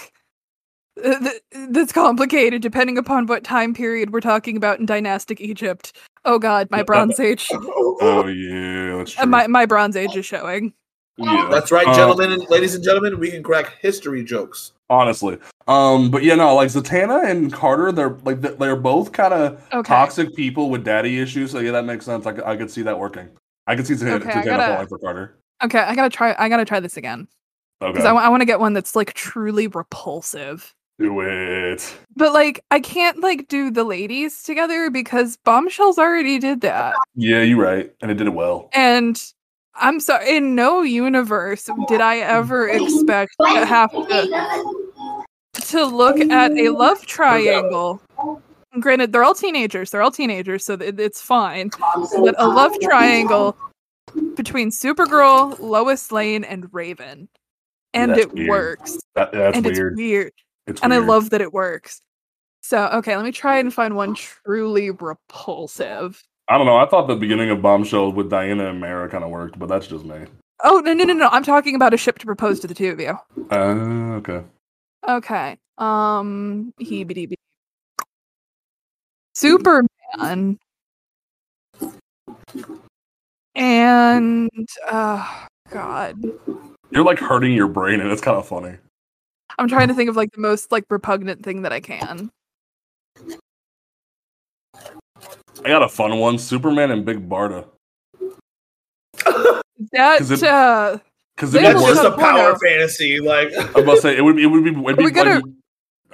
Speaker 2: uh, th- that's complicated depending upon what time period we're talking about in dynastic Egypt. Oh God, my Bronze Age,
Speaker 1: Oh yeah, that's true.
Speaker 2: uh, my my Bronze Age is showing.
Speaker 1: yeah.
Speaker 3: That's right,
Speaker 1: Uh,
Speaker 3: gentlemen and ladies and gentlemen. We can crack history jokes.
Speaker 1: honestly. Um, but yeah, no, like Zatanna and Carter, they're like they're both kind of
Speaker 2: Okay,
Speaker 1: toxic people with daddy issues. So yeah, that makes sense. i could see that working. I could see Zatanna,
Speaker 2: Okay,
Speaker 1: Zatanna
Speaker 2: gotta-
Speaker 1: falling for Carter.
Speaker 2: Okay, I gotta try. I gotta try this again
Speaker 1: Okay,
Speaker 2: because I, want to get one that's like truly repulsive.
Speaker 1: do it.
Speaker 2: But like, I can't like do the ladies together because Bombshells already did that.
Speaker 1: Yeah, you're right, and it did it well.
Speaker 2: And I'm sorry, in no universe did I ever expect to have to, to look at a love triangle. Granted, they're all teenagers. They're all teenagers, so it, it's fine. But a love triangle between Supergirl, Lois Lane, and Raven, and
Speaker 1: That's
Speaker 2: it
Speaker 1: weird.
Speaker 2: works.
Speaker 1: That, that's
Speaker 2: and
Speaker 1: weird.
Speaker 2: it's weird,
Speaker 1: It's
Speaker 2: and I love that it works. So okay, let me try and find one truly repulsive.
Speaker 1: I don't know. I thought the beginning of Bombshell with Diana and Mera kind of worked, but that's just me.
Speaker 2: Oh no no no no! I'm talking about a ship to propose to the two of you.
Speaker 1: Uh, okay.
Speaker 2: Okay. Um. Heebity. Superman. And uh God.
Speaker 1: You're like hurting your brain, and it's kind of funny.
Speaker 2: I'm trying to think of like the most like repugnant thing that I can.
Speaker 1: I got a fun one: Superman and Big Barda.
Speaker 2: That
Speaker 1: 'Cause it-
Speaker 2: uh
Speaker 1: Because
Speaker 2: They
Speaker 3: That's just a power fantasy. Like
Speaker 1: I'm about to say it would. It would be. It'd be
Speaker 2: we gonna-
Speaker 1: like,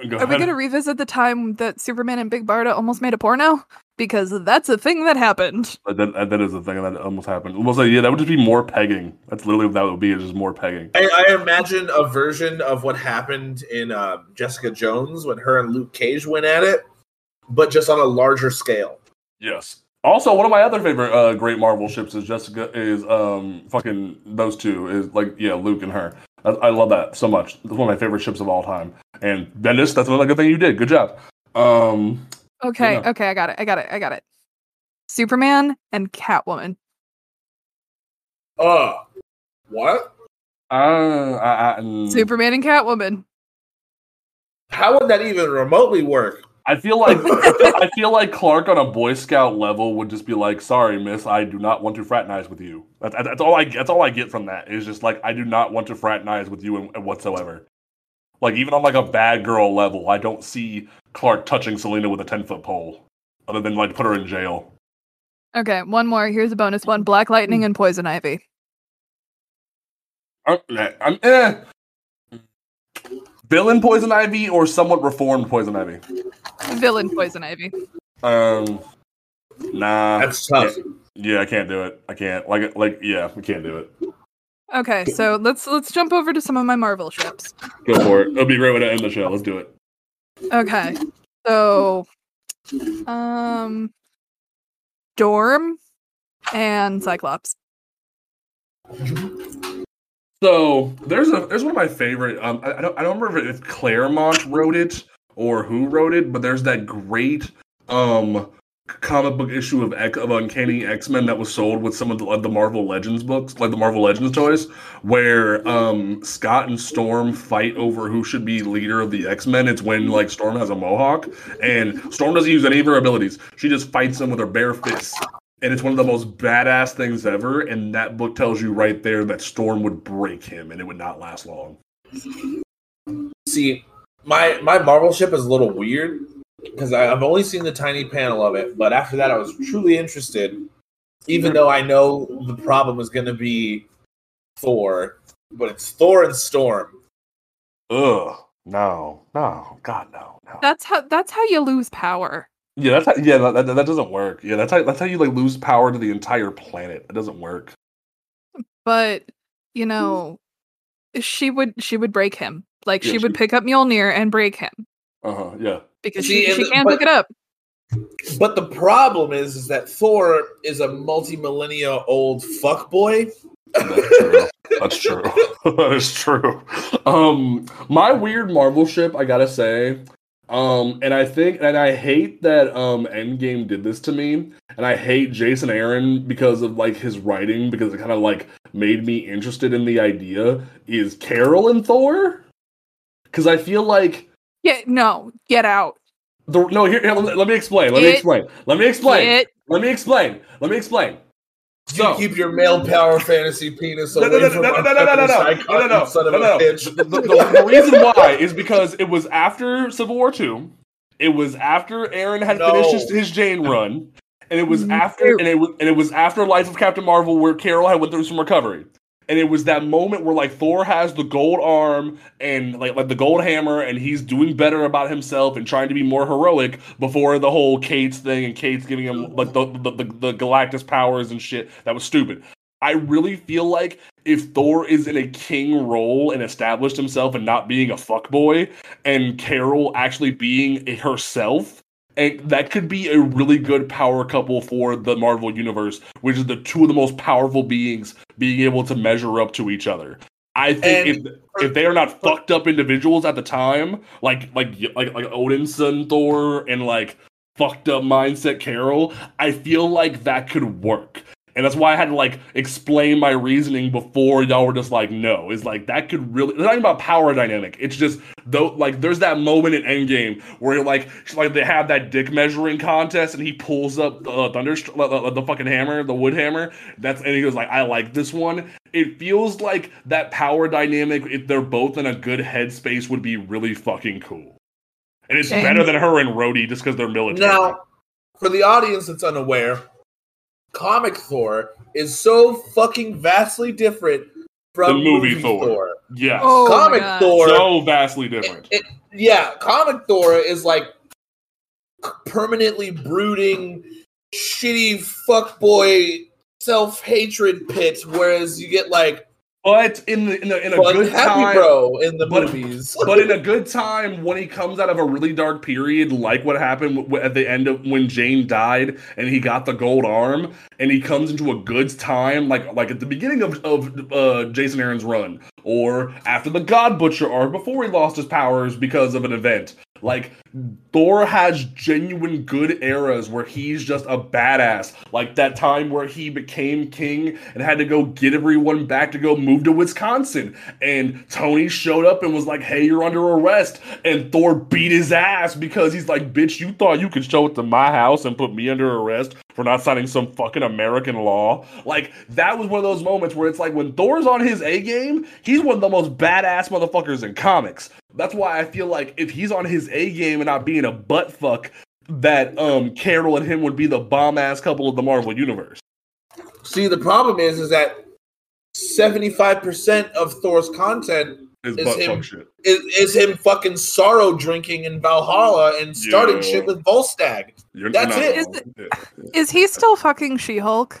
Speaker 1: go
Speaker 2: are we gonna revisit the time that Superman and Big Barda almost made a porno? Because that's a thing that happened.
Speaker 1: That, that, that is a thing that almost happened. We'll say, yeah, that would just be more pegging. That's literally what that would be. Is just more pegging.
Speaker 3: I, I imagine a version of what happened in um, Jessica Jones when her and Luke Cage went at it, but just on a larger scale.
Speaker 1: Yes. Also, one of my other favorite uh, great Marvel ships is Jessica. Is um fucking those two is like yeah Luke and her. I, I love that so much. It's one of my favorite ships of all time. And Bendis, that's another good thing you did. Good job. Um,
Speaker 2: Okay,
Speaker 1: Yeah.
Speaker 2: okay, I got it, I got it, I got it. Superman and Catwoman.
Speaker 3: Uh, what?
Speaker 1: uh, I, I, mm,
Speaker 2: Superman and Catwoman.
Speaker 3: How would that even remotely work?
Speaker 1: I feel like I feel like Clark on a Boy Scout level would just be like, "Sorry, Miss, I do not want to fraternize with you." That's, that's all I that's all I get from that is just like I do not want to fraternize with you in, in whatsoever. Like even on like a bad girl level, I don't see Clark touching Selina with a ten foot pole, other than like put her in jail.
Speaker 2: Okay, one more. Here's a bonus one: Black Lightning and Poison Ivy.
Speaker 1: I'm, I'm eh. Villain Poison Ivy or somewhat reformed Poison Ivy.
Speaker 2: Villain Poison Ivy.
Speaker 1: Um, nah.
Speaker 3: That's tough.
Speaker 1: Yeah, I can't do it. I can't. Like, like, yeah, we can't do it.
Speaker 2: Okay, so let's let's jump over to some of my Marvel ships.
Speaker 1: Go for it. It'll be great way to end the show. Let's do it.
Speaker 2: Okay, so um, Dorm and Cyclops.
Speaker 1: So there's a there's one of my favorite. Um, I, I don't I don't remember if Claremont wrote it or who wrote it, but there's that great um comic book issue of of Uncanny X Men that was sold with some of the, the Marvel Legends books, like the Marvel Legends toys, where um Scott and Storm fight over who should be leader of the X Men. It's when like Storm has a mohawk, and Storm doesn't use any of her abilities. She just fights them with her bare fists. And it's one of the most badass things ever. And that book tells you right there that Storm would break him and it would not last long.
Speaker 3: See, my my Marvel ship is a little weird because I've only seen the tiny panel of it, but after that, I was truly interested. Even though I know the problem is going to be Thor, but it's Thor and Storm.
Speaker 1: Ugh. No. No. God, no. No.
Speaker 2: That's how that's how you lose power.
Speaker 1: Yeah, that's how, yeah, that, that, that doesn't work. Yeah, that's how that's how you like lose power to the entire planet. It doesn't work.
Speaker 2: But you know, she would she would break him. Like
Speaker 1: Yeah,
Speaker 2: she
Speaker 1: she-
Speaker 2: would pick up Mjolnir and break him
Speaker 1: Uh huh. Yeah.
Speaker 2: because
Speaker 3: See,
Speaker 2: she, she can't
Speaker 3: but-
Speaker 2: pick it up.
Speaker 3: But the problem is, is that Thor is a multi-millennia old fuckboy.
Speaker 1: That's true. That's true. that is true. Um, my weird Marvel ship, I gotta say, um, and I think, and I hate that um Endgame did this to me, and I hate Jason Aaron because of like his writing because it kind of like made me interested in the idea. Is Carol and Thor? Because I feel like
Speaker 2: Yeah, no, get out.
Speaker 1: the no here. here, let, let me explain. Let me explain. Let me explain.
Speaker 2: Get
Speaker 1: Let me explain. Let me explain.
Speaker 3: You
Speaker 1: So-
Speaker 3: keep your male power fantasy penis
Speaker 1: No,
Speaker 3: away
Speaker 1: no, no,
Speaker 3: from
Speaker 1: no, no, no, no, no, no, no, no, no,
Speaker 3: son of
Speaker 1: no,
Speaker 3: a bitch.
Speaker 1: The, the- the- reason why is because it was after Civil War Two. It was after Aaron had
Speaker 3: No.
Speaker 1: finished his, his Jane run, and it was after, and it was, and it was after Life of Captain Marvel, where Carol had went through some recovery, and it was that moment where like Thor has the gold arm and like like the gold hammer, and he's doing better about himself and trying to be more heroic before the whole Cates' thing, and Cates' giving him like the the, the, the Galactus powers and shit. That was stupid. I really feel like if Thor is in a king role and established himself and not being a fuckboy, and Carol actually being herself, and that could be a really good power couple for the Marvel universe, which is the two of the most powerful beings being able to measure up to each other. I think
Speaker 3: And-
Speaker 1: if if they are not fucked up individuals at the time, like like like like Odin's son Thor and like fucked up mindset Carol, I feel like that could work. And that's why I had to like explain my reasoning before y'all were just like, no. It's like that could really. It's not even about power dynamic. It's just though, like there's that moment in Endgame where like like they have that dick measuring contest and he pulls up the uh, thunder uh, the fucking hammer, the wood hammer. That's and he goes like, I like this one. It feels like that power dynamic. If they're both in a good headspace, would be really fucking cool. And it's better than her and Rhodey just because they're military.
Speaker 3: Now, for the audience that's unaware, comic Thor is so fucking vastly different from
Speaker 1: The movie Thor. yes,
Speaker 2: Oh
Speaker 3: comic Thor.
Speaker 1: so vastly different.
Speaker 3: it- yeah, comic Thor is like permanently brooding, shitty fuckboy self hatred pit, whereas you get like
Speaker 1: But in the in, the, in a
Speaker 3: fun
Speaker 1: good
Speaker 3: happy
Speaker 1: time,
Speaker 3: bro in the
Speaker 1: but-
Speaker 3: movies.
Speaker 1: but in a good time when he comes out of a really dark period, like what happened w- at the end of when Jane died and he got the gold arm, and he comes into a good time, like like at the beginning of of uh, Jason Aaron's run, or after the God Butcher arc before he lost his powers because of an event. Like Thor has genuine good eras where he's just a badass. Like that time where he became king and had to go get everyone back to go move to Wisconsin. And Tony showed up and was like, hey, you're under arrest. And Thor beat his ass because he's like, bitch, you thought you could show it to my house and put me under arrest for not signing some fucking American law. Like that was one of those moments where it's like when Thor's on his A game, he's one of the most badass motherfuckers in comics. That's why I feel like if he's on his A game and not being a butt fuck, that um Carol and him would be the bomb ass couple of the Marvel universe.
Speaker 3: See, the problem is, is that seventy-five percent of Thor's content
Speaker 1: Is
Speaker 3: Is him-
Speaker 1: shit.
Speaker 3: is, is him fucking sorrow drinking in Valhalla and starting
Speaker 1: Yeah.
Speaker 3: shit with Volstagg.
Speaker 1: You're,
Speaker 3: That's
Speaker 1: you're
Speaker 3: it.
Speaker 1: not
Speaker 2: Is
Speaker 1: wrong. Yeah.
Speaker 2: Is he still fucking She-Hulk?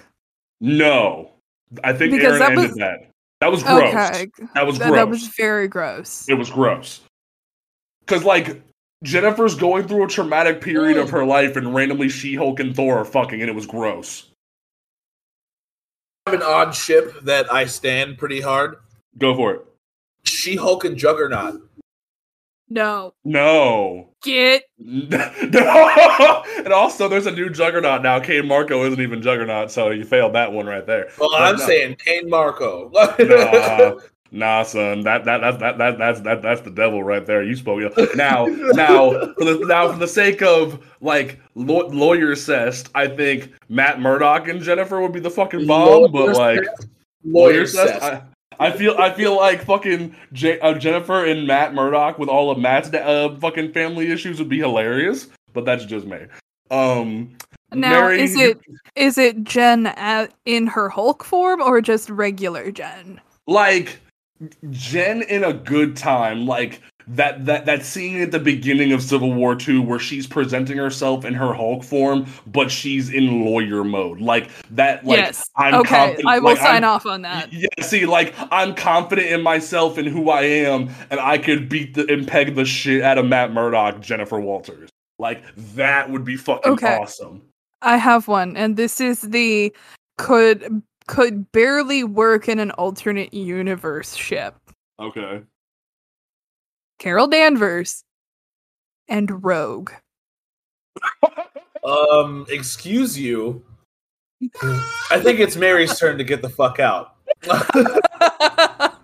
Speaker 1: No, I think
Speaker 2: Because
Speaker 1: Aaron
Speaker 2: that
Speaker 1: ended
Speaker 2: was-
Speaker 1: that. That was gross.
Speaker 2: Okay,
Speaker 1: That was
Speaker 2: that,
Speaker 1: gross.
Speaker 2: that was very gross.
Speaker 1: It was gross. Cause like Jennifer's going through a traumatic period of her life, and randomly She-Hulk and Thor are fucking, and it was gross.
Speaker 3: I have an odd ship that I stand pretty hard.
Speaker 1: Go for it.
Speaker 3: She-Hulk and Juggernaut.
Speaker 2: No,
Speaker 1: No.
Speaker 2: get
Speaker 1: no. and also, there's a new Juggernaut now. Cain Marko isn't even Juggernaut, so you failed that one right there.
Speaker 3: Well,
Speaker 1: But
Speaker 3: I'm
Speaker 1: no.
Speaker 3: saying Cain Marko.
Speaker 1: nah, nah, son. That that that that, that that's that that's the devil right there. You spoke now. Now for the now for the sake of like law, lawyer cessed, I think Matt Murdock and Jennifer would be the fucking bomb. but like
Speaker 3: lawyer
Speaker 1: cessed,
Speaker 3: says.
Speaker 1: I, feel I feel like fucking J, uh, Jennifer and Matt Murdock with all of Matt's uh, fucking family issues would be hilarious. But that's just me. Um,
Speaker 2: now.
Speaker 1: Mary,
Speaker 2: is it is it Jen at, in her Hulk form or just regular Jen?
Speaker 1: like Jen in a good time, like that that that scene at the beginning of Civil War Two where she's presenting herself in her Hulk form, but she's in lawyer mode, like that. Like
Speaker 2: yes.
Speaker 1: I'm
Speaker 2: okay,
Speaker 1: confident-
Speaker 2: I will
Speaker 1: like,
Speaker 2: sign
Speaker 1: I'm-
Speaker 2: off on that.
Speaker 1: Yeah, see, like I'm confident in myself and who I am, and I could beat the and peg the shit out of Matt Murdock, Jennifer Walters. Like that would be fucking
Speaker 2: Okay.
Speaker 1: awesome.
Speaker 2: I have one, and this is the could could barely work in an alternate universe ship.
Speaker 1: Okay.
Speaker 2: Carol Danvers and Rogue.
Speaker 3: Um, excuse you. I think it's Mary's turn to get the fuck out.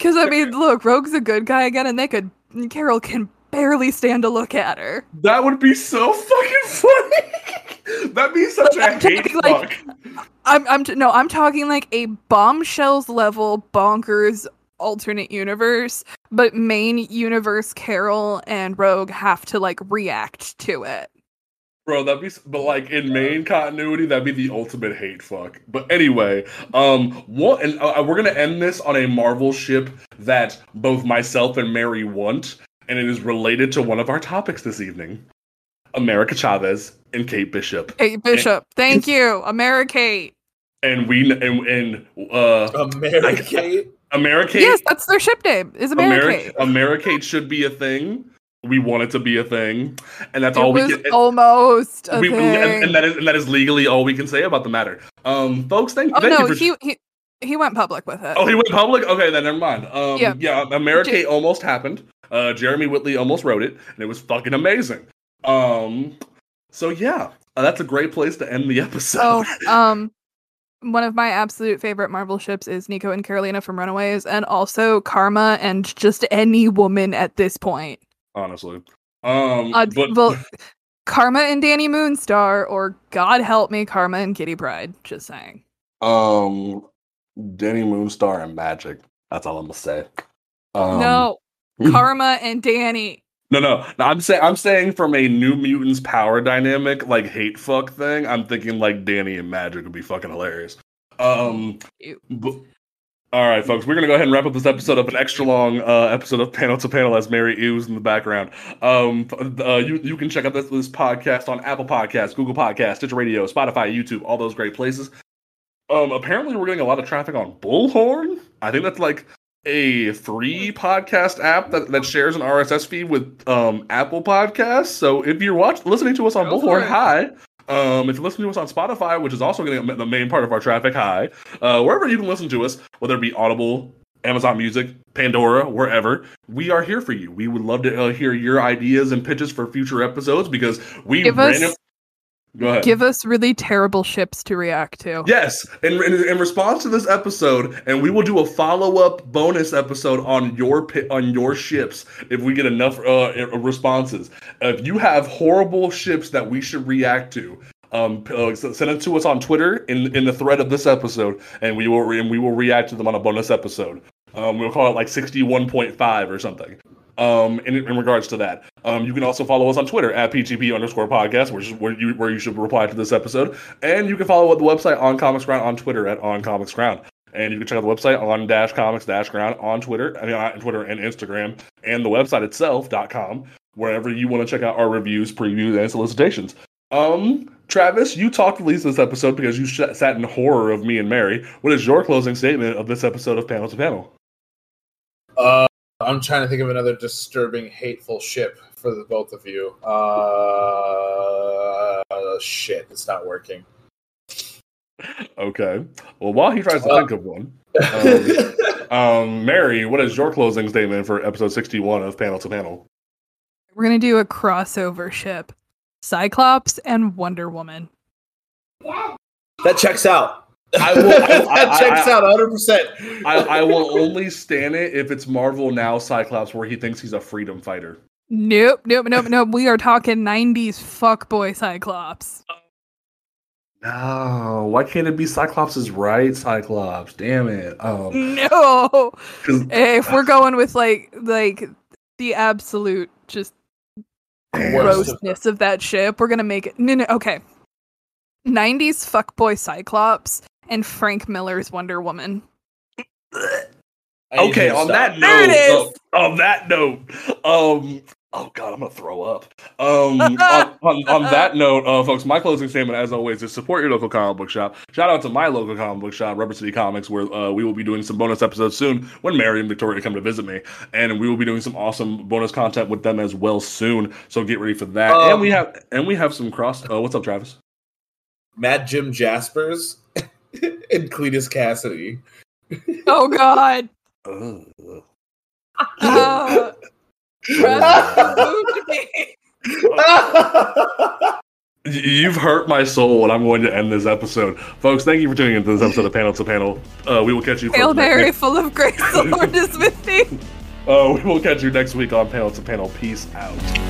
Speaker 2: Because I mean, look, Rogue's a good guy again, and they could. Carol can barely stand to look at her.
Speaker 1: That would be so fucking funny. That'd be such a
Speaker 2: I'm
Speaker 1: hate
Speaker 2: talking, like,
Speaker 1: fuck.
Speaker 2: I'm, I'm, t- no, I'm talking like a bombshells level bonkers alternate universe, but main universe Carol and Rogue have to like react to it.
Speaker 1: Bro, that'd be but like in main continuity, that'd be the ultimate hate fuck. But anyway, um, what and uh, we're gonna end this on a Marvel ship that both myself and Mary want, and it is related to one of our topics this evening: America Chavez and Kate Bishop,
Speaker 2: Hey, Bishop, thank you, America.
Speaker 1: and we and and uh,
Speaker 3: Americate.
Speaker 1: America.
Speaker 2: Yes, that's their ship name. Is Americate.
Speaker 1: America, Americate should be a thing. We want it to be a thing, and that's
Speaker 2: It
Speaker 1: all we can.
Speaker 2: almost
Speaker 1: we, and, and that is and that is legally all we can say about the matter. Um, folks, thank,
Speaker 2: oh
Speaker 1: thank
Speaker 2: no,
Speaker 1: you for.
Speaker 2: he, he he went public with it.
Speaker 1: oh, he went public. Okay, then never mind. Um,
Speaker 2: Yeah.
Speaker 1: yeah, America almost happened. Uh, Jeremy Whitley almost wrote it, and it was fucking amazing. Um, so yeah, uh, that's a great place to end the episode.
Speaker 2: Oh, um, one of my absolute favorite Marvel ships is Nico and Karolina from Runaways, and also Karma and just any woman at this point.
Speaker 1: honestly. Um,
Speaker 2: Uh,
Speaker 1: but
Speaker 2: well, Karma and Dani Moonstar, or God help me, Karma and Kitty Pryde. Just saying.
Speaker 1: um, Dani Moonstar and Magik. That's all I'm gonna say. Um,
Speaker 2: no, Karma and Dani.
Speaker 1: No, no, no. I'm saying I'm saying from a New Mutants power dynamic, like hate fuck thing. I'm thinking like Dani and Magik would be fucking hilarious. Um, all right, folks, we're gonna go ahead and wrap up this episode of an extra long uh, episode of Panel to Panel as Mary Ews in the background. Um, uh, you you can check out this this podcast on Apple Podcasts, Google Podcasts, Stitcher Radio, Spotify, YouTube, all those great places. Um, apparently we're getting a lot of traffic on Bullhorn. I think that's like a free podcast app that, that shares an RSS feed with um, Apple Podcasts. So if you're watching, listening to us on
Speaker 2: Go
Speaker 1: Bullhorn,
Speaker 2: it.
Speaker 1: hi. Um, if you're listening to us on Spotify, which is also getting the main part of our traffic, hi. Uh, wherever you can listen to us, whether it be Audible, Amazon Music, Pandora, wherever, we are here for you. We would love to uh, hear your ideas and pitches for future episodes because we
Speaker 2: Give us-
Speaker 1: random- Go ahead.
Speaker 2: Give us really terrible ships to react to.
Speaker 1: Yes, in, in, in response to this episode, and we will do a follow up bonus episode on your on your ships if we get enough uh, responses. If you have horrible ships that we should react to, um, uh, send it to us on Twitter in in the thread of this episode, and we will re- and we will react to them on a bonus episode. Um, we'll call it like sixty one point five or something. Um, in, in regards to that, um, you can also follow us on Twitter at PGP underscore podcast, which is where you where you should reply to this episode, and you can follow the website on Comics Ground on Twitter at on Comics Ground, and you can check out the website on dash comics dash ground on Twitter, I mean on Twitter and Instagram, and the website itself dot com, wherever you want to check out our reviews, previews, and solicitations. Um, Travis, you talked the least this episode because you sh- sat in horror of me and Mary. What is your closing statement of this episode of Panel to Panel?
Speaker 3: Uh, I'm trying to think of another disturbing, hateful ship for the both of you. Uh, shit, it's not working.
Speaker 1: Okay. Well, while he tries to
Speaker 3: Uh,
Speaker 1: think of one, um, Mary, what is your closing statement for episode 61 of Panel to Panel?
Speaker 2: We're gonna do a crossover ship. Cyclops and Wonder Woman.
Speaker 3: that checks out.
Speaker 1: I will-
Speaker 3: that
Speaker 1: I-
Speaker 3: checks
Speaker 1: I-
Speaker 3: out 100. percent
Speaker 1: I, I will only stand it if it's Marvel Now Cyclops, where he thinks he's a freedom fighter.
Speaker 2: Nope, nope, nope, nope. We are talking 90s fuckboy Cyclops.
Speaker 1: No, why can't it be Cyclops' right Cyclops? Damn it. Um,
Speaker 2: No.
Speaker 1: 'cause-
Speaker 2: If we're going with like like the absolute just
Speaker 1: Damn.
Speaker 2: Grossness of that ship, we're gonna make it no no okay. 90s fuckboy Cyclops and Frank Miller's Wonder Woman.
Speaker 1: Okay, on
Speaker 3: stop.
Speaker 1: that
Speaker 2: There it
Speaker 1: note,
Speaker 2: is.
Speaker 1: uh, on that note, um, oh god, I'm gonna throw up. Um, on, on, on that note, uh, folks, my closing statement, as always, is support your local comic book shop. Shout out to my local comic book shop, Rubber City Comics, where uh, we will be doing some bonus episodes soon when Mary and Victoria come to visit me, and we will be doing some awesome bonus content with them as well soon. So get ready for that.
Speaker 3: Um,
Speaker 1: and we have and we have some cross. Uh, what's up, Travis?
Speaker 3: Mad Jim Jaspers and Cletus Kasady.
Speaker 2: Oh God.
Speaker 1: Ugh.
Speaker 2: Uh, Trust moved me.
Speaker 1: Y- You've hurt my soul, and I'm going to end this episode. Folks, thank you for tuning into this episode of Panel to Panel. Uh, we will catch you.
Speaker 2: Hail
Speaker 1: folks, next-
Speaker 2: Mary, full of grace, the Lord is with thee.
Speaker 1: Uh, we will catch you next week on Panel to Panel. Peace out.